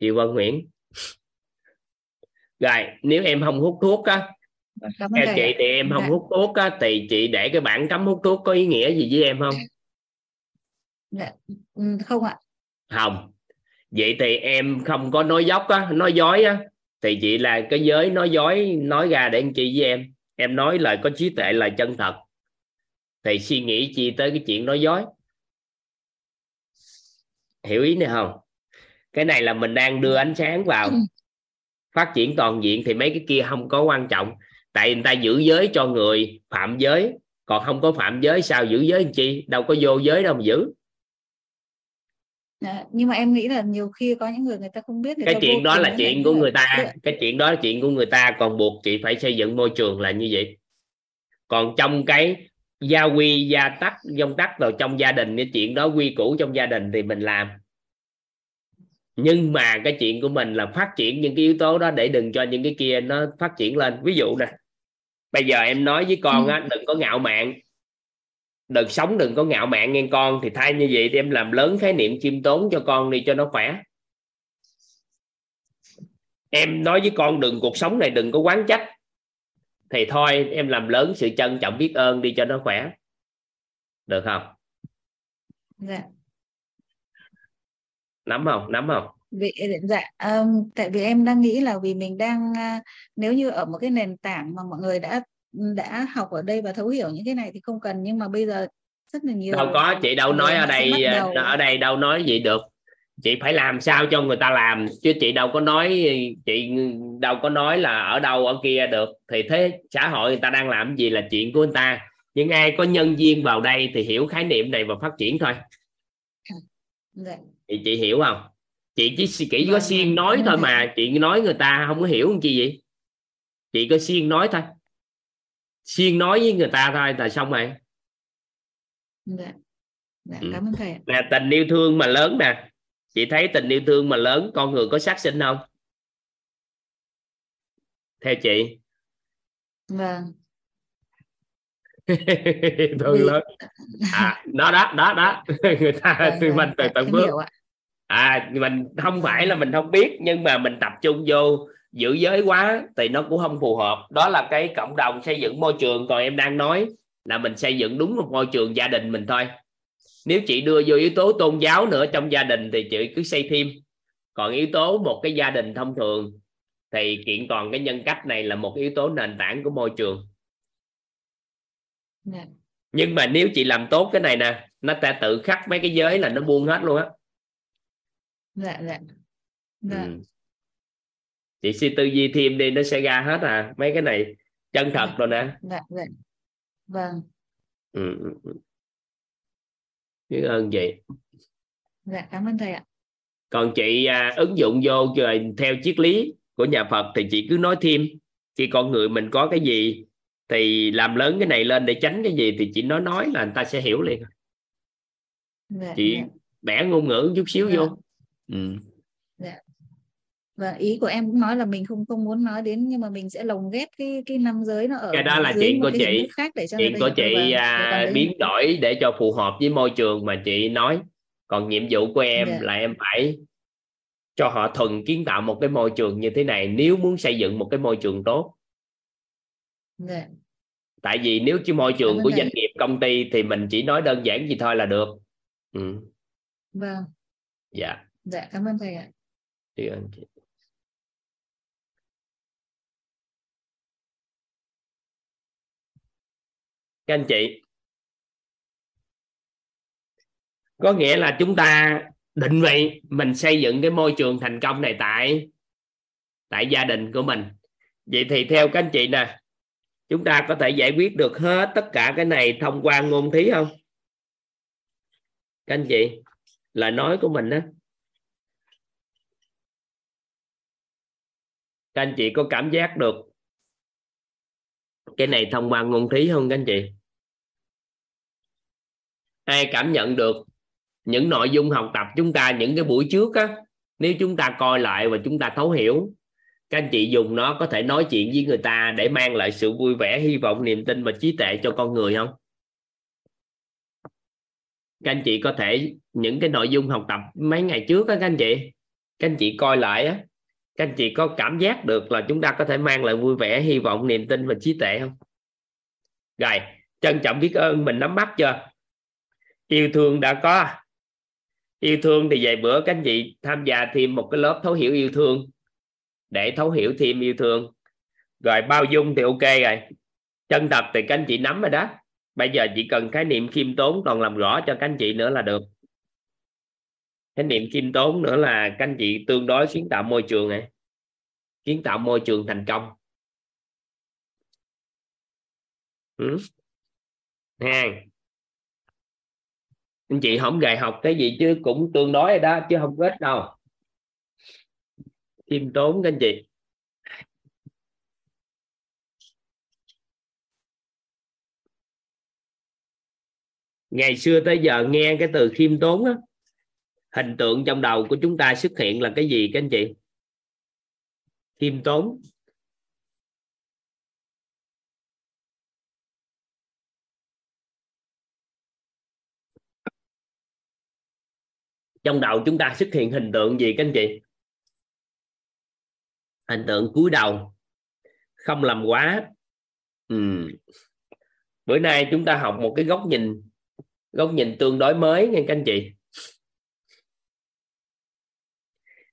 chị Vân Nguyễn rồi nếu em không hút thuốc á Cảm theo chị thì em không Dạ. hút thuốc á thì chị để cái bản cấm hút thuốc có ý nghĩa gì với em không Dạ. Ừ, Không ạ. không vậy thì em không có nói dốc á nói dối á thì chị là cái giới nói dối nói ra để anh chị với em. Em nói lời có trí tuệ lời chân thật. Thì suy nghĩ chi tới cái chuyện nói dối. Hiểu ý này không? Cái này là mình đang đưa ánh sáng vào. Phát triển toàn diện thì mấy cái kia không có quan trọng. Tại người ta giữ giới cho người phạm giới. Còn không có phạm giới sao giữ giới làm chi? Đâu có vô giới đâu mà giữ Nhưng mà em nghĩ là nhiều khi có những người người ta không biết người cái ta chuyện đó là chuyện của người là- ta cái chuyện đó là chuyện của người ta còn buộc chị phải xây dựng môi trường là như vậy. Còn trong cái gia quy gia tắc dông tắc rồi trong gia đình cái chuyện đó quy củ trong gia đình thì mình làm. Nhưng mà cái chuyện của mình là phát triển những cái yếu tố đó để đừng cho những cái kia nó phát triển lên. Ví dụ nè bây giờ em nói với con á đừng có ngạo mạn đừng sống đừng có ngạo mạn nghe con thì thay như vậy thì em làm lớn khái niệm khiêm tốn cho con đi cho nó khỏe. Em nói với con đừng cuộc sống này đừng có quán trách. Thì thôi em làm lớn sự trân trọng biết ơn đi cho nó khỏe. Được không? Dạ. nắm không? Nắm không? Vì, dạ, um, tại vì em đang nghĩ là vì mình đang à, nếu như ở một cái nền tảng mà mọi người đã đã học ở đây và thấu hiểu những cái này thì không cần nhưng mà bây giờ rất là nhiều đâu có chị đâu nói ở đây đầu- ở đây đâu nói vậy được. Chị phải làm sao cho người ta làm chứ chị đâu có nói chị đâu có nói là ở đâu ở kia được. Thì thế xã hội người ta đang làm gì là chuyện của người ta. Nhưng ai có nhân viên vào đây thì hiểu khái niệm này và phát triển thôi. Dạ. thì chị hiểu không? Chị chỉ chỉ có Vâng, siêng vâng, nói thôi mà chị nói người ta không có hiểu chi vậy chị có siêng nói thôi siêng nói với người ta thôi là xong rồi. Dạ. Dạ, Ừ. cảm ơn thầy nè tình yêu thương mà lớn nè. Chị thấy tình yêu thương mà lớn con người có sát sinh không? Theo chị. Vâng. thương Vì- lớn. À đó đó đó đó. Người ta Vâng, tư vâng, vấn từ dạ, tận em bước. à mình không phải là mình không biết nhưng mà mình tập trung vô giữ giới quá thì nó cũng không phù hợp đó là cái cộng đồng xây dựng môi trường còn em đang nói là mình xây dựng đúng một môi trường gia đình mình thôi nếu chị đưa vô yếu tố tôn giáo nữa trong gia đình thì chị cứ xây thêm còn yếu tố một cái gia đình thông thường thì kiện còn cái nhân cách này là một yếu tố nền tảng của môi trường Dạ. nhưng mà nếu chị làm tốt cái này nè nó sẽ tự khắc mấy cái giới là nó buông hết luôn á Dạ, dạ. Dạ. ừ. Chị suy tư duy thêm đi nó sẽ ra hết à mấy cái này chân thật rồi nè Dạ, dạ. Vâng. ừ. ừ, ừ. biết ơn chị Dạ, cảm ơn thầy ạ. còn chị à, ứng dụng vô rồi theo triết lý của nhà Phật thì chị cứ nói thêm khi con người mình có cái gì thì làm lớn cái này lên để tránh cái gì thì chị nói nói là người ta sẽ hiểu liền Dạ, chị dạ. bẻ ngôn ngữ chút xíu Dạ. vô ừ. Dạ. Và ý của em cũng nói là mình không không muốn nói đến nhưng mà mình sẽ lồng ghép cái cái năm giới nó ở cái đó là chuyện của cái chị. khác để cho chuyện của chị Vâng, à, còn đấy- biến đổi để cho phù hợp với môi trường mà chị nói. Còn nhiệm vụ của em Dạ. là em phải cho họ thuần kiến tạo một cái môi trường như thế này nếu muốn xây dựng một cái môi trường tốt. Dạ. tại vì nếu chỉ môi trường Cảm của doanh nghiệp công ty thì mình chỉ nói đơn giản gì thôi là được. Ừ. vâng. Dạ. Dạ cảm ơn thầy ạ. Biết ơn chị các anh chị. Có nghĩa là chúng ta định vị mình xây dựng cái môi trường thành công này tại tại gia đình của mình. Vậy thì theo các anh chị nè, chúng ta có thể giải quyết được hết tất cả cái này thông qua ngôn thí không? Các anh chị, lời nói của mình đó các anh chị có cảm giác được cái này thông qua ngôn thí không các anh chị? Ai cảm nhận được những nội dung học tập chúng ta, những cái buổi trước á, nếu chúng ta coi lại và chúng ta thấu hiểu, các anh chị dùng nó có thể nói chuyện với người ta để mang lại sự vui vẻ, hy vọng, niềm tin và trí tuệ cho con người không? Các anh chị có thể, những cái nội dung học tập mấy ngày trước á các anh chị, các anh chị coi lại á, các anh chị có cảm giác được là chúng ta có thể mang lại vui vẻ, hy vọng, niềm tin và trí tuệ không? Rồi, trân trọng biết ơn, mình nắm bắt chưa? Yêu thương đã có. Yêu thương thì vài bữa các anh chị tham gia thêm một cái lớp thấu hiểu yêu thương. Để thấu hiểu thêm yêu thương. Rồi bao dung thì ok rồi. Chân thật thì các anh chị nắm rồi đó. Bây giờ chỉ cần khái niệm khiêm tốn còn làm rõ cho các anh chị nữa là được. Khái niệm khiêm tốn nữa là các anh chị tương đối kiến tạo môi trường này. Kiến tạo môi trường thành công. Ừ. ha anh chị không gài học cái gì chứ cũng tương đối rồi đó, chứ không có ít đâu. Khiêm tốn các anh chị. Ngày xưa tới giờ nghe cái từ khiêm tốn á, hình tượng trong đầu của chúng ta xuất hiện là cái gì các anh chị? Khiêm tốn. Trong đầu chúng ta xuất hiện hình tượng gì các anh chị? Hình tượng cúi đầu, không làm quá. Ừ. bữa nay chúng ta học một cái góc nhìn góc nhìn tương đối mới nha các anh chị.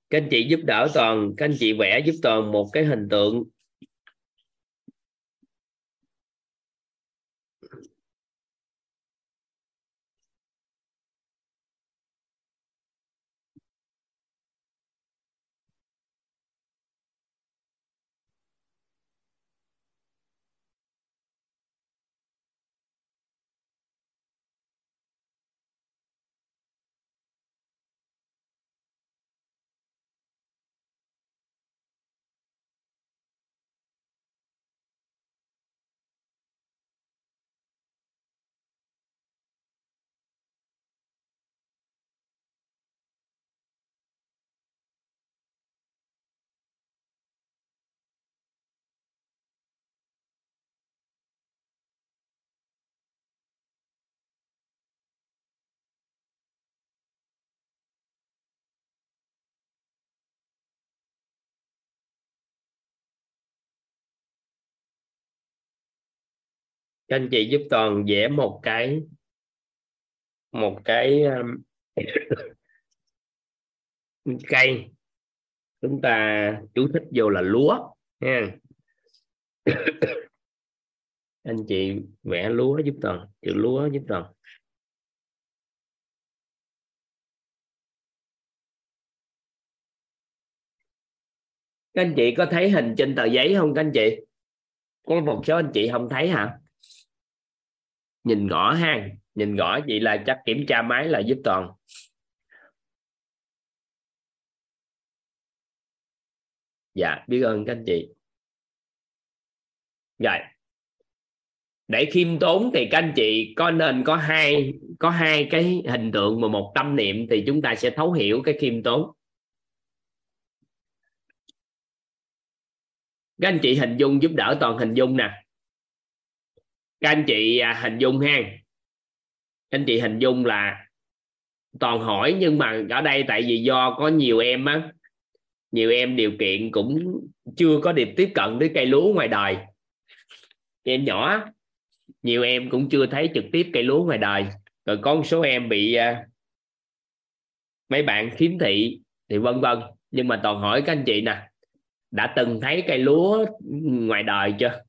Các anh chị giúp đỡ toàn, các anh chị vẽ giúp toàn một cái hình tượng các anh chị giúp toàn vẽ một cái một cái um, cây. Chúng ta chú thích vô là lúa nha anh chị vẽ lúa giúp toàn chữ lúa giúp toàn. Các anh chị có thấy hình trên tờ giấy không các anh chị? Có một số anh chị không thấy hả? Nhìn gõ ha nhìn gõ vậy là chắc kiểm tra máy là giúp toàn. Dạ biết ơn các anh chị. Rồi. Để khiêm tốn thì các anh chị có nên có hai có hai cái hình tượng mà một tâm niệm thì chúng ta sẽ thấu hiểu cái khiêm tốn. Các anh chị hình dung giúp đỡ toàn hình dung nè các anh chị à, hình dung ha. Các anh chị hình dung là toàn hỏi nhưng mà ở đây tại vì do có nhiều em á nhiều em điều kiện cũng chưa có điểm tiếp cận với cây lúa ngoài đời. Em nhỏ nhiều em cũng chưa thấy trực tiếp cây lúa ngoài đời. Rồi có một số em bị uh, mấy bạn khiếm thị thì vân vân. Nhưng mà toàn hỏi các anh chị nè đã từng thấy cây lúa ngoài đời chưa?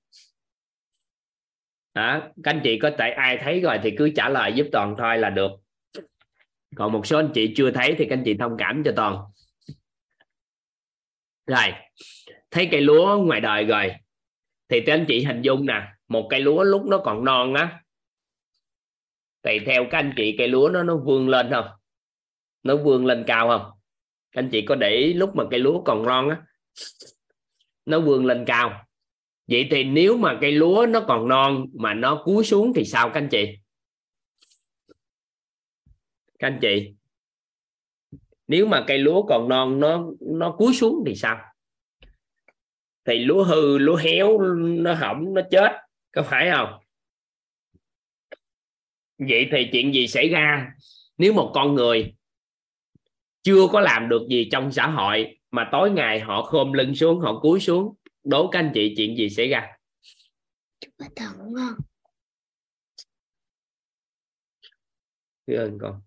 À, các anh chị có thể ai thấy rồi thì cứ trả lời giúp toàn thôi là được. Còn một số anh chị chưa thấy thì các anh chị thông cảm cho toàn. Rồi thấy cây lúa ngoài đời rồi thì các anh chị hình dung nè một cây lúa lúc nó còn non á thì theo các anh chị cây lúa nó nó vươn lên không? Nó vươn lên cao không? Các anh chị có để ý lúc mà cây lúa còn non á nó vươn lên cao vậy thì nếu mà cây lúa nó còn non mà nó cúi xuống thì sao các anh chị? Các anh chị, nếu mà cây lúa còn non nó nó cúi xuống thì sao? Thì lúa hư, lúa héo, nó hỏng, nó chết, có phải không? Vậy thì chuyện gì xảy ra? Nếu một con người chưa có làm được gì trong xã hội mà tối ngày họ khom lưng xuống, họ cúi xuống đố các anh chị chuyện gì xảy ra? Bắt đầu đúng không? Biết ơn con.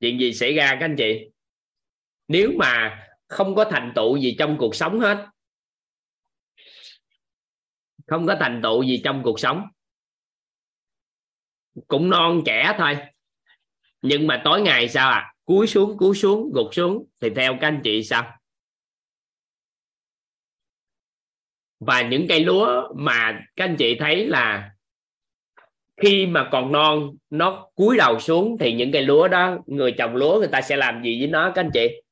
Chuyện gì xảy ra các anh chị? Nếu mà không có thành tựu gì trong cuộc sống hết không có thành tựu gì trong cuộc sống cũng non trẻ thôi. Nhưng mà tối ngày sao à? Cúi xuống cúi xuống gục xuống thì theo các anh chị sao và những cây lúa mà các anh chị thấy là khi mà còn non, nó cúi đầu xuống thì những cây lúa đó, người trồng lúa người ta sẽ làm gì với nó, các anh chị?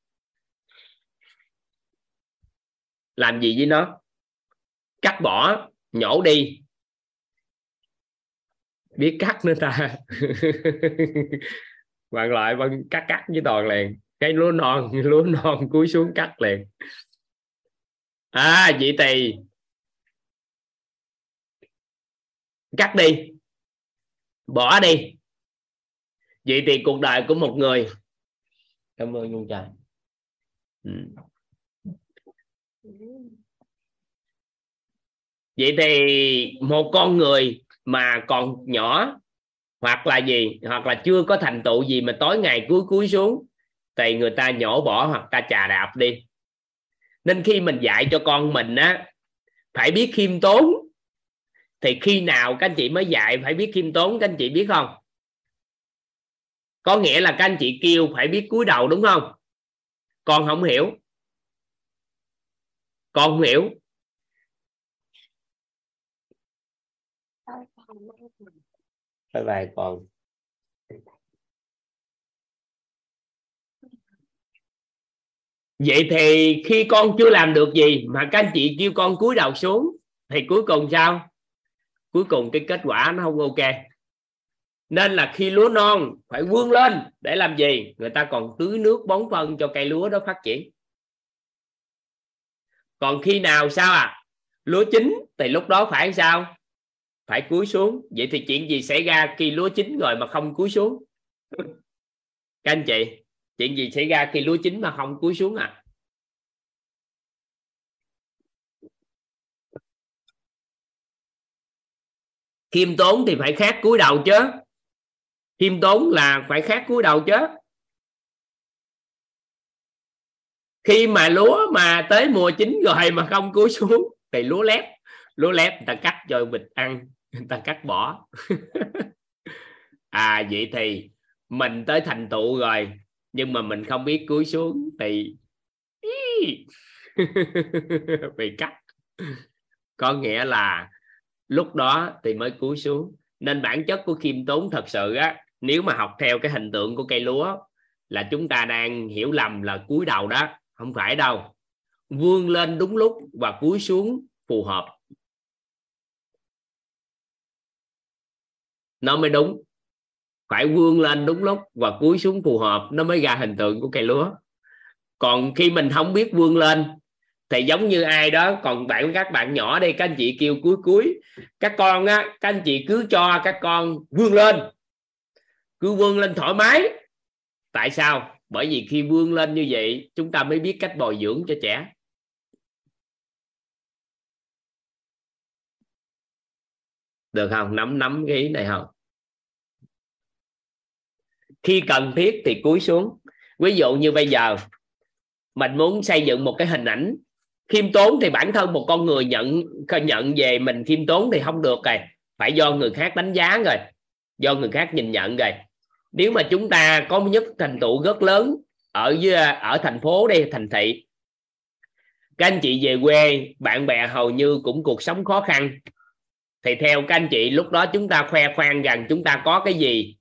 Làm gì với nó? Cắt bỏ, nhổ đi. Biết cắt nữa ta. Bạn lại vẫn cắt cắt với toàn liền. Cái lúa non lúa non cúi xuống cắt liền. À vậy thì cắt đi. Bỏ đi. Vậy thì cuộc đời của một người. Cảm ơn nhung trời ừ. vậy thì một con người mà còn nhỏ, hoặc là gì, hoặc là chưa có thành tựu gì mà tối ngày cuối cuối xuống, thì người ta nhổ bỏ hoặc ta chà đạp đi. Nên khi mình dạy cho con mình á, phải biết khiêm tốn thì khi nào các anh chị mới dạy phải biết khiêm tốn các anh chị biết không? Có nghĩa là các anh chị kêu phải biết cúi đầu đúng không? Con không hiểu? Con không hiểu? Bye bye con. Vậy thì khi con chưa làm được gì mà các anh chị kêu con cúi đầu xuống thì cuối cùng sao cuối cùng cái kết quả nó không ok. Nên là khi lúa non phải vươn lên để làm gì? Người ta còn tưới nước bón phân cho cây lúa đó phát triển. Còn khi nào sao à? Lúa chín thì lúc đó phải sao? Phải cúi xuống. Vậy thì chuyện gì xảy ra khi lúa chín rồi mà không cúi xuống? Các anh chị, chuyện gì xảy ra khi lúa chín mà không cúi xuống à? Khiêm tốn thì phải khác cúi đầu chứ. Khiêm tốn là phải khác cúi đầu chứ. Khi mà lúa mà tới mùa chín rồi mà không cúi xuống thì lúa lép. Lúa lép người ta cắt cho vịt ăn, người ta cắt bỏ. À vậy thì mình tới thành tựu rồi, nhưng mà mình không biết cúi xuống thì bị cắt. Có nghĩa là lúc đó thì mới cúi xuống. Nên bản chất của khiêm tốn thật sự á, nếu mà học theo cái hình tượng của cây lúa là chúng ta đang hiểu lầm là cúi đầu đó, không phải đâu. Vươn lên đúng lúc và cúi xuống phù hợp. Nó mới đúng. Phải vươn lên đúng lúc và cúi xuống phù hợp, nó mới ra hình tượng của cây lúa. Còn khi mình không biết vươn lên thì giống như ai đó, còn bạn các bạn nhỏ đây các anh chị kêu cuối cuối các con á, các anh chị cứ cho các con vươn lên. Cứ vươn lên thoải mái. Tại sao? Bởi vì khi vươn lên như vậy, chúng ta mới biết cách bồi dưỡng cho trẻ. Được không? Nắm nắm cái ý này không? Khi cần thiết thì cúi xuống. Ví dụ như bây giờ, mình muốn xây dựng một cái hình ảnh khiêm tốn thì bản thân một con người nhận nhận về mình khiêm tốn thì không được rồi. Phải do người khác đánh giá rồi do người khác nhìn nhận rồi. Nếu mà chúng ta có nhất thành tựu rất lớn ở dưới, ở thành phố đây thành thị các anh chị về quê bạn bè hầu như cũng cuộc sống khó khăn. Thì theo các anh chị lúc đó chúng ta khoe khoang rằng chúng ta có cái gì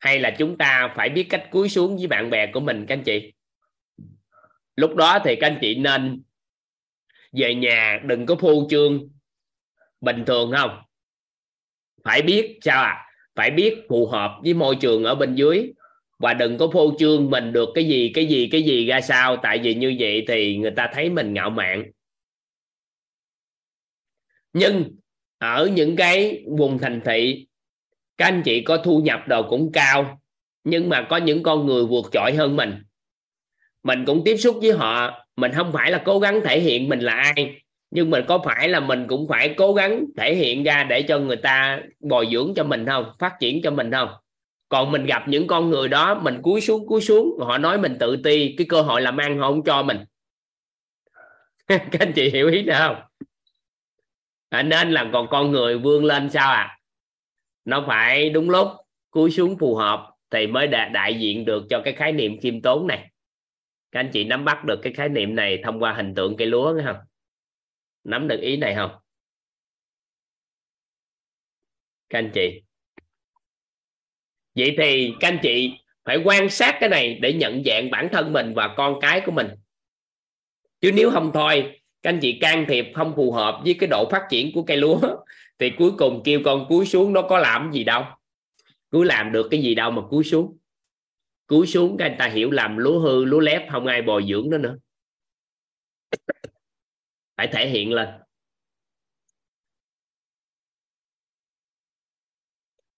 hay là chúng ta phải biết cách cúi xuống với bạn bè của mình các anh chị? Lúc đó thì các anh chị nên về nhà đừng có phô trương. Bình thường không? Phải biết sao à? Phải biết phù hợp với môi trường ở bên dưới. Và đừng có phô trương mình được cái gì cái gì cái gì ra sao. Tại vì như vậy thì người ta thấy mình ngạo mạn. Nhưng ở những cái vùng thành thị, các anh chị có thu nhập đồ cũng cao, nhưng mà có những con người vượt trội hơn mình. Mình cũng tiếp xúc với họ mình không phải là cố gắng thể hiện mình là ai nhưng mình có phải là mình cũng phải cố gắng thể hiện ra để cho người ta bồi dưỡng cho mình không phát triển cho mình không? Còn mình gặp những con người đó mình cúi xuống cúi xuống họ nói mình tự ti cái cơ hội làm ăn họ không cho mình. Các anh chị hiểu ý được không? À, nên là còn con người vươn lên sao à? Nó phải đúng lúc cúi xuống phù hợp thì mới đại, đại diện được cho cái khái niệm khiêm tốn này các anh chị nắm bắt được cái khái niệm này thông qua hình tượng cây lúa không? Nắm được ý này không? Các anh chị. Vậy thì các anh chị phải quan sát cái này để nhận dạng bản thân mình và con cái của mình. Chứ nếu không thôi, các anh chị can thiệp không phù hợp với cái độ phát triển của cây lúa, thì cuối cùng kêu con cúi xuống nó có làm gì đâu. Cứ làm được cái gì đâu mà cúi xuống cúi xuống cái anh ta hiểu làm lúa hư lúa lép không ai bồi dưỡng nó nữa. Phải thể hiện lên.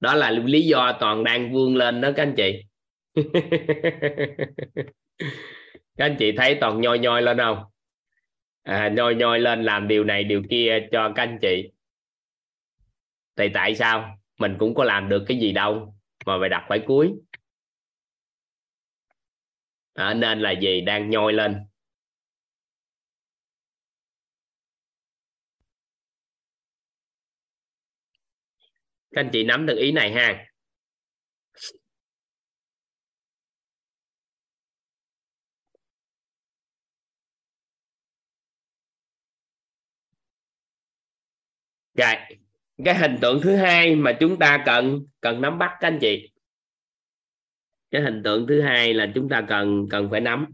Đó là lý do toàn đang vươn lên đó các anh chị. Các anh chị thấy toàn nhoi nhoi lên không? À, nhoi nhoi lên làm điều này điều kia cho các anh chị. Thì tại sao? Mình cũng có làm được cái gì đâu mà phải đặt phải cuối à, nên là gì? Đang nhoi lên. Các anh chị nắm được ý này ha. Rồi cái hình tượng thứ hai mà chúng ta cần cần nắm bắt các anh chị cái hình tượng thứ hai là chúng ta cần cần phải nắm.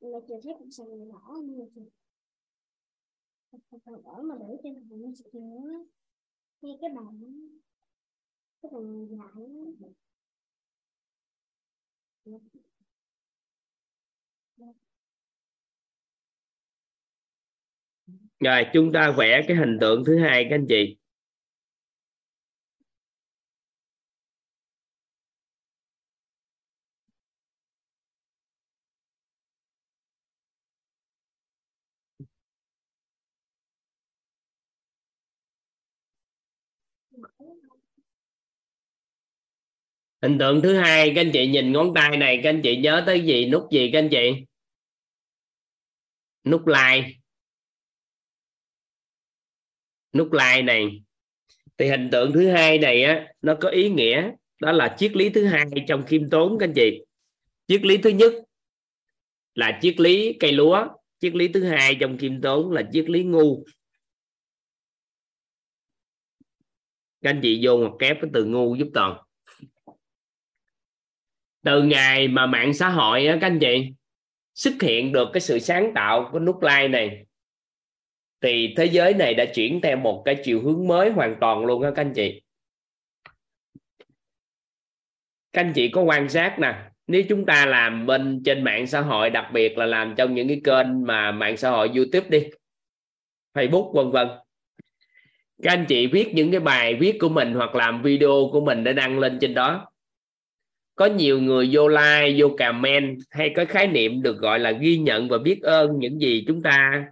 Mà chị thấy cũng sàn nhỏ nhưng mà chị còn ở mà để trên thằng nó chị nhớ nghe cái bàn cái bàn dài rồi, chúng ta vẽ cái hình tượng thứ hai các anh chị. Hình tượng thứ hai, các anh chị nhìn ngón tay này, các anh chị nhớ tới gì? Nút gì các anh chị? Nút like. Nút like này. Thì hình tượng thứ hai này á, nó có ý nghĩa, đó là triết lý thứ hai trong khiêm tốn, các anh chị. Triết lý thứ nhất là triết lý cây lúa. Triết lý thứ hai trong khiêm tốn là triết lý ngu. Các anh chị vô một kép cái từ ngu giúp toàn từ ngày mà mạng xã hội đó, các anh chị xuất hiện được cái sự sáng tạo của nút like này thì thế giới này đã chuyển theo một cái chiều hướng mới hoàn toàn luôn đó các anh chị. Các anh chị có quan sát nè nếu chúng ta làm bên trên mạng xã hội đặc biệt là làm trong những cái kênh mà mạng xã hội YouTube đi Facebook vân vân. Các anh chị viết những cái bài viết của mình hoặc làm video của mình để đăng lên trên đó có nhiều người vô like, vô comment hay có khái niệm được gọi là ghi nhận và biết ơn những gì chúng ta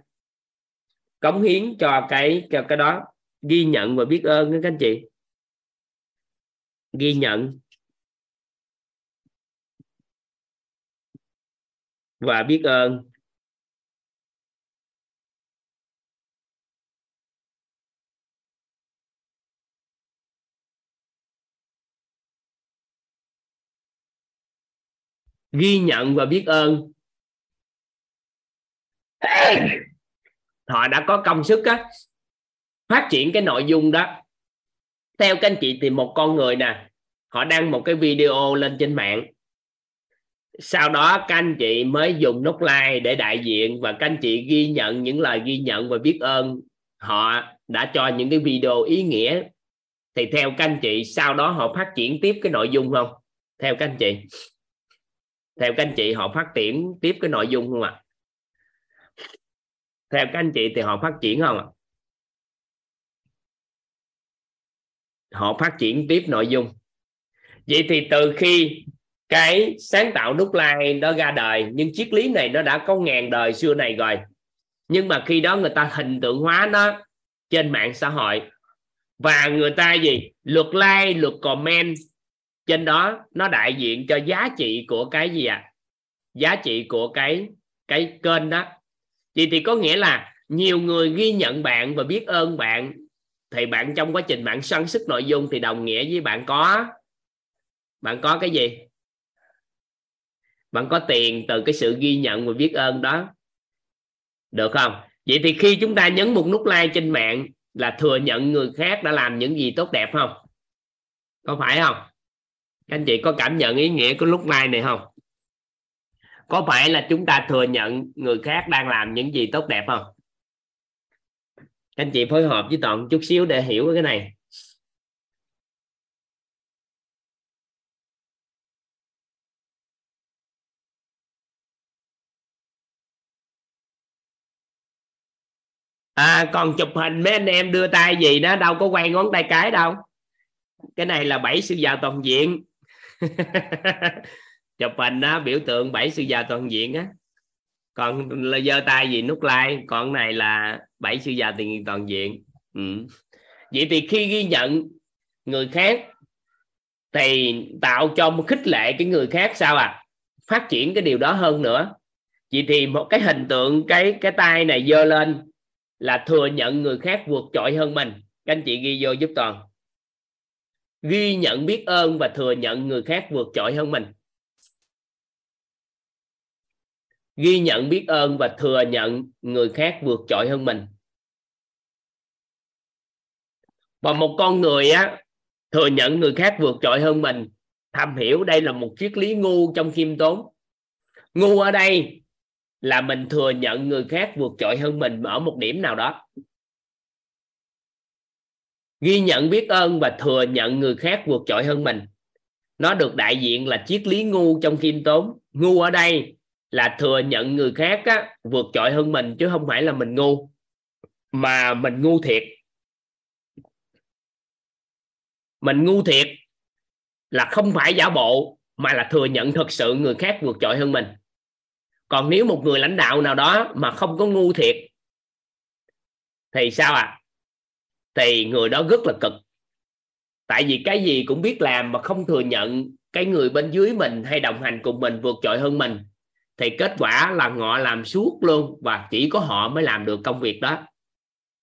cống hiến cho cái cho cái đó. Ghi nhận và biết ơn các anh chị. Ghi nhận. Và biết ơn. Ghi nhận và biết ơn. Họ đã có công sức á, phát triển cái nội dung đó. Theo các anh chị thì một con người nè, họ đăng một cái video lên trên mạng. Sau đó các anh chị mới dùng nút like để đại diện và các anh chị ghi nhận những lời ghi nhận và biết ơn họ đã cho những cái video ý nghĩa. Thì theo các anh chị, sau đó họ phát triển tiếp cái nội dung không? Theo các anh chị theo các anh chị, họ phát triển tiếp cái nội dung không ạ à? theo các anh chị thì họ phát triển không ạ à? họ phát triển tiếp nội dung vậy thì từ khi cái sáng tạo nút like nó ra đời, nhưng triết lý này nó đã có ngàn đời xưa này rồi nhưng mà khi đó người ta hình tượng hóa nó trên mạng xã hội và người ta gì lượt like lượt comment trên đó nó đại diện cho giá trị của cái gì ạ? À? giá trị của cái cái kênh đó. Vậy thì có nghĩa là nhiều người ghi nhận bạn và biết ơn bạn, thì bạn trong quá trình bạn săn sức nội dung thì đồng nghĩa với bạn có bạn có cái gì? Bạn có tiền từ cái sự ghi nhận và biết ơn đó. Được không? Vậy thì khi chúng ta nhấn một nút like trên mạng là thừa nhận người khác đã làm những gì tốt đẹp không? Có phải không? Anh chị có cảm nhận ý nghĩa của lúc này này không? Có phải là chúng ta thừa nhận người khác đang làm những gì tốt đẹp không? Anh chị phối hợp với toàn chút xíu để hiểu cái này. À còn chụp hình mấy anh em đưa tay gì đó, đâu có quay ngón tay cái đâu. Cái này là bảy sư giàu toàn diện. chụp hình đó biểu tượng bảy sư già toàn diện á. Còn là giơ tay gì nút like, còn này là bảy sư già tiền toàn diện. Ừ. vậy thì khi ghi nhận người khác thì tạo cho một khích lệ cái người khác sao à? Phát triển cái điều đó hơn nữa. Vậy thì một cái hình tượng, cái cái tay này dơ lên là thừa nhận người khác vượt trội hơn mình. Các anh chị ghi vô giúp toàn ghi nhận biết ơn và thừa nhận người khác vượt trội hơn mình. Ghi nhận biết ơn và thừa nhận người khác vượt trội hơn mình. Và một con người á, thừa nhận người khác vượt trội hơn mình tham hiểu đây là một triết lý ngu trong khiêm tốn. Ngu ở đây là mình thừa nhận người khác vượt trội hơn mình ở một điểm nào đó ghi nhận biết ơn và thừa nhận người khác vượt trội hơn mình. Nó được đại diện là triết lý ngu trong khiêm tốn. Ngu ở đây là thừa nhận người khác á, vượt trội hơn mình chứ không phải là mình ngu. Mà mình ngu thiệt. Mình ngu thiệt là không phải giả bộ mà là thừa nhận thực sự người khác vượt trội hơn mình. Còn nếu một người lãnh đạo nào đó mà không có ngu thiệt thì sao à thì người đó rất là cực. Tại vì cái gì cũng biết làm mà không thừa nhận cái người bên dưới mình hay đồng hành cùng mình vượt trội hơn mình. Thì kết quả là họ làm suốt luôn và chỉ có họ mới làm được công việc đó.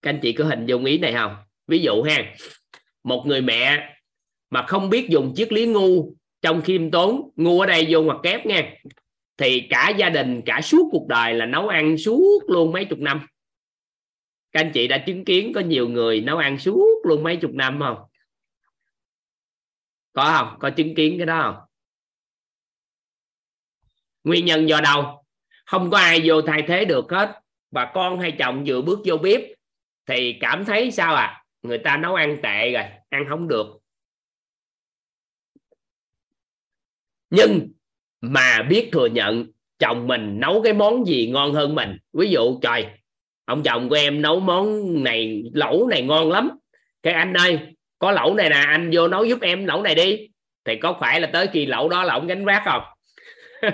Các anh chị có hình dung ý này không? Ví dụ ha, một người mẹ mà không biết dùng triết lý ngu trong khiêm tốn, ngu ở đây vô ngoặc kép nha thì cả gia đình, cả suốt cuộc đời là nấu ăn suốt luôn mấy chục năm các anh chị đã chứng kiến có nhiều người nấu ăn suốt luôn mấy chục năm không? Có không? Có chứng kiến cái đó không? Nguyên nhân do đâu? Không có ai vô thay thế được hết. Và con hay chồng vừa bước vô bếp thì cảm thấy sao à? Người ta nấu ăn tệ rồi, ăn không được. Nhưng mà biết thừa nhận chồng mình nấu cái món gì ngon hơn mình. Ví dụ, trời ông chồng của em nấu món này lẩu này ngon lắm. Cái anh ơi có lẩu này nè anh vô nấu giúp em lẩu này đi. Thì có phải là tới kỳ lẩu đó là ông gánh vác không?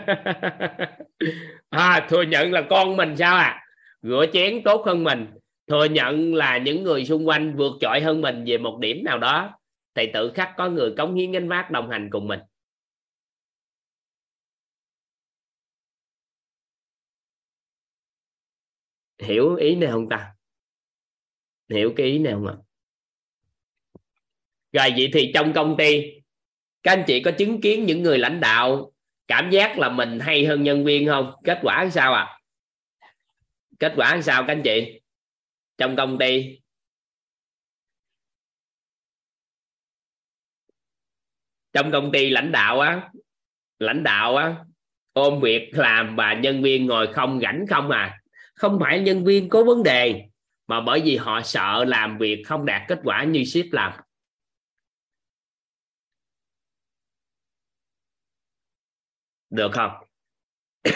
À, thừa nhận là con mình sao à? Rửa chén tốt hơn mình. Thừa nhận là những người xung quanh vượt trội hơn mình về một điểm nào đó. Thì tự khắc có người cống hiến gánh vác đồng hành cùng mình. Hiểu ý này không ta? Hiểu cái ý này không ạ? Rồi vậy thì trong công ty, các anh chị có chứng kiến những người lãnh đạo cảm giác là mình hay hơn nhân viên không? Kết quả sao ạ? À? kết quả sao các anh chị? Trong công ty. Trong công ty lãnh đạo á, lãnh đạo á, ôm việc làm và nhân viên ngồi không rảnh không à? Không phải nhân viên có vấn đề, mà bởi vì họ sợ làm việc không đạt kết quả như ship làm. Được không?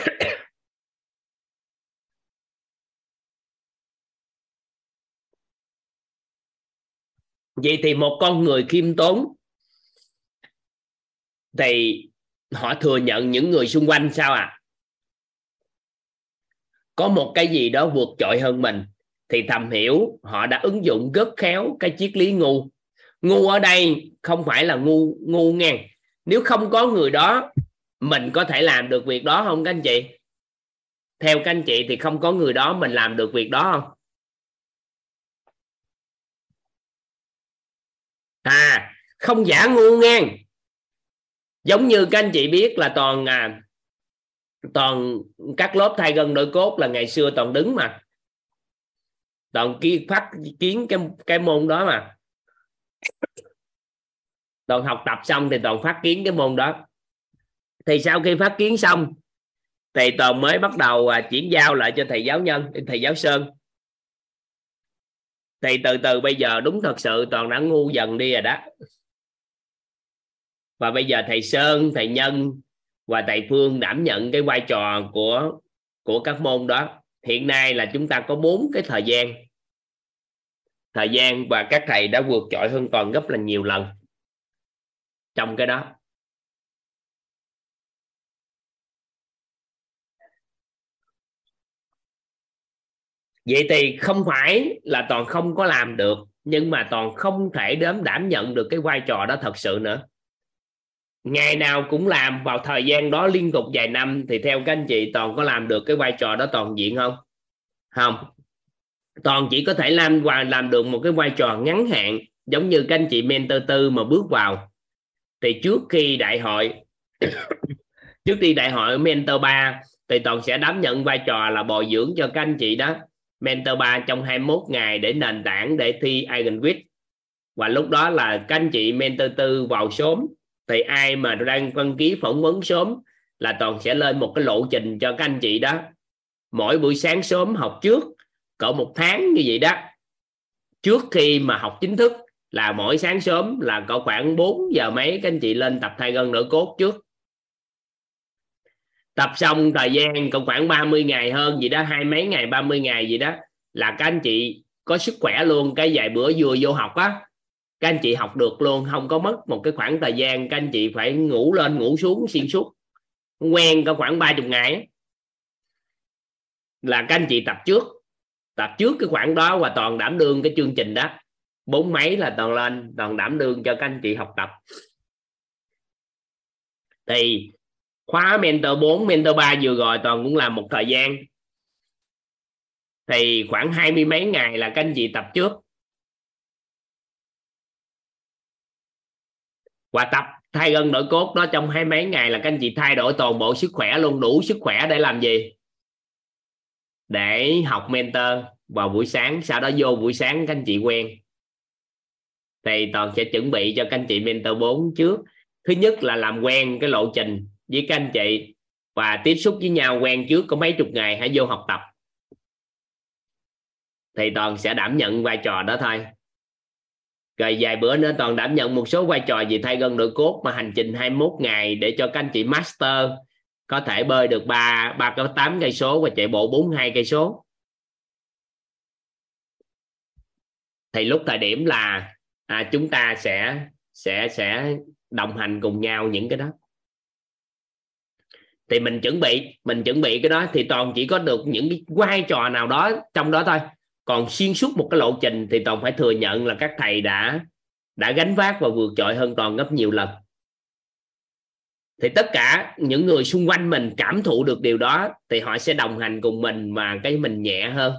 Vậy thì một con người khiêm tốn thì họ thừa nhận những người xung quanh sao à? Có một cái gì đó vượt trội hơn mình thì thầm hiểu họ đã ứng dụng rất khéo cái triết lý ngu. Ngu ở đây không phải là ngu ngu nghe nếu không có người đó mình có thể làm được việc đó không các anh chị? Theo các anh chị thì không có người đó mình làm được việc đó không? À không giả ngu ngang. Giống như các anh chị biết là toàn à, toàn các lớp thay gân đổi cốt là ngày xưa toàn đứng mà. Toàn kia phát kiến cái cái môn đó mà. Toàn học tập xong thì toàn phát kiến cái môn đó. Thì sau khi phát kiến xong thì toàn mới bắt đầu à, chuyển giao lại cho thầy giáo nhân thầy giáo sơn. Thì từ từ bây giờ đúng thật sự toàn đã ngu dần đi rồi đó. Và bây giờ thầy sơn thầy nhân và thầy phương đảm nhận cái vai trò của của các môn đó. Hiện nay là chúng ta có bốn cái thời gian. Thời gian và các thầy đã vượt trội hơn còn gấp là nhiều lần trong cái đó. Vậy thì không phải là toàn không có làm được, nhưng mà toàn không thể đến đảm nhận được cái vai trò đó thật sự nữa ngày nào cũng làm, vào thời gian đó liên tục vài năm, thì theo các anh chị, toàn có làm được cái vai trò đó toàn diện không? Không. Toàn chỉ có thể làm và làm được một cái vai trò ngắn hạn, giống như các anh chị mentor tư mà bước vào. Thì trước khi đại hội, trước khi đại hội mentor 3 thì toàn sẽ đảm nhận vai trò là bồi dưỡng cho các anh chị đó. Mentor 3 trong 21 ngày để nền tảng, để thi Eigenwit và lúc đó là các anh chị mentor tư vào sớm thì ai mà đang đăng ký phỏng vấn sớm là toàn sẽ lên một cái lộ trình cho các anh chị đó. Mỗi buổi sáng sớm học trước, cỡ một tháng như vậy đó. Trước khi mà học chính thức là mỗi sáng sớm là cỡ khoảng 4 giờ mấy các anh chị lên tập thay gân đỡ cốt trước. Tập xong thời gian còn khoảng 30 ngày hơn gì đó, hai mấy ngày 30 ngày gì đó, là các anh chị có sức khỏe luôn. Cái vài bữa vừa vô học á các anh chị học được luôn, không có mất một cái khoảng thời gian, các anh chị phải ngủ lên, ngủ xuống xuyên suốt, quen có khoảng 30 ngày là các anh chị tập trước tập trước cái khoảng đó và toàn đảm đương cái chương trình đó. Bốn mấy là toàn lên, toàn đảm đương cho các anh chị học tập. Thì khóa mentor 4 mentor 3 vừa rồi toàn cũng làm một thời gian. Thì khoảng hai mươi mấy ngày là các anh chị tập trước. Và tập thay gân đổi cốt đó, trong hai mấy ngày là các anh chị thay đổi toàn bộ sức khỏe luôn, đủ sức khỏe để làm gì? Để học mentor. Vào buổi sáng, sau đó vô buổi sáng các anh chị quen. Thì toàn sẽ chuẩn bị cho các anh chị mentor 4 trước. Thứ nhất là làm quen cái lộ trình với các anh chị và tiếp xúc với nhau quen trước có mấy chục ngày, hãy vô học tập. Thì toàn sẽ đảm nhận vai trò đó thôi rồi vài bữa nữa toàn đảm nhận một số vai trò gì thay gân đổi cốt mà hành trình 21 ngày để cho các anh chị master có thể bơi được ba ba tám cây số và chạy bộ 42 cây số. Thì lúc thời điểm là à, chúng ta sẽ sẽ sẽ đồng hành cùng nhau những cái đó. Thì mình chuẩn bị mình chuẩn bị cái đó thì toàn chỉ có được những cái vai trò nào đó trong đó thôi còn xuyên suốt một cái lộ trình thì toàn phải thừa nhận là các thầy đã đã gánh vác và vượt trội hơn toàn gấp nhiều lần. Thì tất cả những người xung quanh mình cảm thụ được điều đó thì họ sẽ đồng hành cùng mình mà cái mình nhẹ hơn.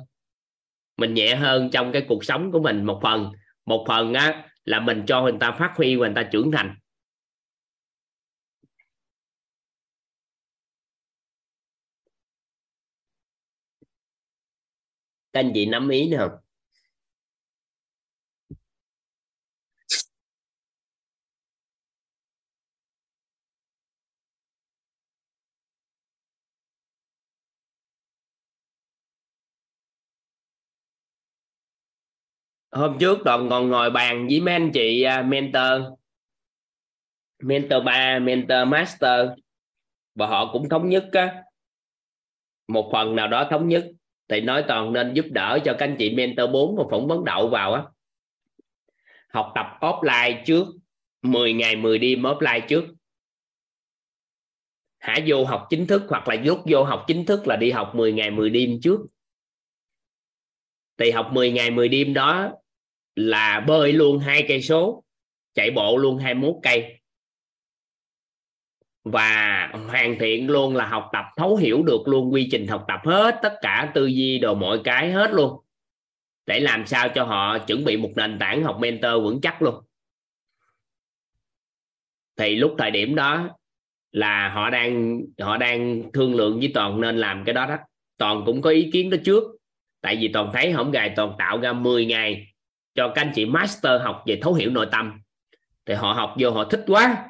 Mình nhẹ hơn trong cái cuộc sống của mình một phần. Một phần á, là mình cho người ta phát huy và người ta trưởng thành. Các anh chị nắm ý nữa không hôm trước đoàn còn ngồi bàn với mấy anh chị à, mentor. Mentor 3 mentor master. Và họ cũng thống nhất á, một phần nào đó thống nhất thì nói toàn nên giúp đỡ cho các anh chị mentor 4 và phỏng vấn đậu vào á. Học tập offline trước 10 ngày 10 đêm offline trước. Hả, vô học chính thức hoặc là rút vô học chính thức là đi học 10 ngày 10 đêm trước. Thì học 10 ngày 10 đêm đó là bơi luôn hai cây số, chạy bộ luôn 21 cây và hoàn thiện luôn là học tập, thấu hiểu được luôn quy trình học tập hết, tất cả tư duy đồ mọi cái hết luôn. Để làm sao cho họ chuẩn bị một nền tảng học mentor vững chắc luôn. Thì lúc thời điểm đó là họ đang họ đang thương lượng với toàn nên làm cái đó đó. Toàn cũng có ý kiến đó trước. Tại vì toàn thấy hổng gài, toàn tạo ra 10 ngày cho các anh chị master học về thấu hiểu nội tâm. Thì họ học vô, họ thích quá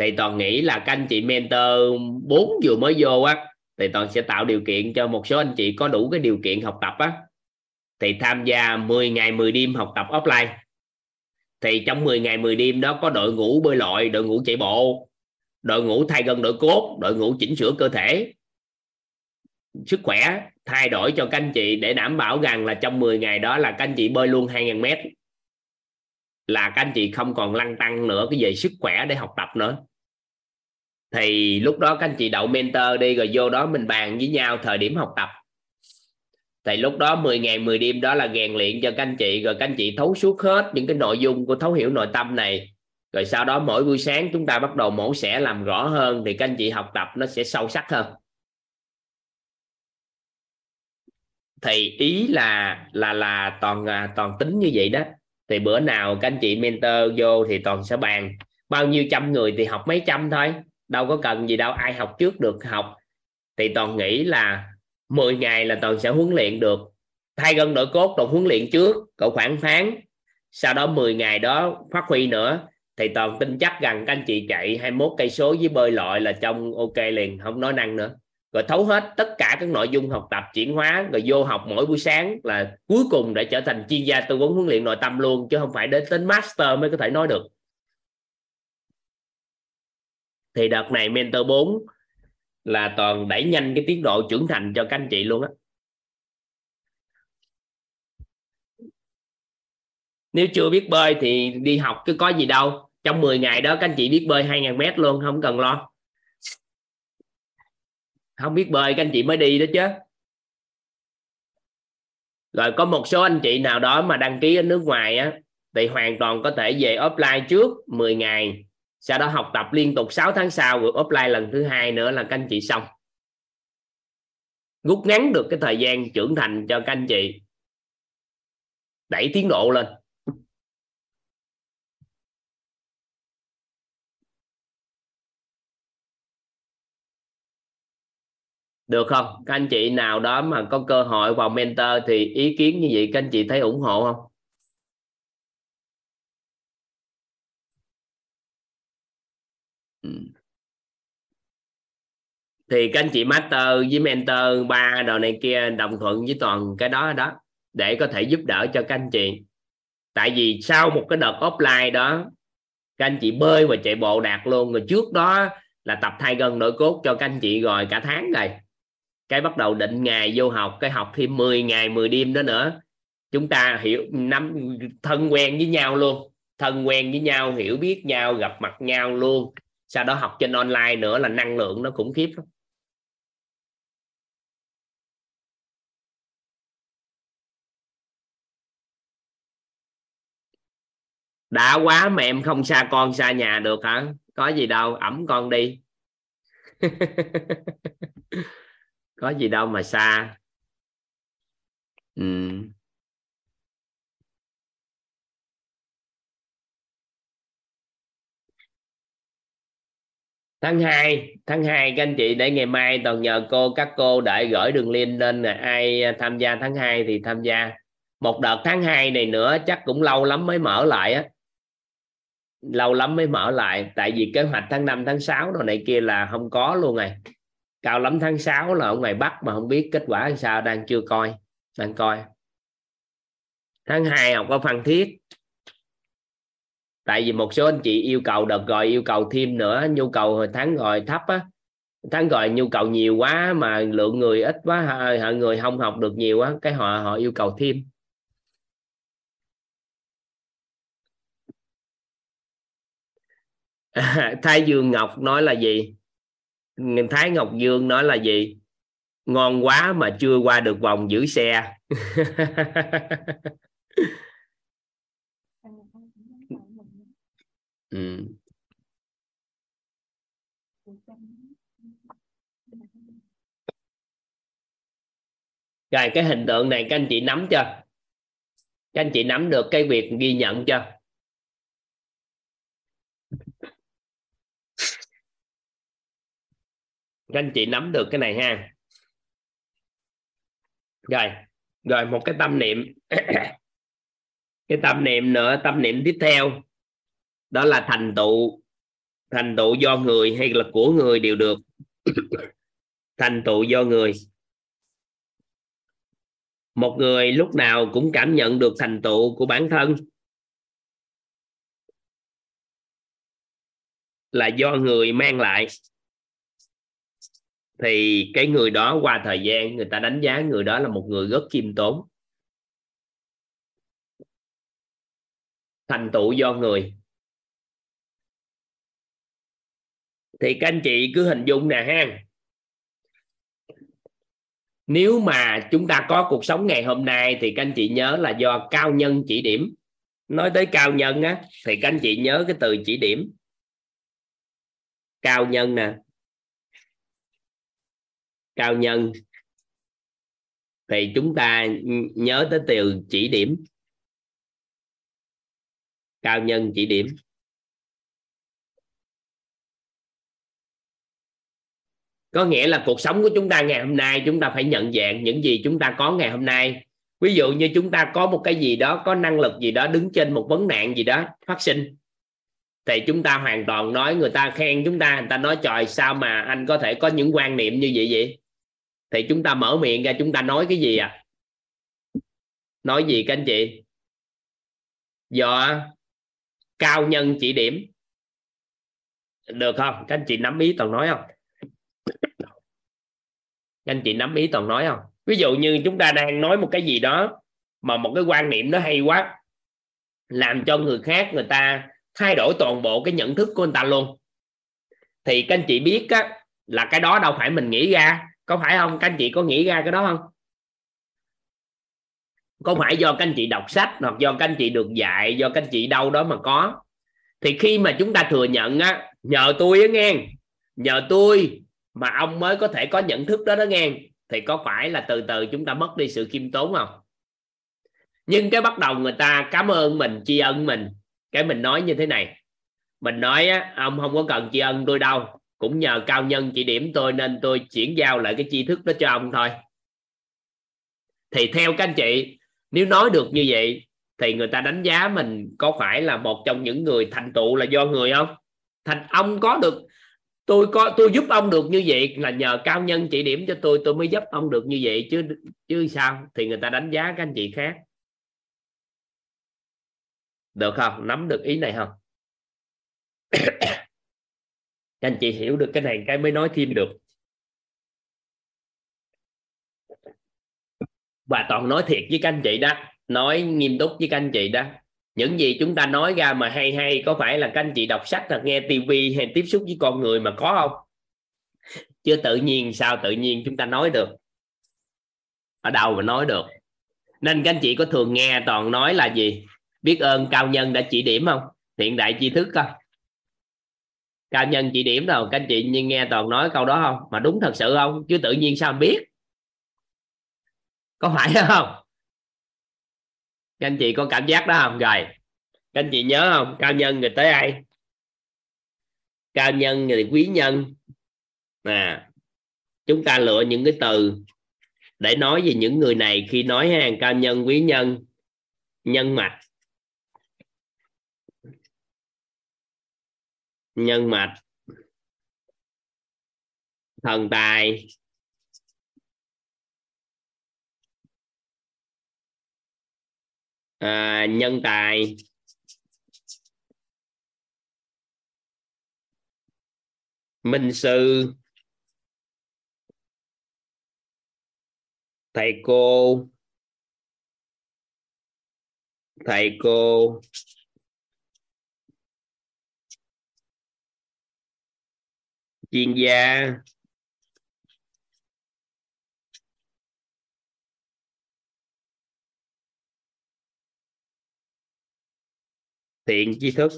thì toàn nghĩ là các anh chị mentor 4 vừa mới vô á, thì toàn sẽ tạo điều kiện cho một số anh chị có đủ cái điều kiện học tập á. Thì tham gia 10 ngày 10 đêm học tập offline. Thì trong 10 ngày 10 đêm đó có đội ngũ bơi lội, đội ngũ chạy bộ, đội ngũ thay gân đội cốt, đội ngũ chỉnh sửa cơ thể. Sức khỏe thay đổi cho các anh chị để đảm bảo rằng là trong 10 ngày đó là các anh chị bơi luôn 2.000 mét. Là các anh chị không còn lăn tăng nữa cái về sức khỏe để học tập nữa thì lúc đó các anh chị đậu mentor đi, rồi vô đó mình bàn với nhau thời điểm học tập. Thì lúc đó 10 ngày 10 đêm đó là rèn luyện cho các anh chị, rồi các anh chị thấu suốt hết những cái nội dung của thấu hiểu nội tâm này. Rồi sau đó mỗi buổi sáng chúng ta bắt đầu mổ xẻ làm rõ hơn, thì các anh chị học tập nó sẽ sâu sắc hơn. Thì ý là là là toàn à, toàn tính như vậy đó. Thì bữa nào các anh chị mentor vô thì toàn sẽ bàn, bao nhiêu trăm người thì học mấy trăm thôi đâu có cần gì đâu, ai học trước được học. Thì toàn nghĩ là 10 ngày là toàn sẽ huấn luyện được. Thay gân đổi cốt, toàn huấn luyện trước, cậu khoảng tháng. Sau đó 10 ngày đó phát huy nữa, thì toàn tin chắc rằng các anh chị chạy 21 cây số với bơi lội là trong ok liền, không nói năng nữa. Rồi thấu hết tất cả các nội dung học tập chuyển hóa, rồi vô học mỗi buổi sáng là cuối cùng để trở thành chuyên gia tư vấn huấn luyện nội tâm luôn, chứ không phải đến tính master mới có thể nói được thì đợt này mentor 4 là toàn đẩy nhanh cái tiến độ trưởng thành cho các anh chị luôn á. Nếu chưa biết bơi thì đi học chứ có gì đâu. Trong 10 ngày đó các anh chị biết bơi 2.000 mét luôn, không cần lo. Không biết bơi các anh chị mới đi đó chứ. Rồi có một số anh chị nào đó mà đăng ký ở nước ngoài á, thì hoàn toàn có thể về offline trước 10 ngày sau đó học tập liên tục 6 tháng sau rồi offline lần thứ hai nữa là các anh chị xong. Rút ngắn được cái thời gian trưởng thành cho các anh chị. Đẩy tiến độ lên. Được không? Các anh chị nào đó mà có cơ hội vào mentor thì ý kiến như vậy các anh chị thấy ủng hộ không? Ừ. thì các anh chị master với mentor ba đồ này kia, đồng thuận với toàn cái đó đó, để có thể giúp đỡ cho các anh chị. Tại vì sau một cái đợt offline đó, các anh chị bơi và chạy bộ đạt luôn. Rồi trước đó là tập thay gân nội cốt cho các anh chị rồi cả tháng rồi. Cái bắt đầu định ngày vô học, cái học thêm 10 ngày 10 đêm đó nữa. Chúng ta hiểu nắm thân quen với nhau luôn. Thân quen với nhau, hiểu biết nhau, gặp mặt nhau luôn sau đó học trên online nữa là năng lượng nó khủng khiếp lắm. Đã quá mà em không xa con xa nhà được hả? Có gì đâu, ẩm con đi. Có gì đâu mà xa. Ừ. tháng 2 tháng 2 các anh chị, để ngày mai toàn nhờ cô, các cô để gửi đường link lên là ai à, tham gia tháng 2 thì tham gia. Một đợt tháng 2 này nữa chắc cũng lâu lắm mới mở lại á. Lâu lắm mới mở lại, tại vì kế hoạch tháng 5 tháng 6 đồ này kia là không có luôn này cao lắm tháng 6 là ở ngoài Bắc mà không biết kết quả làm sao, đang chưa coi, đang coi. Tháng 2 học ở Phan Thiết tại vì một số anh chị yêu cầu đợt rồi, yêu cầu thêm nữa, nhu cầu hồi tháng rồi thấp á. Tháng rồi nhu cầu nhiều quá mà lượng người ít quá họ người không học được nhiều quá cái họ họ yêu cầu thêm. Thái Dương Ngọc nói là gì? Thái Ngọc Dương nói là gì? Ngon quá mà chưa qua được vòng giữ xe. ừ. rồi, cái hình tượng này các anh chị nắm chưa? Các anh chị nắm được cái việc ghi nhận chưa? Các anh chị nắm được cái này ha. Rồi rồi một cái tâm niệm. Cái tâm niệm nữa, tâm niệm tiếp theo đó là thành tựu thành tựu do người hay là của người đều được. Thành tựu do người. Một người lúc nào cũng cảm nhận được thành tựu của bản thân. Là do người mang lại. Thì cái người đó qua thời gian, người ta đánh giá người đó là một người rất khiêm tốn. Thành tựu do người. Thì các anh chị cứ hình dung nè ha. Nếu mà chúng ta có cuộc sống ngày hôm nay thì các anh chị nhớ là do cao nhân chỉ điểm. Nói tới cao nhân á, thì các anh chị nhớ cái từ chỉ điểm. Cao nhân nè. Cao nhân. Thì chúng ta nhớ tới từ chỉ điểm. Cao nhân chỉ điểm. Có nghĩa là cuộc sống của chúng ta ngày hôm nay, chúng ta phải nhận dạng những gì chúng ta có ngày hôm nay. Ví dụ như chúng ta có một cái gì đó, có năng lực gì đó, đứng trên một vấn nạn gì đó phát sinh, thì chúng ta hoàn toàn nói, người ta khen chúng ta, người ta nói, trời, sao mà anh có thể có những quan niệm như vậy vậy? Thì chúng ta mở miệng ra, chúng ta nói cái gì à? Nói gì các anh chị? Do cao nhân chỉ điểm. Được không? Các anh chị nắm ý toàn nói không? Anh chị nắm ý toàn nói không? Ví dụ như chúng ta đang nói một cái gì đó mà một cái quan niệm nó hay quá làm cho người khác người ta thay đổi toàn bộ cái nhận thức của người ta luôn. Thì các anh chị biết á, là cái đó đâu phải mình nghĩ ra. Có phải không? Các anh chị có nghĩ ra cái đó không? Có phải do các anh chị đọc sách hoặc do các anh chị được dạy do các anh chị đâu đó mà có? Thì khi mà chúng ta thừa nhận á nhờ tôi á nghe nhờ tôi mà ông mới có thể có nhận thức đó đó nghe. Thì có phải là từ từ chúng ta mất đi sự khiêm tốn không? Nhưng cái bắt đầu người ta cảm ơn mình tri ân mình. Cái mình nói như thế này. Mình nói á, ông không có cần tri ân tôi đâu. Cũng nhờ cao nhân chỉ điểm tôi nên tôi chuyển giao lại cái tri thức đó cho ông thôi. Thì theo các anh chị nếu nói được như vậy thì người ta đánh giá mình có phải là một trong những người thành tựu là do người không? Thành ông có được tôi có, tôi giúp ông được như vậy là nhờ cao nhân chỉ điểm cho tôi tôi mới giúp ông được như vậy. Chứ chứ sao? Thì người ta đánh giá các anh chị khác. Được không? Nắm được ý này không? Các anh chị hiểu được cái này cái mới nói thêm được. Và toàn nói thiệt với các anh chị đó. Nói nghiêm túc với các anh chị đó những gì chúng ta nói ra mà hay hay, có phải là các anh chị đọc sách hoặc nghe tivi hay tiếp xúc với con người mà có không? Chưa tự nhiên sao tự nhiên chúng ta nói được? Ở đâu mà nói được? Nên các anh chị có thường nghe toàn nói là gì? Biết ơn cao nhân đã chỉ điểm không? Hiện đại tri thức không? Cao nhân chỉ điểm đâu? Các anh chị nhưng nghe toàn nói câu đó không? Mà đúng thật sự không? Chứ tự nhiên sao biết? Có phải không? Các anh chị có cảm giác đó không? Rồi. Các anh chị nhớ không? Cao nhân người tới ai cao nhân người quý nhân. À chúng ta lựa những cái từ để nói về những người này khi nói hàng cao nhân, quý nhân nhân mạch. Nhân mạch. Thần tài. À, nhân tài. Minh sư. Thầy cô. Thầy cô. Chuyên gia. Tiện tri thức.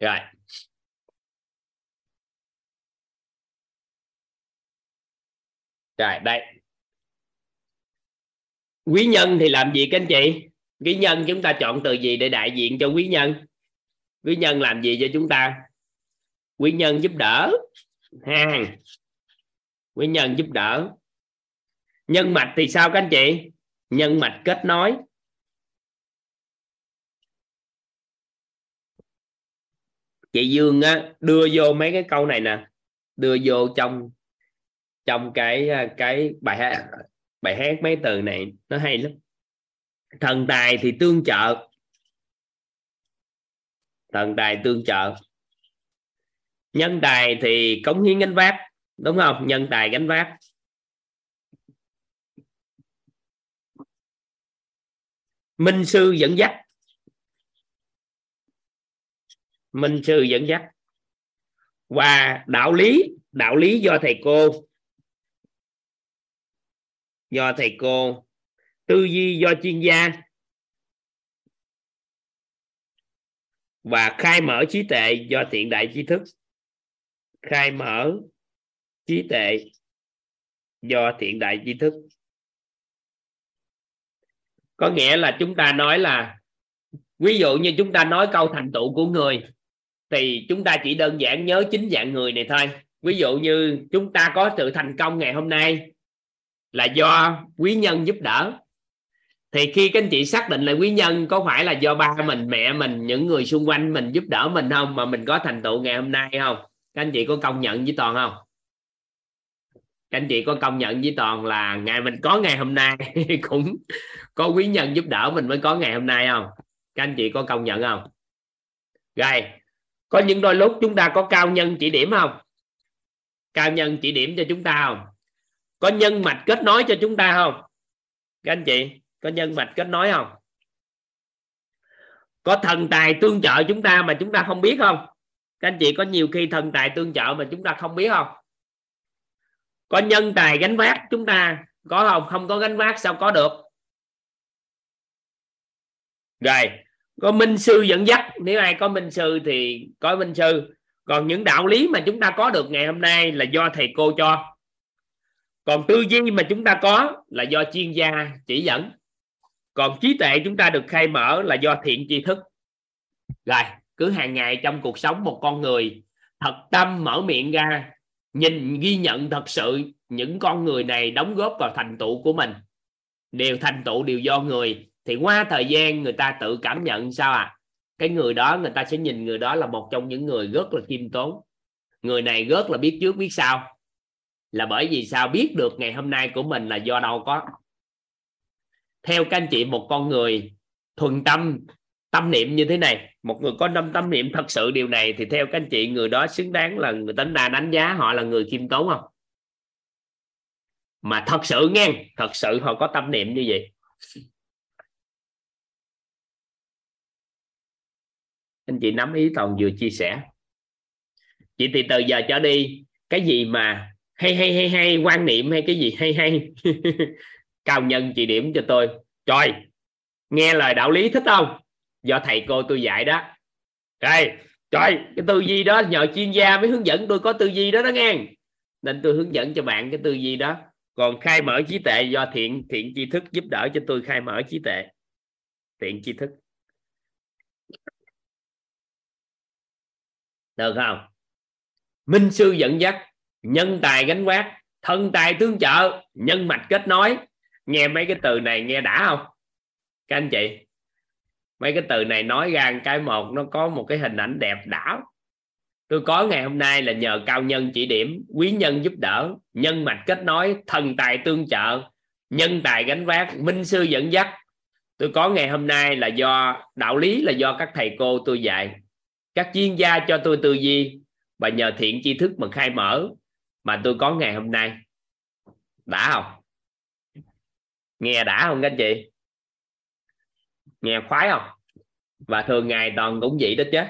Rồi. Rồi, đây. Quý nhân thì làm gì các anh chị? Quý nhân chúng ta chọn từ gì để đại diện cho quý nhân? Quý nhân làm gì cho chúng ta? Quý nhân giúp đỡ. Ha quý nhân giúp đỡ nhân mạch thì sao các anh chị? Nhân mạch kết nối. Chị Dương á, đưa vô mấy cái câu này nè. Đưa vô trong trong cái à, cái bài hát bài hát mấy từ này nó hay lắm. Thần tài thì tương trợ. Thần tài tương trợ. Nhân tài thì cống hiến gánh vác đúng không? Nhân tài gánh vác. Minh sư dẫn dắt. Minh sư dẫn dắt. Và đạo lý đạo lý do thầy cô. Do thầy cô. Tư duy do chuyên gia. Và khai mở trí tuệ do thiện đại trí thức. Khai mở trí tuệ do thiện đại trí thức có nghĩa là chúng ta nói là, ví dụ như chúng ta nói câu thành tựu của người, thì chúng ta chỉ đơn giản nhớ chính dạng người này thôi. Ví dụ như chúng ta có sự thành công ngày hôm nay là do quý nhân giúp đỡ. Thì khi các anh chị xác định là quý nhân có phải là do ba mình, mẹ mình, những người xung quanh mình giúp đỡ mình không? Mà mình có thành tựu ngày hôm nay không? Các anh chị có công nhận với toàn không? Các anh chị có công nhận với toàn là ngày mình có ngày hôm nay cũng có quý nhân giúp đỡ mình mới có ngày hôm nay không? Các anh chị có công nhận không? Rồi, có những đôi lúc chúng ta có cao nhân chỉ điểm không? Cao nhân chỉ điểm cho chúng ta không? Có nhân mạch kết nối cho chúng ta không? Các anh chị, có nhân mạch kết nối không? Có thần tài tương trợ chúng ta mà chúng ta không biết không? Các anh chị có nhiều khi thần tài tương trợ mà chúng ta không biết không? Có nhân tài gánh vác chúng ta, có không không có gánh vác sao có được? Rồi, có minh sư dẫn dắt, nếu ai có minh sư thì có minh sư. Còn những đạo lý mà chúng ta có được ngày hôm nay là do thầy cô cho. Còn tư duy mà chúng ta có là do chuyên gia chỉ dẫn. Còn trí tuệ chúng ta được khai mở là do thiện tri thức. Rồi, cứ hàng ngày trong cuộc sống một con người, thật tâm mở miệng ra nhìn, ghi nhận thật sự những con người này đóng góp vào thành tựu của mình. Đều thành tựu đều do người. Thì qua thời gian người ta tự cảm nhận sao à? Cái người đó, người ta sẽ nhìn người đó là một trong những người rất là khiêm tốn. Người này rất là biết trước biết sau. Là bởi vì sao? Biết được ngày hôm nay của mình là do đâu có. Theo các anh chị, một con người thuần tâm tâm niệm như thế này. Một người có năm tâm niệm thật sự điều này thì theo các anh chị, người đó xứng đáng là người tính đa đánh giá họ là người khiêm tốn không? Mà thật sự nghe, thật sự họ có tâm niệm như vậy. Anh chị nắm ý toàn vừa chia sẻ. Chị thì từ giờ trở đi. Cái gì mà hay hay hay hay, quan niệm hay cái gì hay hay? Cao nhân chị điểm cho tôi. Trời, nghe lời đạo lý thích không? Do thầy cô tôi dạy đó. Trời trời, cái tư duy đó nhờ chuyên gia mới hướng dẫn tôi có tư duy đó đó nghe. Nên tôi hướng dẫn cho bạn cái tư duy đó. Còn khai mở trí tuệ do thiện thiện tri thức giúp đỡ cho tôi khai mở trí tuệ. Thiện tri thức. Được không? Minh sư dẫn dắt, nhân tài gánh vác, thân tài tương trợ, nhân mạch kết nối. Nghe mấy cái từ này nghe đã không? Các anh chị? Mấy cái từ này nói ra cái một, nó có một cái hình ảnh đẹp đã tôi có ngày hôm nay là nhờ cao nhân chỉ điểm, quý nhân giúp đỡ, nhân mạch kết nối, thần tài tương trợ, nhân tài gánh vác, minh sư dẫn dắt. Tôi có ngày hôm nay là do, đạo lý là do các thầy cô tôi dạy. Các chuyên gia cho tôi tư duy và nhờ thiện tri thức mà khai mở mà tôi có ngày hôm nay. Đã không? Nghe đã không các anh chị? Nghe khoái không? Và thường ngày toàn cũng vậy đó chứ.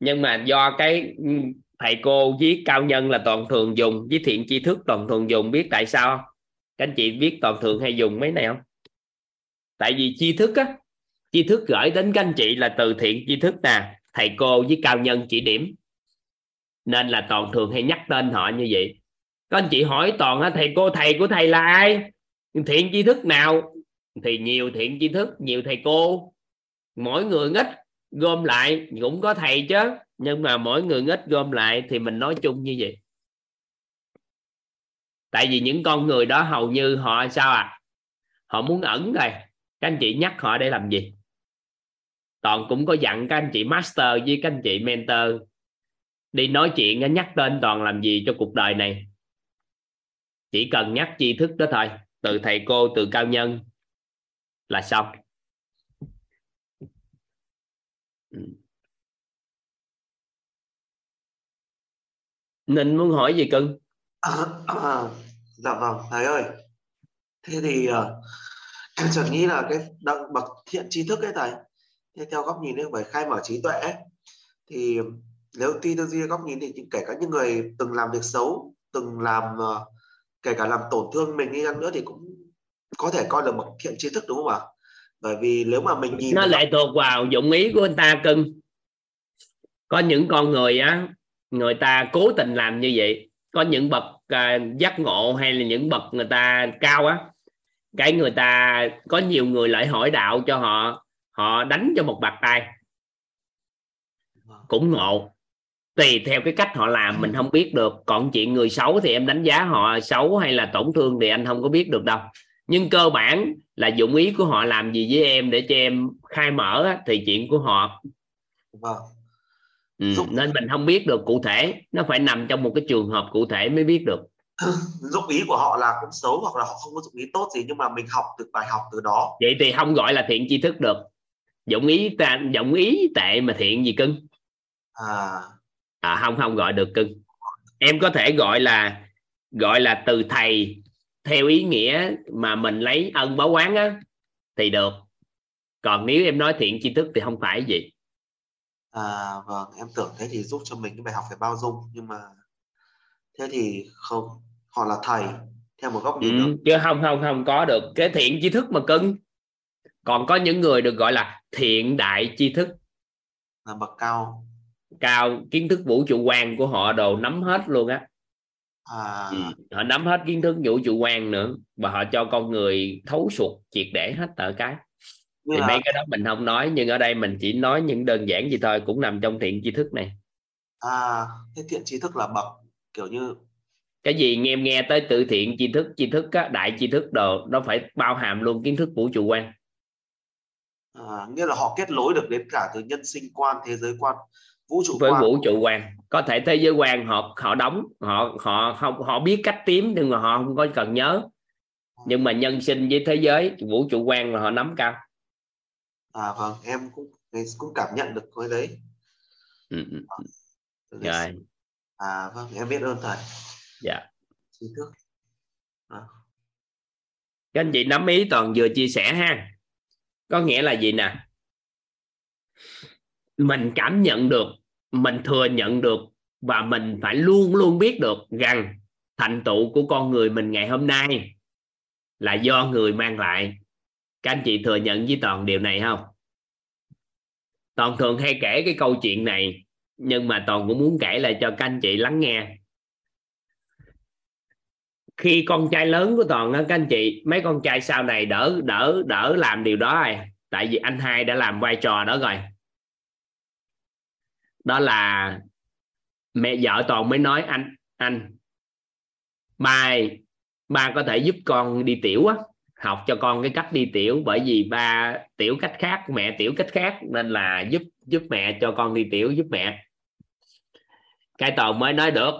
Nhưng mà do cái ừ, thầy cô với cao nhân là toàn thường dùng với thiện tri thức toàn thường dùng, biết tại sao không? Các anh chị biết toàn thường hay dùng mấy này không? Tại vì tri thức á, tri thức gửi đến các anh chị là từ thiện tri thức nè. Thầy cô với cao nhân chỉ điểm. Nên là toàn thường hay nhắc tên họ như vậy. Các anh chị hỏi toàn á, thầy cô, thầy của thầy là ai? Thiện tri thức nào? Thì nhiều thiện tri thức, nhiều thầy cô. Mỗi người ít gom lại, cũng có thầy chứ. Nhưng mà mỗi người ít gom lại, thì mình nói chung như vậy. Tại vì những con người đó hầu như họ sao à? Họ muốn ẩn rồi. Các anh chị nhắc họ để làm gì? Toàn cũng có dặn các anh chị master với các anh chị mentor. Đi nói chuyện, nhắc tên toàn làm gì cho cuộc đời này? Chỉ cần nhắc tri thức đó thôi. Từ thầy cô, từ cao nhân là xong. Ninh muốn hỏi gì cưng? À, à, dạ vâng thầy ơi. Thế thì uh, em chợt nghĩ là cái đặng bậc thiện tri thức ấy thầy thế theo góc nhìn ấy phải khai mở trí tuệ ấy, thì nếu tuy tư duy góc nhìn thì kể cả những người từng làm việc xấu từng làm uh, kể cả làm tổn thương mình đi chăng nữa thì cũng có thể coi là một thiện tri thức đúng không ạ? Bởi vì nếu mà mình nhìn nó lệ thuộc vào dụng ý của anh ta cưng. Có những con người á người ta cố tình làm như vậy. Có những bậc uh, giác ngộ hay là những bậc người ta cao á cái người ta có nhiều người lại hỏi đạo cho họ họ đánh cho một bạc tay. Cũng ngộ. Tùy theo cái cách họ làm mình không biết được. Còn chuyện người xấu thì em đánh giá họ xấu hay là tổn thương thì anh không có biết được đâu nhưng cơ bản là dụng ý của họ làm gì với em để cho em khai mở thì chuyện của họ. Vâng. ừ, nên mình không biết được cụ thể. Nó phải nằm trong một cái trường hợp cụ thể mới biết được. Dụng ý của họ là cũng xấu hoặc là họ không có dụng ý tốt gì nhưng mà mình học được bài học từ đó. Vậy thì không gọi là thiện tri thức được. Dụng ý ta dụng ý tệ mà thiện gì cưng? À. À, không không gọi được cưng. Em có thể gọi là gọi là từ thầy theo ý nghĩa mà mình lấy ân báo quán á thì được. Còn nếu em nói thiện tri thức thì không phải gì. À vâng em tưởng thế thì giúp cho mình cái bài học phải bao dung nhưng mà thế thì không họ là thầy theo một góc nhìn ừ, chứ không không không có được. Cái thiện tri thức mà cưng. Còn có những người được gọi là thiện đại tri thức. Là bậc cao. Cao kiến thức vũ trụ quan của họ đồ nắm hết luôn á à, ừ. họ nắm hết kiến thức vũ trụ quan nữa và họ cho con người thấu suốt triệt để hết tờ cái. Thì là mấy cái đó mình không nói nhưng ở đây mình chỉ nói những đơn giản gì thôi cũng nằm trong thiện tri thức này. À thế thiện trí thức là bậc kiểu như cái gì nghe em nghe tới tự thiện tri thức tri thức á, đại tri thức đồ nó phải bao hàm luôn kiến thức vũ trụ quan. À, nghĩa là họ kết nối được đến cả từ nhân sinh quan thế giới quan vũ trụ với quan. vũ trụ quan có thể thế giới quan họ họ đóng họ họ không họ biết cách tím nhưng mà họ không có cần nhớ. Nhưng mà nhân sinh với thế giới vũ trụ quan là họ nắm cao. À vâng em cũng cũng cảm nhận được cái đấy. Ừ, ừ. Từ cái- rồi. À vâng em biết ơn thầy. Dạ. Trí thức. À, các anh chị nắm ý toàn vừa chia sẻ ha. Có nghĩa là gì nè? Mình cảm nhận được mình thừa nhận được và mình phải luôn luôn biết được rằng thành tựu của con người mình ngày hôm nay là do người mang lại. Các anh chị thừa nhận với toàn điều này không? Toàn thường hay kể cái câu chuyện này, nhưng mà toàn cũng muốn kể lại cho các anh chị lắng nghe. Khi con trai lớn của toàn các anh chị, mấy con trai sau này đỡ đỡ đỡ làm điều đó rồi. Tại vì anh hai đã làm vai trò đó rồi đó là mẹ vợ toàn mới nói, anh anh, mai, ba có thể giúp con đi tiểu á, học cho con cái cách đi tiểu, bởi vì ba tiểu cách khác, mẹ tiểu cách khác, nên là giúp giúp mẹ cho con đi tiểu, giúp mẹ. Cái toàn mới nói được,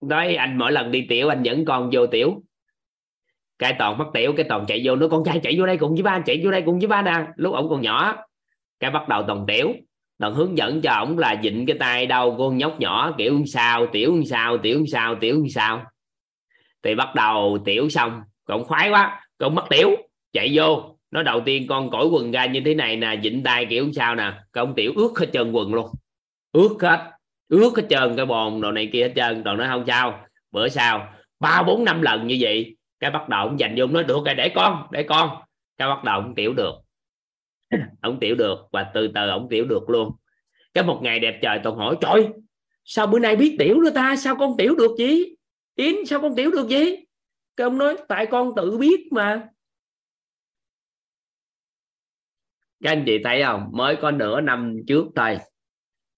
nói anh mỗi lần đi tiểu, anh dẫn con vô tiểu. Cái toàn mất tiểu, cái toàn chạy vô nó con trai chạy vô đây cùng với ba, chạy vô đây cùng với ba nè. Lúc ổng còn nhỏ, cái bắt đầu toàn tiểu toàn hướng dẫn cho ổng là dịnh cái tay đâu của con nhóc nhỏ kiểu sao, tiểu sao tiểu sao tiểu sao. Thì bắt đầu tiểu xong còn khoái quá con mất tiểu, chạy vô. Nó đầu tiên con cởi quần ra như thế này nè, dịnh tay kiểu sao nè con tiểu ướt hết trơn quần luôn. Ướt hết ướt hết trơn cái bồn đồ này kia hết trơn rồi nó không sao. Bữa sau, ba, bốn, năm lần như vậy, cái bắt đầu ông dành vô nó được rồi, để con để con. Cái bắt đầu ông tiểu được ông tiểu được. Và từ từ ông tiểu được luôn. Cái một ngày đẹp trời toàn hỏi, trời, sao bữa nay biết tiểu nữa ta? Sao con tiểu được gì? Yến, sao con tiểu được gì? Cái ông nói, tại con tự biết mà. Các anh chị thấy không? Mới có nửa năm trước thôi.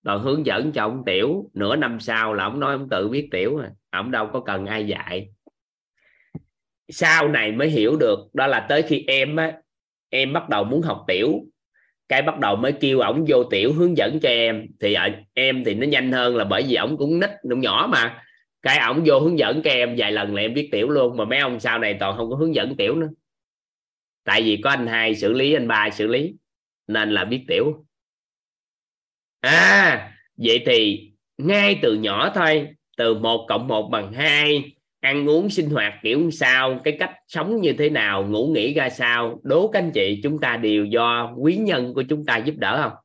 Rồi hướng dẫn cho ông tiểu. Nửa năm sau là ông nói ông tự biết tiểu mà ông đâu có cần ai dạy. Sau này mới hiểu được. Đó là tới khi em á em bắt đầu muốn học tiểu. Cái bắt đầu mới kêu ổng vô tiểu hướng dẫn cho em. Thì ở em thì nó nhanh hơn là bởi vì ổng cũng nít, cũng nhỏ mà. Cái ổng vô hướng dẫn cho em vài lần là em biết tiểu luôn. Mà mấy ông sau này toàn không có hướng dẫn tiểu nữa. Tại vì có anh hai xử lý, anh ba xử lý. Nên là biết tiểu. À vậy thì ngay từ nhỏ thôi, từ một cộng một bằng hai ăn uống sinh hoạt kiểu sao, cái cách sống như thế nào, ngủ nghỉ ra sao, đố các anh chị chúng ta đều do quý nhân của chúng ta giúp đỡ không?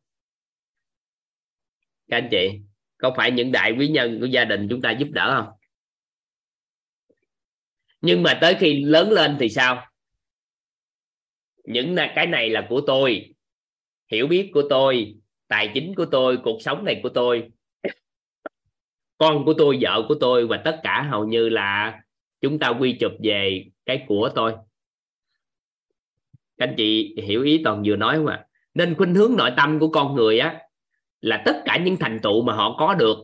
Các anh chị, có phải những đại quý nhân của gia đình chúng ta giúp đỡ không? Nhưng mà tới khi lớn lên thì sao? Những cái này là của tôi, hiểu biết của tôi, tài chính của tôi, cuộc sống này của tôi con của tôi, vợ của tôi và tất cả hầu như là chúng ta quy chụp về cái của tôi. Các anh chị hiểu ý toàn vừa nói không ạ? Nên khuynh hướng nội tâm của con người á, là tất cả những thành tựu mà họ có được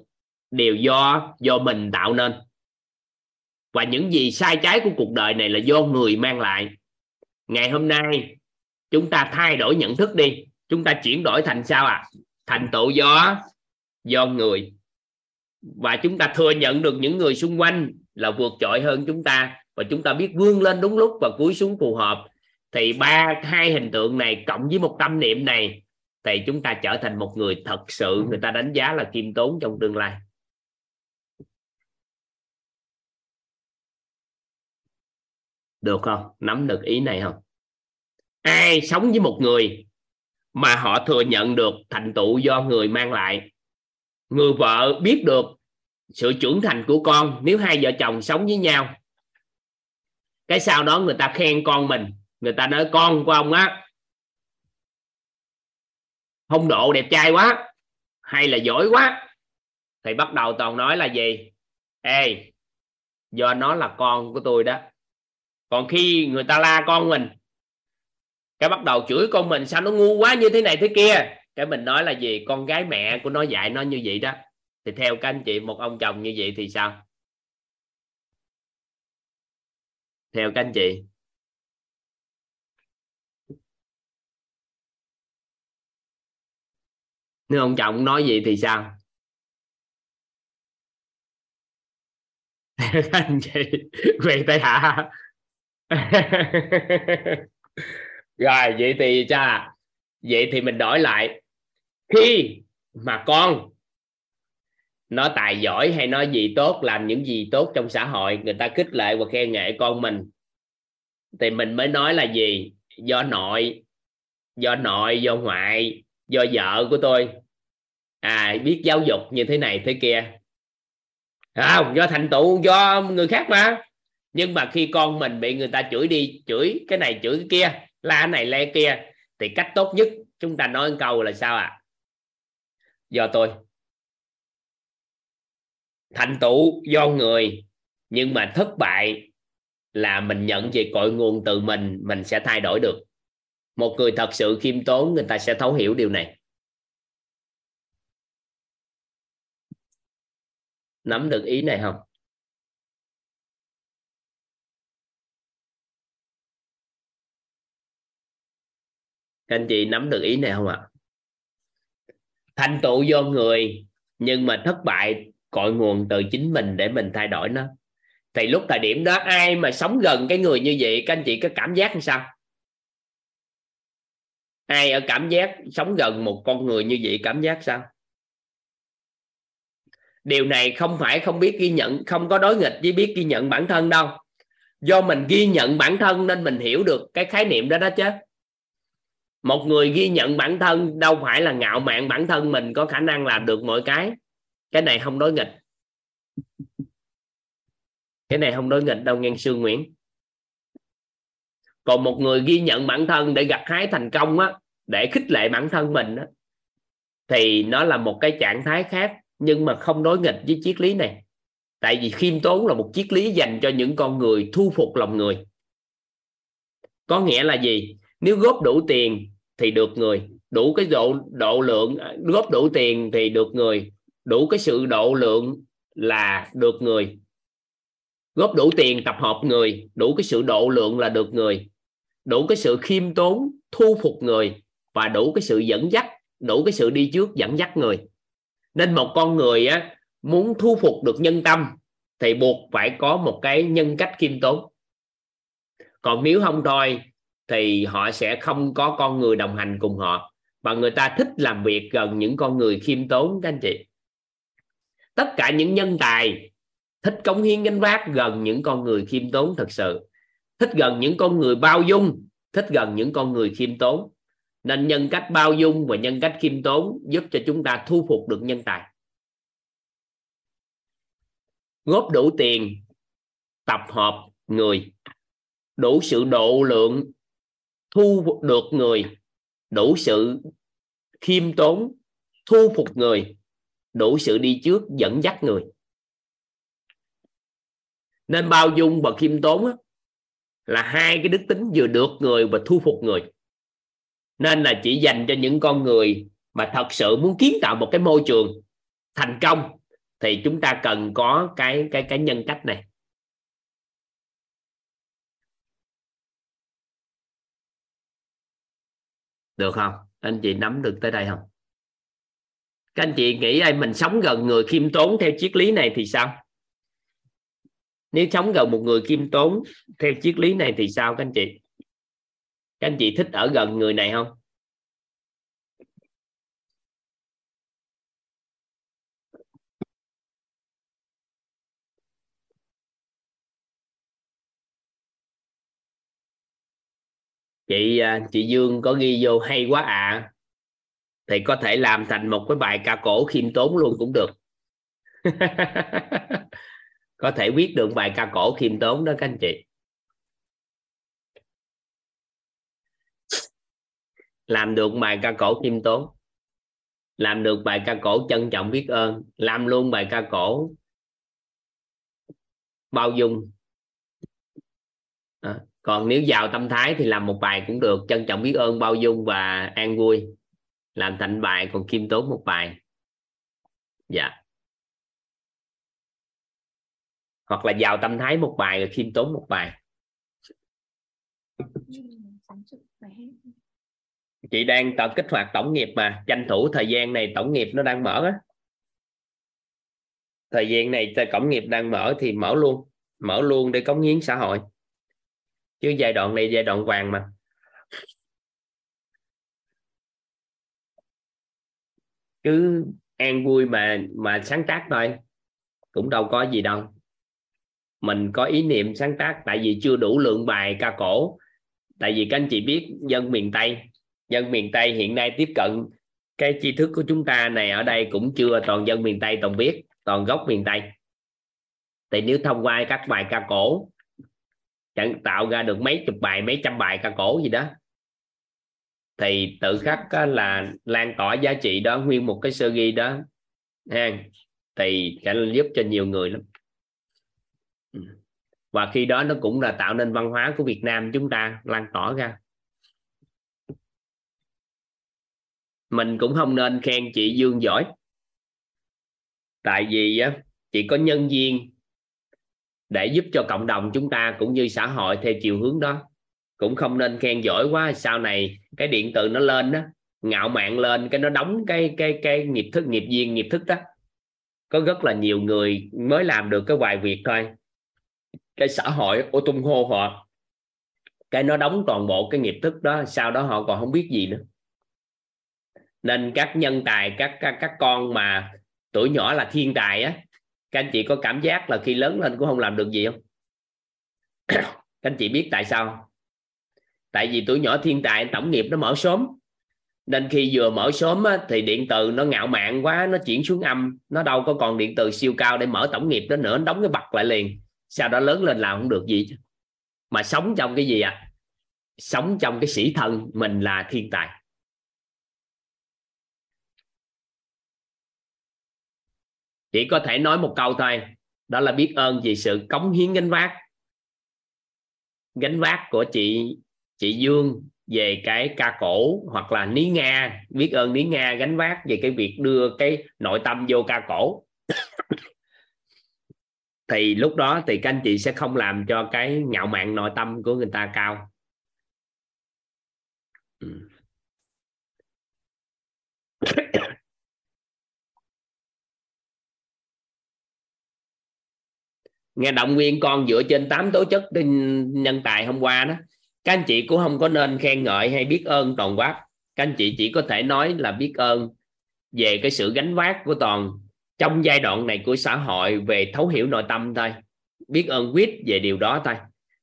đều do do mình tạo nên. Và những gì sai trái của cuộc đời này là do người mang lại. Ngày hôm nay, chúng ta thay đổi nhận thức đi. Chúng ta chuyển đổi thành sao à thành tựu do do người và chúng ta thừa nhận được những người xung quanh là vượt trội hơn chúng ta. Và chúng ta biết vươn lên đúng lúc và cúi xuống phù hợp. Thì ba hai hình tượng này cộng với một tâm niệm này thì chúng ta trở thành một người thật sự. Người ta đánh giá là khiêm tốn trong tương lai. Được không? Nắm được ý này không? Ai sống với một người mà họ thừa nhận được thành tựu do người mang lại người vợ biết được sự trưởng thành của con nếu hai vợ chồng sống với nhau. Cái sau đó người ta khen con mình, người ta nói, con của ông á phong độ đẹp trai quá, hay là giỏi quá. Thì bắt đầu toàn nói là gì? Ê, do nó là con của tôi đó. Còn khi người ta la con mình, cái bắt đầu chửi con mình, sao nó ngu quá, như thế này thế kia? Cái mình nói là gì? Con gái mẹ của nó dạy nó như vậy đó. Thì theo các anh chị, một ông chồng như vậy thì sao? Theo các anh chị. Nếu ông chồng nói gì thì sao? Các anh chị quay tay hạ rồi, vậy thì cha, vậy thì mình đổi lại khi mà con, nó tài giỏi hay nói gì tốt, làm những gì tốt trong xã hội, người ta khích lệ và khen ngợi con mình, thì mình mới nói là gì? Do nội do nội, do ngoại, do vợ của tôi. À biết giáo dục như thế này thế kia. Không, do thành tựu, do người khác mà. Nhưng mà khi con mình bị người ta chửi đi, chửi cái này, chửi cái kia, la này, la kia, thì cách tốt nhất chúng ta nói một câu là sao ạ? à? Do tôi. Thành tựu do người, nhưng mà thất bại là mình nhận về cội nguồn từ mình mình sẽ thay đổi được. Một người thật sự khiêm tốn, người ta sẽ thấu hiểu điều này. Nắm được ý này không? Các anh chị nắm được ý này không ạ? Thành tựu do người, nhưng mà thất bại cội nguồn từ chính mình để mình thay đổi nó. Thì lúc thời điểm đó, ai mà sống gần cái người như vậy, các anh chị có cảm giác như sao? Ai ở cảm giác sống gần một con người như vậy, cảm giác sao? Điều này không phải không biết ghi nhận, không có đối nghịch với biết ghi nhận bản thân đâu. Do mình ghi nhận bản thân nên mình hiểu được cái khái niệm đó đó chứ một người ghi nhận bản thân đâu phải là ngạo mạn bản thân mình có khả năng làm được mọi cái. Cái này không đối nghịch. Cái này không đối nghịch đâu, ngang sư nguyễn. Còn một người ghi nhận bản thân để gặt hái thành công á, để khích lệ bản thân mình á, thì nó là một cái trạng thái khác, nhưng mà không đối nghịch với triết lý này. Tại vì khiêm tốn là một triết lý dành cho những con người thu phục lòng người. Có nghĩa là gì? Nếu góp đủ tiền thì được người. Đủ cái độ độ lượng, góp đủ tiền thì được người. Đủ cái sự độ lượng là được người. Góp đủ tiền tập hợp người, đủ cái sự độ lượng là được người. Đủ cái sự khiêm tốn, thu phục người và đủ cái sự dẫn dắt, đủ cái sự đi trước dẫn dắt người. Nên một con người á, muốn thu phục được nhân tâm thì buộc phải có một cái nhân cách khiêm tốn. Còn nếu không thôi thì họ sẽ không có con người đồng hành cùng họ và người ta thích làm việc gần những con người khiêm tốn, các anh chị. Tất cả những nhân tài, thích cống hiến gánh vác gần những con người khiêm tốn thật sự. Thích gần những con người bao dung, thích gần những con người khiêm tốn. Nên nhân cách bao dung và nhân cách khiêm tốn giúp cho chúng ta thu phục được nhân tài. Góp đủ tiền, tập hợp người, đủ sự độ lượng thu được người đủ sự khiêm tốn thu phục người đủ sự đi trước dẫn dắt người. Nên bao dung và khiêm tốn á, là hai cái đức tính vừa được người và thu phục người. Nên là chỉ dành cho những con người mà thật sự muốn kiến tạo một cái môi trường thành công thì chúng ta cần có cái cái cái nhân cách này. Được không? Anh chị nắm được tới đây không? Các anh chị nghĩ ai mình sống gần người khiêm tốn theo triết lý này thì sao? Nếu sống gần một người khiêm tốn theo triết lý này thì sao, các anh chị? Các anh chị thích ở gần người này không? chị à, chị Dương có ghi vô hay quá à. Thì có thể làm thành một cái bài ca cổ khiêm tốn luôn cũng được. Có thể viết được bài ca cổ khiêm tốn đó các anh chị. Làm được bài ca cổ khiêm tốn. Làm được bài ca cổ trân trọng biết ơn. Làm luôn bài ca cổ bao dung. À, còn nếu vào tâm thái thì làm một bài cũng được, trân trọng biết ơn, bao dung và an vui. Làm thành bài còn kim tốn một bài. Dạ. Hoặc là vào tâm thái một bài rồi khiêm tốn một bài. Chị đang tập kích hoạt tổng nghiệp mà. Tranh thủ thời gian này tổng nghiệp nó đang mở á. Thời gian này tổng nghiệp đang mở thì mở luôn. Mở luôn để cống hiến xã hội chứ giai đoạn này giai đoạn vàng mà. Cứ an vui mà mà sáng tác thôi. Cũng đâu có gì đâu. Mình có ý niệm sáng tác, tại vì chưa đủ lượng bài ca cổ. Tại vì các anh chị biết dân miền tây, dân miền tây hiện nay tiếp cận cái tri thức của chúng ta này ở đây cũng chưa toàn dân miền tây toàn biết, toàn gốc miền tây. Thì nếu thông qua các bài ca cổ chẳng tạo ra được mấy chục bài, mấy trăm bài ca cổ gì đó. Thì tự khắc là lan tỏa giá trị đó, nguyên một cái sơ ghi đó, ha. Thì sẽ giúp cho nhiều người lắm. Ừ. Và khi đó nó cũng là tạo nên văn hóa của Việt Nam chúng ta lan tỏa ra. Mình cũng không nên khen chị Dương giỏi. Tại vì á, chị có nhân viên để giúp cho cộng đồng chúng ta cũng như xã hội theo chiều hướng đó. Cũng không nên khen giỏi quá sau này cái điện tử nó lên đó ngạo mạn lên cái nó đóng cái cái cái nghiệp thức nghiệp viên nghiệp thức đó. Có rất là nhiều người mới làm được cái vài việc thôi. Cái xã hội ô tung hô họ cái nó đóng toàn bộ cái nghiệp thức đó sau đó họ còn không biết gì nữa. Nên các nhân tài các các, các con mà tuổi nhỏ là thiên tài á các anh chị có cảm giác là khi lớn lên cũng không làm được gì không? Các anh chị biết tại sao tại vì tuổi nhỏ thiên tài tổng nghiệp nó mở sớm. Nên khi vừa mở sớm á, thì điện từ nó ngạo mạn quá nó chuyển xuống âm. Nó đâu có còn điện từ siêu cao để mở tổng nghiệp đó nữa nó đóng cái bật lại liền. Sau đó lớn lên làm không được gì chứ. Mà sống trong cái gì à sống trong cái sĩ thân mình là thiên tài. Chỉ có thể nói một câu thôi. Đó là biết ơn vì sự cống hiến gánh vác. Gánh vác của chị chị Dương về cái ca cổ hoặc là Ní Nga. Biết ơn Ní Nga gánh vác về cái việc đưa cái nội tâm vô ca cổ. Thì lúc đó thì các anh chị sẽ không làm cho cái ngạo mạn nội tâm của người ta cao nghe động viên con dựa trên tám tố chất nhân tài hôm qua đó. Các anh chị cũng không có nên khen ngợi hay biết ơn toàn quát các anh chị chỉ có thể nói là biết ơn về cái sự gánh vác của toàn trong giai đoạn này của xã hội về thấu hiểu nội tâm thôi. Biết ơn quyết về điều đó thôi.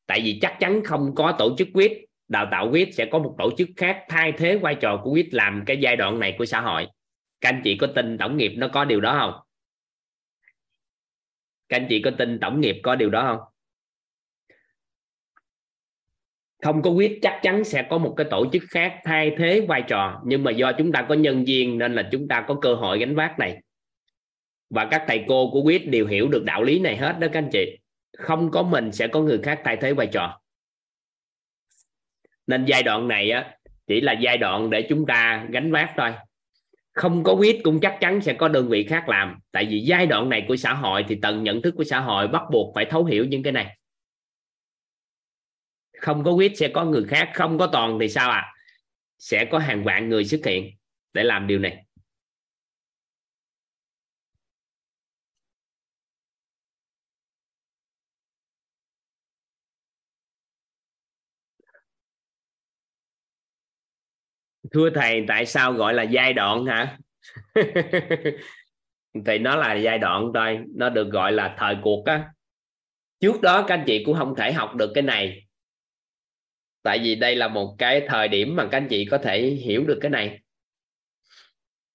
Tại vì chắc chắn không có tổ chức quyết, đào tạo quyết sẽ có một tổ chức khác thay thế vai trò của quyết làm cái giai đoạn này của xã hội. Các anh chị có tin tổng nghiệp nó có điều đó không? Các anh chị có tin tổng nghiệp có điều đó không? Không có quyết, chắc chắn sẽ có một cái tổ chức khác thay thế vai trò, nhưng mà do chúng ta có nhân viên nên là chúng ta có cơ hội gánh vác này. Và các thầy cô của quyết đều hiểu được đạo lý này hết đó các anh chị. Không có mình sẽ có người khác thay thế vai trò. Nên giai đoạn này á, chỉ là giai đoạn để chúng ta gánh vác thôi không có quyết cũng chắc chắn sẽ có đơn vị khác làm. Tại vì giai đoạn này của xã hội thì tầng nhận thức của xã hội bắt buộc phải thấu hiểu những cái này. Không có quyết sẽ có người khác, không có toàn thì sao ạ? À? sẽ có hàng vạn người xuất hiện để làm điều này. Thưa thầy, tại sao gọi là giai đoạn hả? Thì nó là giai đoạn thôi, nó được gọi là thời cuộc á. Trước đó các anh chị cũng không thể học được cái này. Tại vì đây là một cái thời điểm mà các anh chị có thể hiểu được cái này.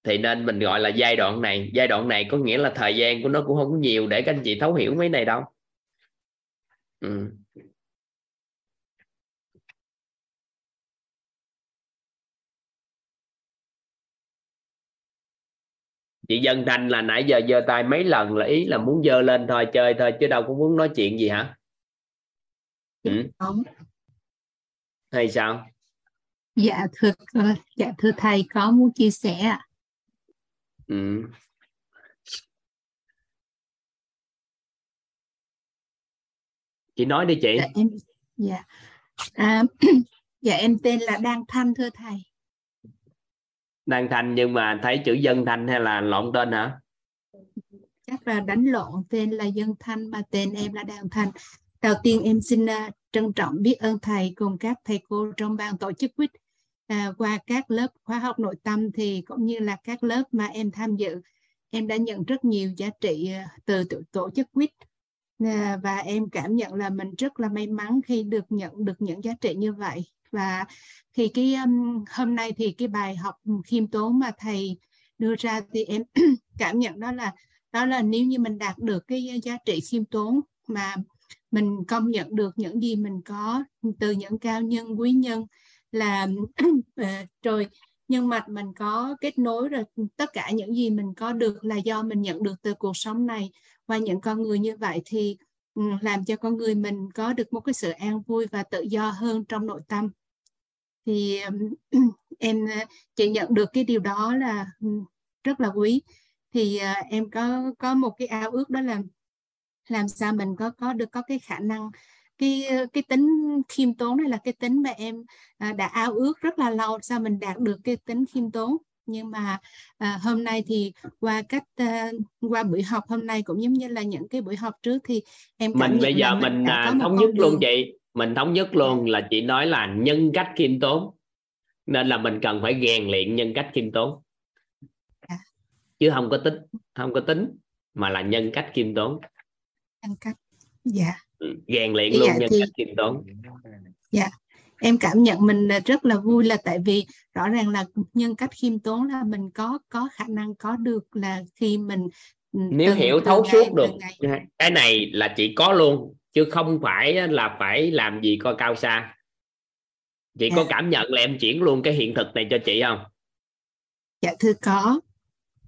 Thì nên mình gọi là giai đoạn này. Giai đoạn này có nghĩa là thời gian của nó cũng không có nhiều để các anh chị thấu hiểu mấy này đâu. Ừ. chị dân thanh là nãy giờ giơ tay mấy lần là ý là muốn giơ lên thôi chơi thôi chứ đâu có muốn nói chuyện gì hả ừ? Không. hay sao Dạ thưa dạ thưa thầy có muốn chia sẻ ạ. ừ. chị nói đi chị Dạ em dạ à, dạ em tên là Đăng Thanh thưa thầy đang thanh nhưng mà thấy chữ dân thanh hay là lộn tên hả? Chắc là đánh lộn tên là Dân Thanh mà tên em là đàn Thanh. Đầu tiên em xin uh, trân trọng biết ơn thầy cùng các thầy cô trong ban tổ chức quýt uh, qua các lớp khóa học nội tâm thì cũng như là các lớp mà em tham dự. Em đã nhận rất nhiều giá trị uh, từ tổ, tổ chức quýt và em cảm nhận là mình rất là may mắn khi được nhận được những giá trị như vậy và thì cái um, hôm nay thì cái bài học khiêm tốn mà thầy đưa ra thì em cảm nhận đó là đó là nếu như mình đạt được cái giá trị khiêm tốn mà mình công nhận được những gì mình có từ những cao nhân quý nhân là rồi nhưng mà mình có kết nối rồi tất cả những gì mình có được là do mình nhận được từ cuộc sống này. Qua những con người như vậy thì Ừ, làm cho con người mình có được một cái sự an vui và tự do hơn trong nội tâm. Thì em à, chị nhận được cái điều đó là rất là quý. Thì à, em có có một cái ao ước đó là làm sao mình có có được, có cái khả năng, cái cái tính khiêm tốn này là cái tính mà em à, đã ao ước rất là lâu, sao mình đạt được cái tính khiêm tốn nhưng mà à, hôm nay thì qua cách à, qua buổi học hôm nay cũng giống như là những cái buổi học trước thì em mình bây giờ mình đã à, thống nhất luôn đường. chị. Mình thống nhất luôn là chị nói là nhân cách khiêm tốn. Nên là mình cần phải rèn luyện nhân cách khiêm tốn. À. chứ không có tính không có tính mà là nhân cách khiêm tốn. Nhân cách dạ. Ừ, rèn luyện Dạ, luôn nhân thì- cách khiêm tốn. Dạ, em cảm nhận mình rất là vui là tại vì rõ ràng là nhân cách khiêm tốn là mình có có khả năng có được là khi mình ừ, nếu từng- hiểu thấu suốt được ngày. cái này là chị có luôn chứ không phải là phải làm gì coi cao xa chị có Dạ. cảm nhận là em chuyển luôn cái hiện thực này cho chị không Dạ thưa có.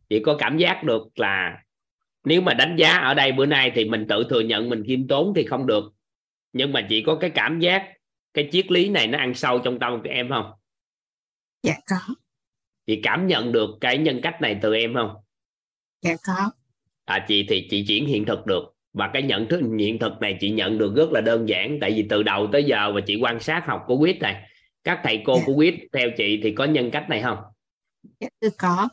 chị có cảm giác được là nếu mà đánh giá ở đây bữa nay thì mình tự thừa nhận mình khiêm tốn thì không được nhưng mà chị có cái cảm giác cái triết lý này nó ăn sâu trong tâm của em không Dạ có. chị cảm nhận được cái nhân cách này từ em không Dạ có. à chị thì chị chuyển hiện thực được và cái nhận thức hiện thực này chị nhận được rất là đơn giản tại vì từ đầu tới giờ và chị quan sát học của quýt này các thầy cô Dạ. của quýt theo chị thì có nhân cách này không Dạ có.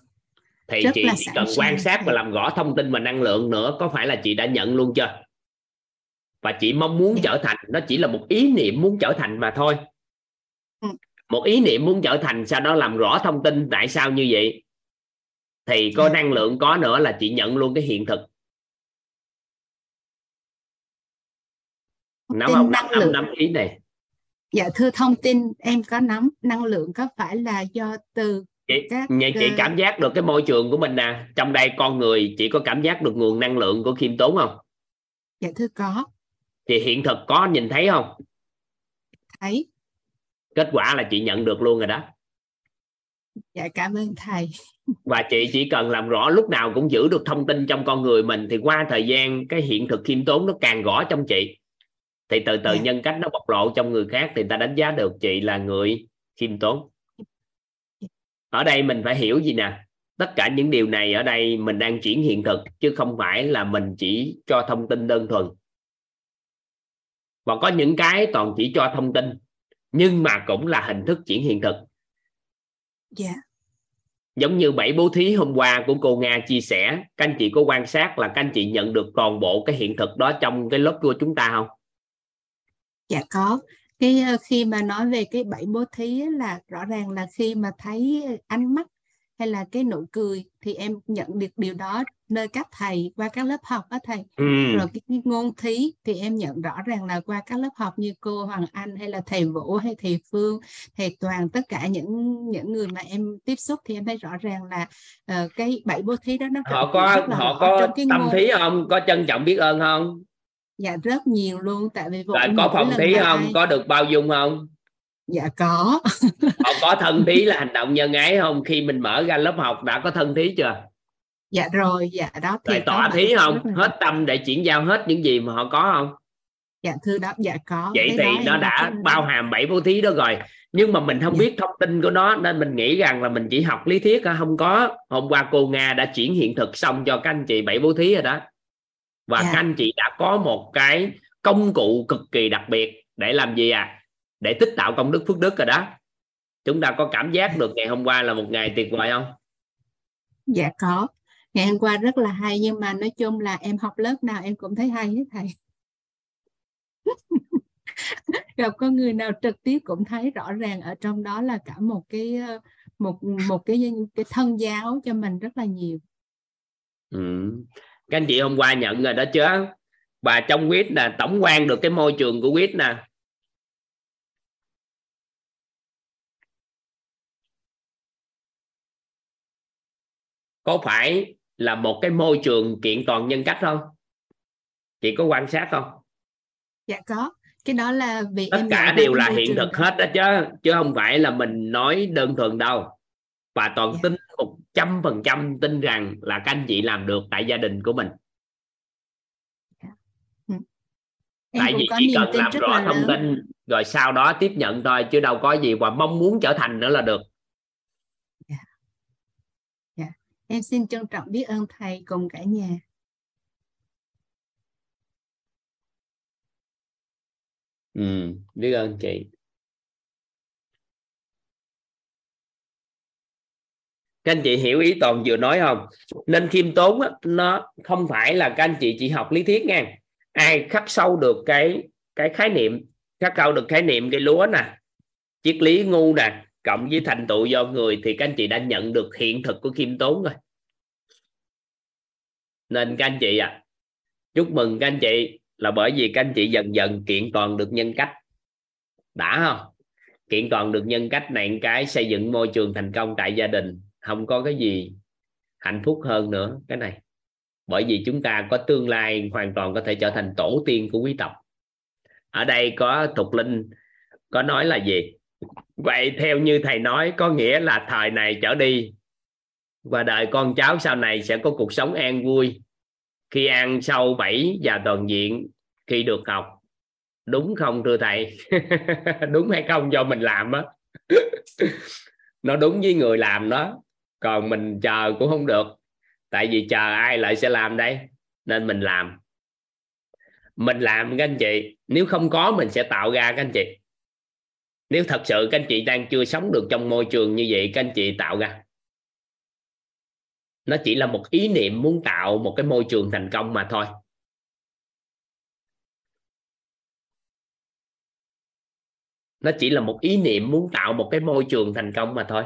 thì Rất chị chỉ cần quan sát và làm rõ thông tin và năng lượng nữa có phải là chị đã nhận luôn chưa và chị mong muốn trở thành nó chỉ là một ý niệm muốn trở thành mà thôi Ừ. một ý niệm muốn trở thành sau đó làm rõ thông tin tại sao như vậy thì có Dạ. năng lượng có nữa là chị nhận luôn cái hiện thực nắm không năng lượng. nắm ý này Dạ thưa thông tin em có nắm năng lượng có phải là do từ chị các nhà chị ờ, cảm giác được cái môi trường của mình nè trong đây con người chị có cảm giác được nguồn năng lượng của khiêm tốn không Dạ thưa có. Thì hiện thực có nhìn thấy không Thấy. kết quả là chị nhận được luôn rồi đó Dạ cảm ơn thầy. và chị chỉ cần làm rõ lúc nào cũng giữ được thông tin trong con người mình thì qua thời gian cái hiện thực khiêm tốn nó càng rõ trong chị thì từ từ Dạ. nhân cách nó bộc lộ trong người khác thì ta đánh giá được chị là người khiêm tốn ở đây mình phải hiểu gì nè tất cả những điều này ở đây mình đang chuyển hiện thực chứ không phải là mình chỉ cho thông tin đơn thuần và có những cái toàn chỉ cho thông tin nhưng mà cũng là hình thức chuyển hiện thực Dạ. giống như bảy bố thí hôm qua của cô Nga chia sẻ các anh chị có quan sát là các anh chị nhận được toàn bộ cái hiện thực đó trong cái lớp của chúng ta không Dạ có. Cái ờ, khi mà nói về cái bảy bố thí là rõ ràng là khi mà thấy ánh mắt hay là cái nụ cười thì em nhận được điều đó nơi các thầy qua các lớp học á thầy. ừ. Rồi cái, cái ngôn thí thì em nhận rõ ràng là qua các lớp học như cô Hoàng Anh hay là thầy Vũ hay thầy Phương, thầy Toàn tất cả những những người mà em tiếp xúc thì em thấy rõ ràng là ờ, cái bảy bố thí đó nó họ có họ có tâm ngôn thí không có trân trọng biết ơn không dạ rất nhiều luôn tại vì rồi có phòng thí không ai- có được bao dung không dạ có. Họ có thân thí là hành động nhân ái không? Khi mình mở ra lớp học đã có thân thí chưa? Dạ rồi. Dạ đó thì bảy thí không? là- hết tâm để chuyển giao hết những gì mà họ có không? Dạ thưa đó. Dạ có. Vậy cái thì nó đã bao hàm bảy bố thí đó rồi. Nhưng mà mình không Dạ. biết thông tin của nó nên mình nghĩ rằng là mình chỉ học lý thuyết không có. Hôm qua cô nga đã chuyển hiện thực xong cho các anh chị bảy bố thí rồi đó. Và Dạ. các anh chị đã có một cái công cụ cực kỳ đặc biệt để làm gì à để tích tạo công đức phước đức rồi đó. Chúng ta có cảm giác được ngày hôm qua là một ngày tuyệt vời không? Dạ có. Ngày hôm qua rất là hay nhưng mà nói chung là em học lớp nào em cũng thấy hay hết thầy. Gặp có người nào trực tiếp cũng thấy rõ ràng ở trong đó là cả một cái ờ, một một cái cái thân giáo cho mình rất là nhiều. Ừ. các anh chị hôm qua nhận rồi đó chứ. Và trong quýt nè tổng quan được cái môi trường của quýt nè có phải là một cái môi trường kiện toàn nhân cách không? Chị có quan sát không? Dạ có. Cái đó là vì tất em cả đều là hiện trường thực hết đó chứ chứ không phải là mình nói đơn thuần đâu. Và toàn Dạ. tin một trăm phần trăm tin rằng là các anh chị làm được tại gia đình của mình. Em tại vì chỉ cần làm rõ là thông lớn. tin rồi sau đó tiếp nhận thôi chứ đâu có gì và mong muốn trở thành nữa là được Dạ. Em xin trân trọng biết ơn thầy cùng cả nhà. ừ, biết ơn chị. Các anh chị hiểu ý toàn vừa nói không? Nên khiêm tốn á, nó không phải là các anh chị chỉ học lý thuyết nha. Ai khắc sâu được cái cái khái niệm khắc sâu được khái niệm cây lúa nè triết lý ngu nè cộng với thành tựu do người thì các anh chị đã nhận được hiện thực của khiêm tốn rồi. Nên các anh chị à chúc mừng các anh chị là bởi vì các anh chị dần dần kiện toàn được nhân cách. Đã không? Kiện toàn được nhân cách này cái xây dựng môi trường thành công tại gia đình, không có cái gì hạnh phúc hơn nữa, cái này. Bởi vì chúng ta có tương lai hoàn toàn có thể trở thành tổ tiên của quý tộc. Ở đây có thục linh có nói là gì? Vậy theo như thầy nói, có nghĩa là thời này trở đi và đời con cháu sau này sẽ có cuộc sống an vui. Khi ăn sâu bảy và toàn diện, khi được học, đúng không thưa thầy? Đúng hay không do mình làm á? Nó đúng với người làm đó, còn mình chờ cũng không được. Tại vì chờ ai lại sẽ làm đây? Nên mình làm. Mình làm các anh chị, nếu không có mình sẽ tạo ra các anh chị nếu thật sự các anh chị đang chưa sống được trong môi trường như vậy, các anh chị tạo ra. Nó chỉ là một ý niệm muốn tạo một cái môi trường thành công mà thôi. Nó chỉ là một ý niệm muốn tạo một cái môi trường thành công mà thôi.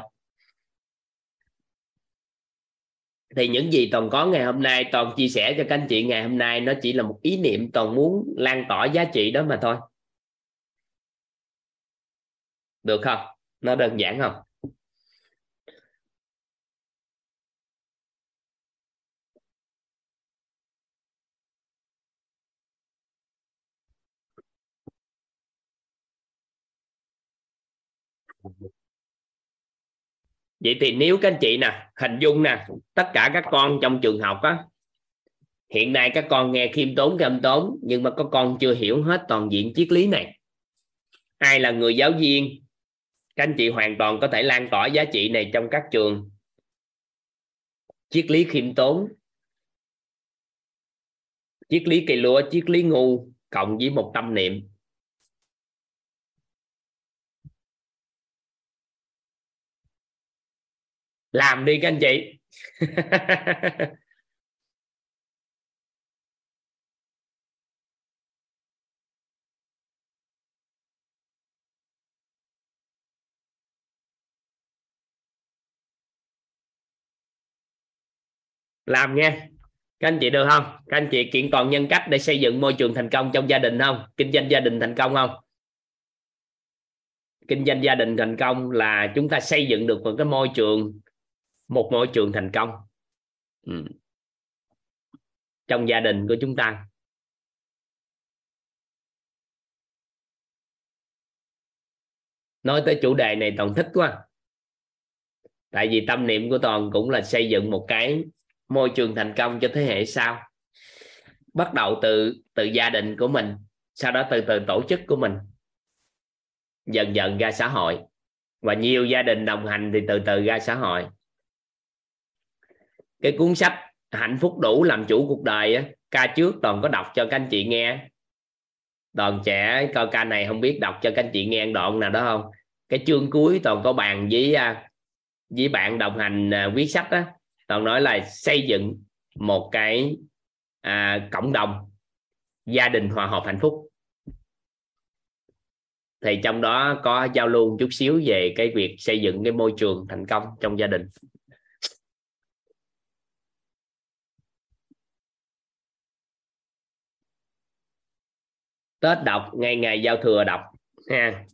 Thì những gì toàn có ngày hôm nay, toàn chia sẻ cho các anh chị ngày hôm nay, nó chỉ là một ý niệm toàn muốn lan tỏa giá trị đó mà thôi được không? Nó đơn giản không? Vậy thì nếu các anh chị nè, hình dung nè, tất cả các con trong trường học á, hiện nay các con nghe khiêm tốn khiêm tốn, nhưng mà có con chưa hiểu hết toàn diện triết lý này. Ai là người giáo viên các anh chị hoàn toàn có thể lan tỏa giá trị này trong các trường. Triết lý khiêm tốn. Triết lý cây lúa, triết lý ngu, cộng với một tâm niệm. Làm đi các anh chị. làm nha các anh chị được không? Các anh chị kiện toàn nhân cách để xây dựng môi trường thành công trong gia đình không? Kinh doanh gia đình thành công không? Kinh doanh gia đình thành công là chúng ta xây dựng được một cái môi trường, một môi trường thành công. Ừ. trong gia đình của chúng ta. Nói tới chủ đề này toàn thích quá. Tại vì tâm niệm của toàn cũng là xây dựng một cái môi trường thành công cho thế hệ sau. Bắt đầu từ từ gia đình của mình sau đó từ từ tổ chức của mình. Dần dần ra xã hội. Và nhiều gia đình đồng hành thì từ từ ra xã hội. Cái cuốn sách hạnh phúc đủ làm chủ cuộc đời á, ca trước toàn có đọc cho các anh chị nghe. Toàn trẻ coi ca này không biết đọc cho các anh chị nghe đoạn nào đó không? Cái chương cuối toàn có bàn với à, với bạn đồng hành à, viết sách á toàn nói là xây dựng một cái à, cộng đồng gia đình hòa hợp hạnh phúc. Thì trong đó có giao lưu chút xíu về cái việc xây dựng cái môi trường thành công trong gia đình. Tết đọc ngày ngày giao thừa đọc ha.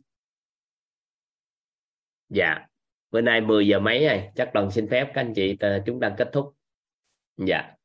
Dạ bữa nay 10 giờ mấy rồi? Chắc đoàn xin phép các anh chị ờ, chúng ta kết thúc. Dạ.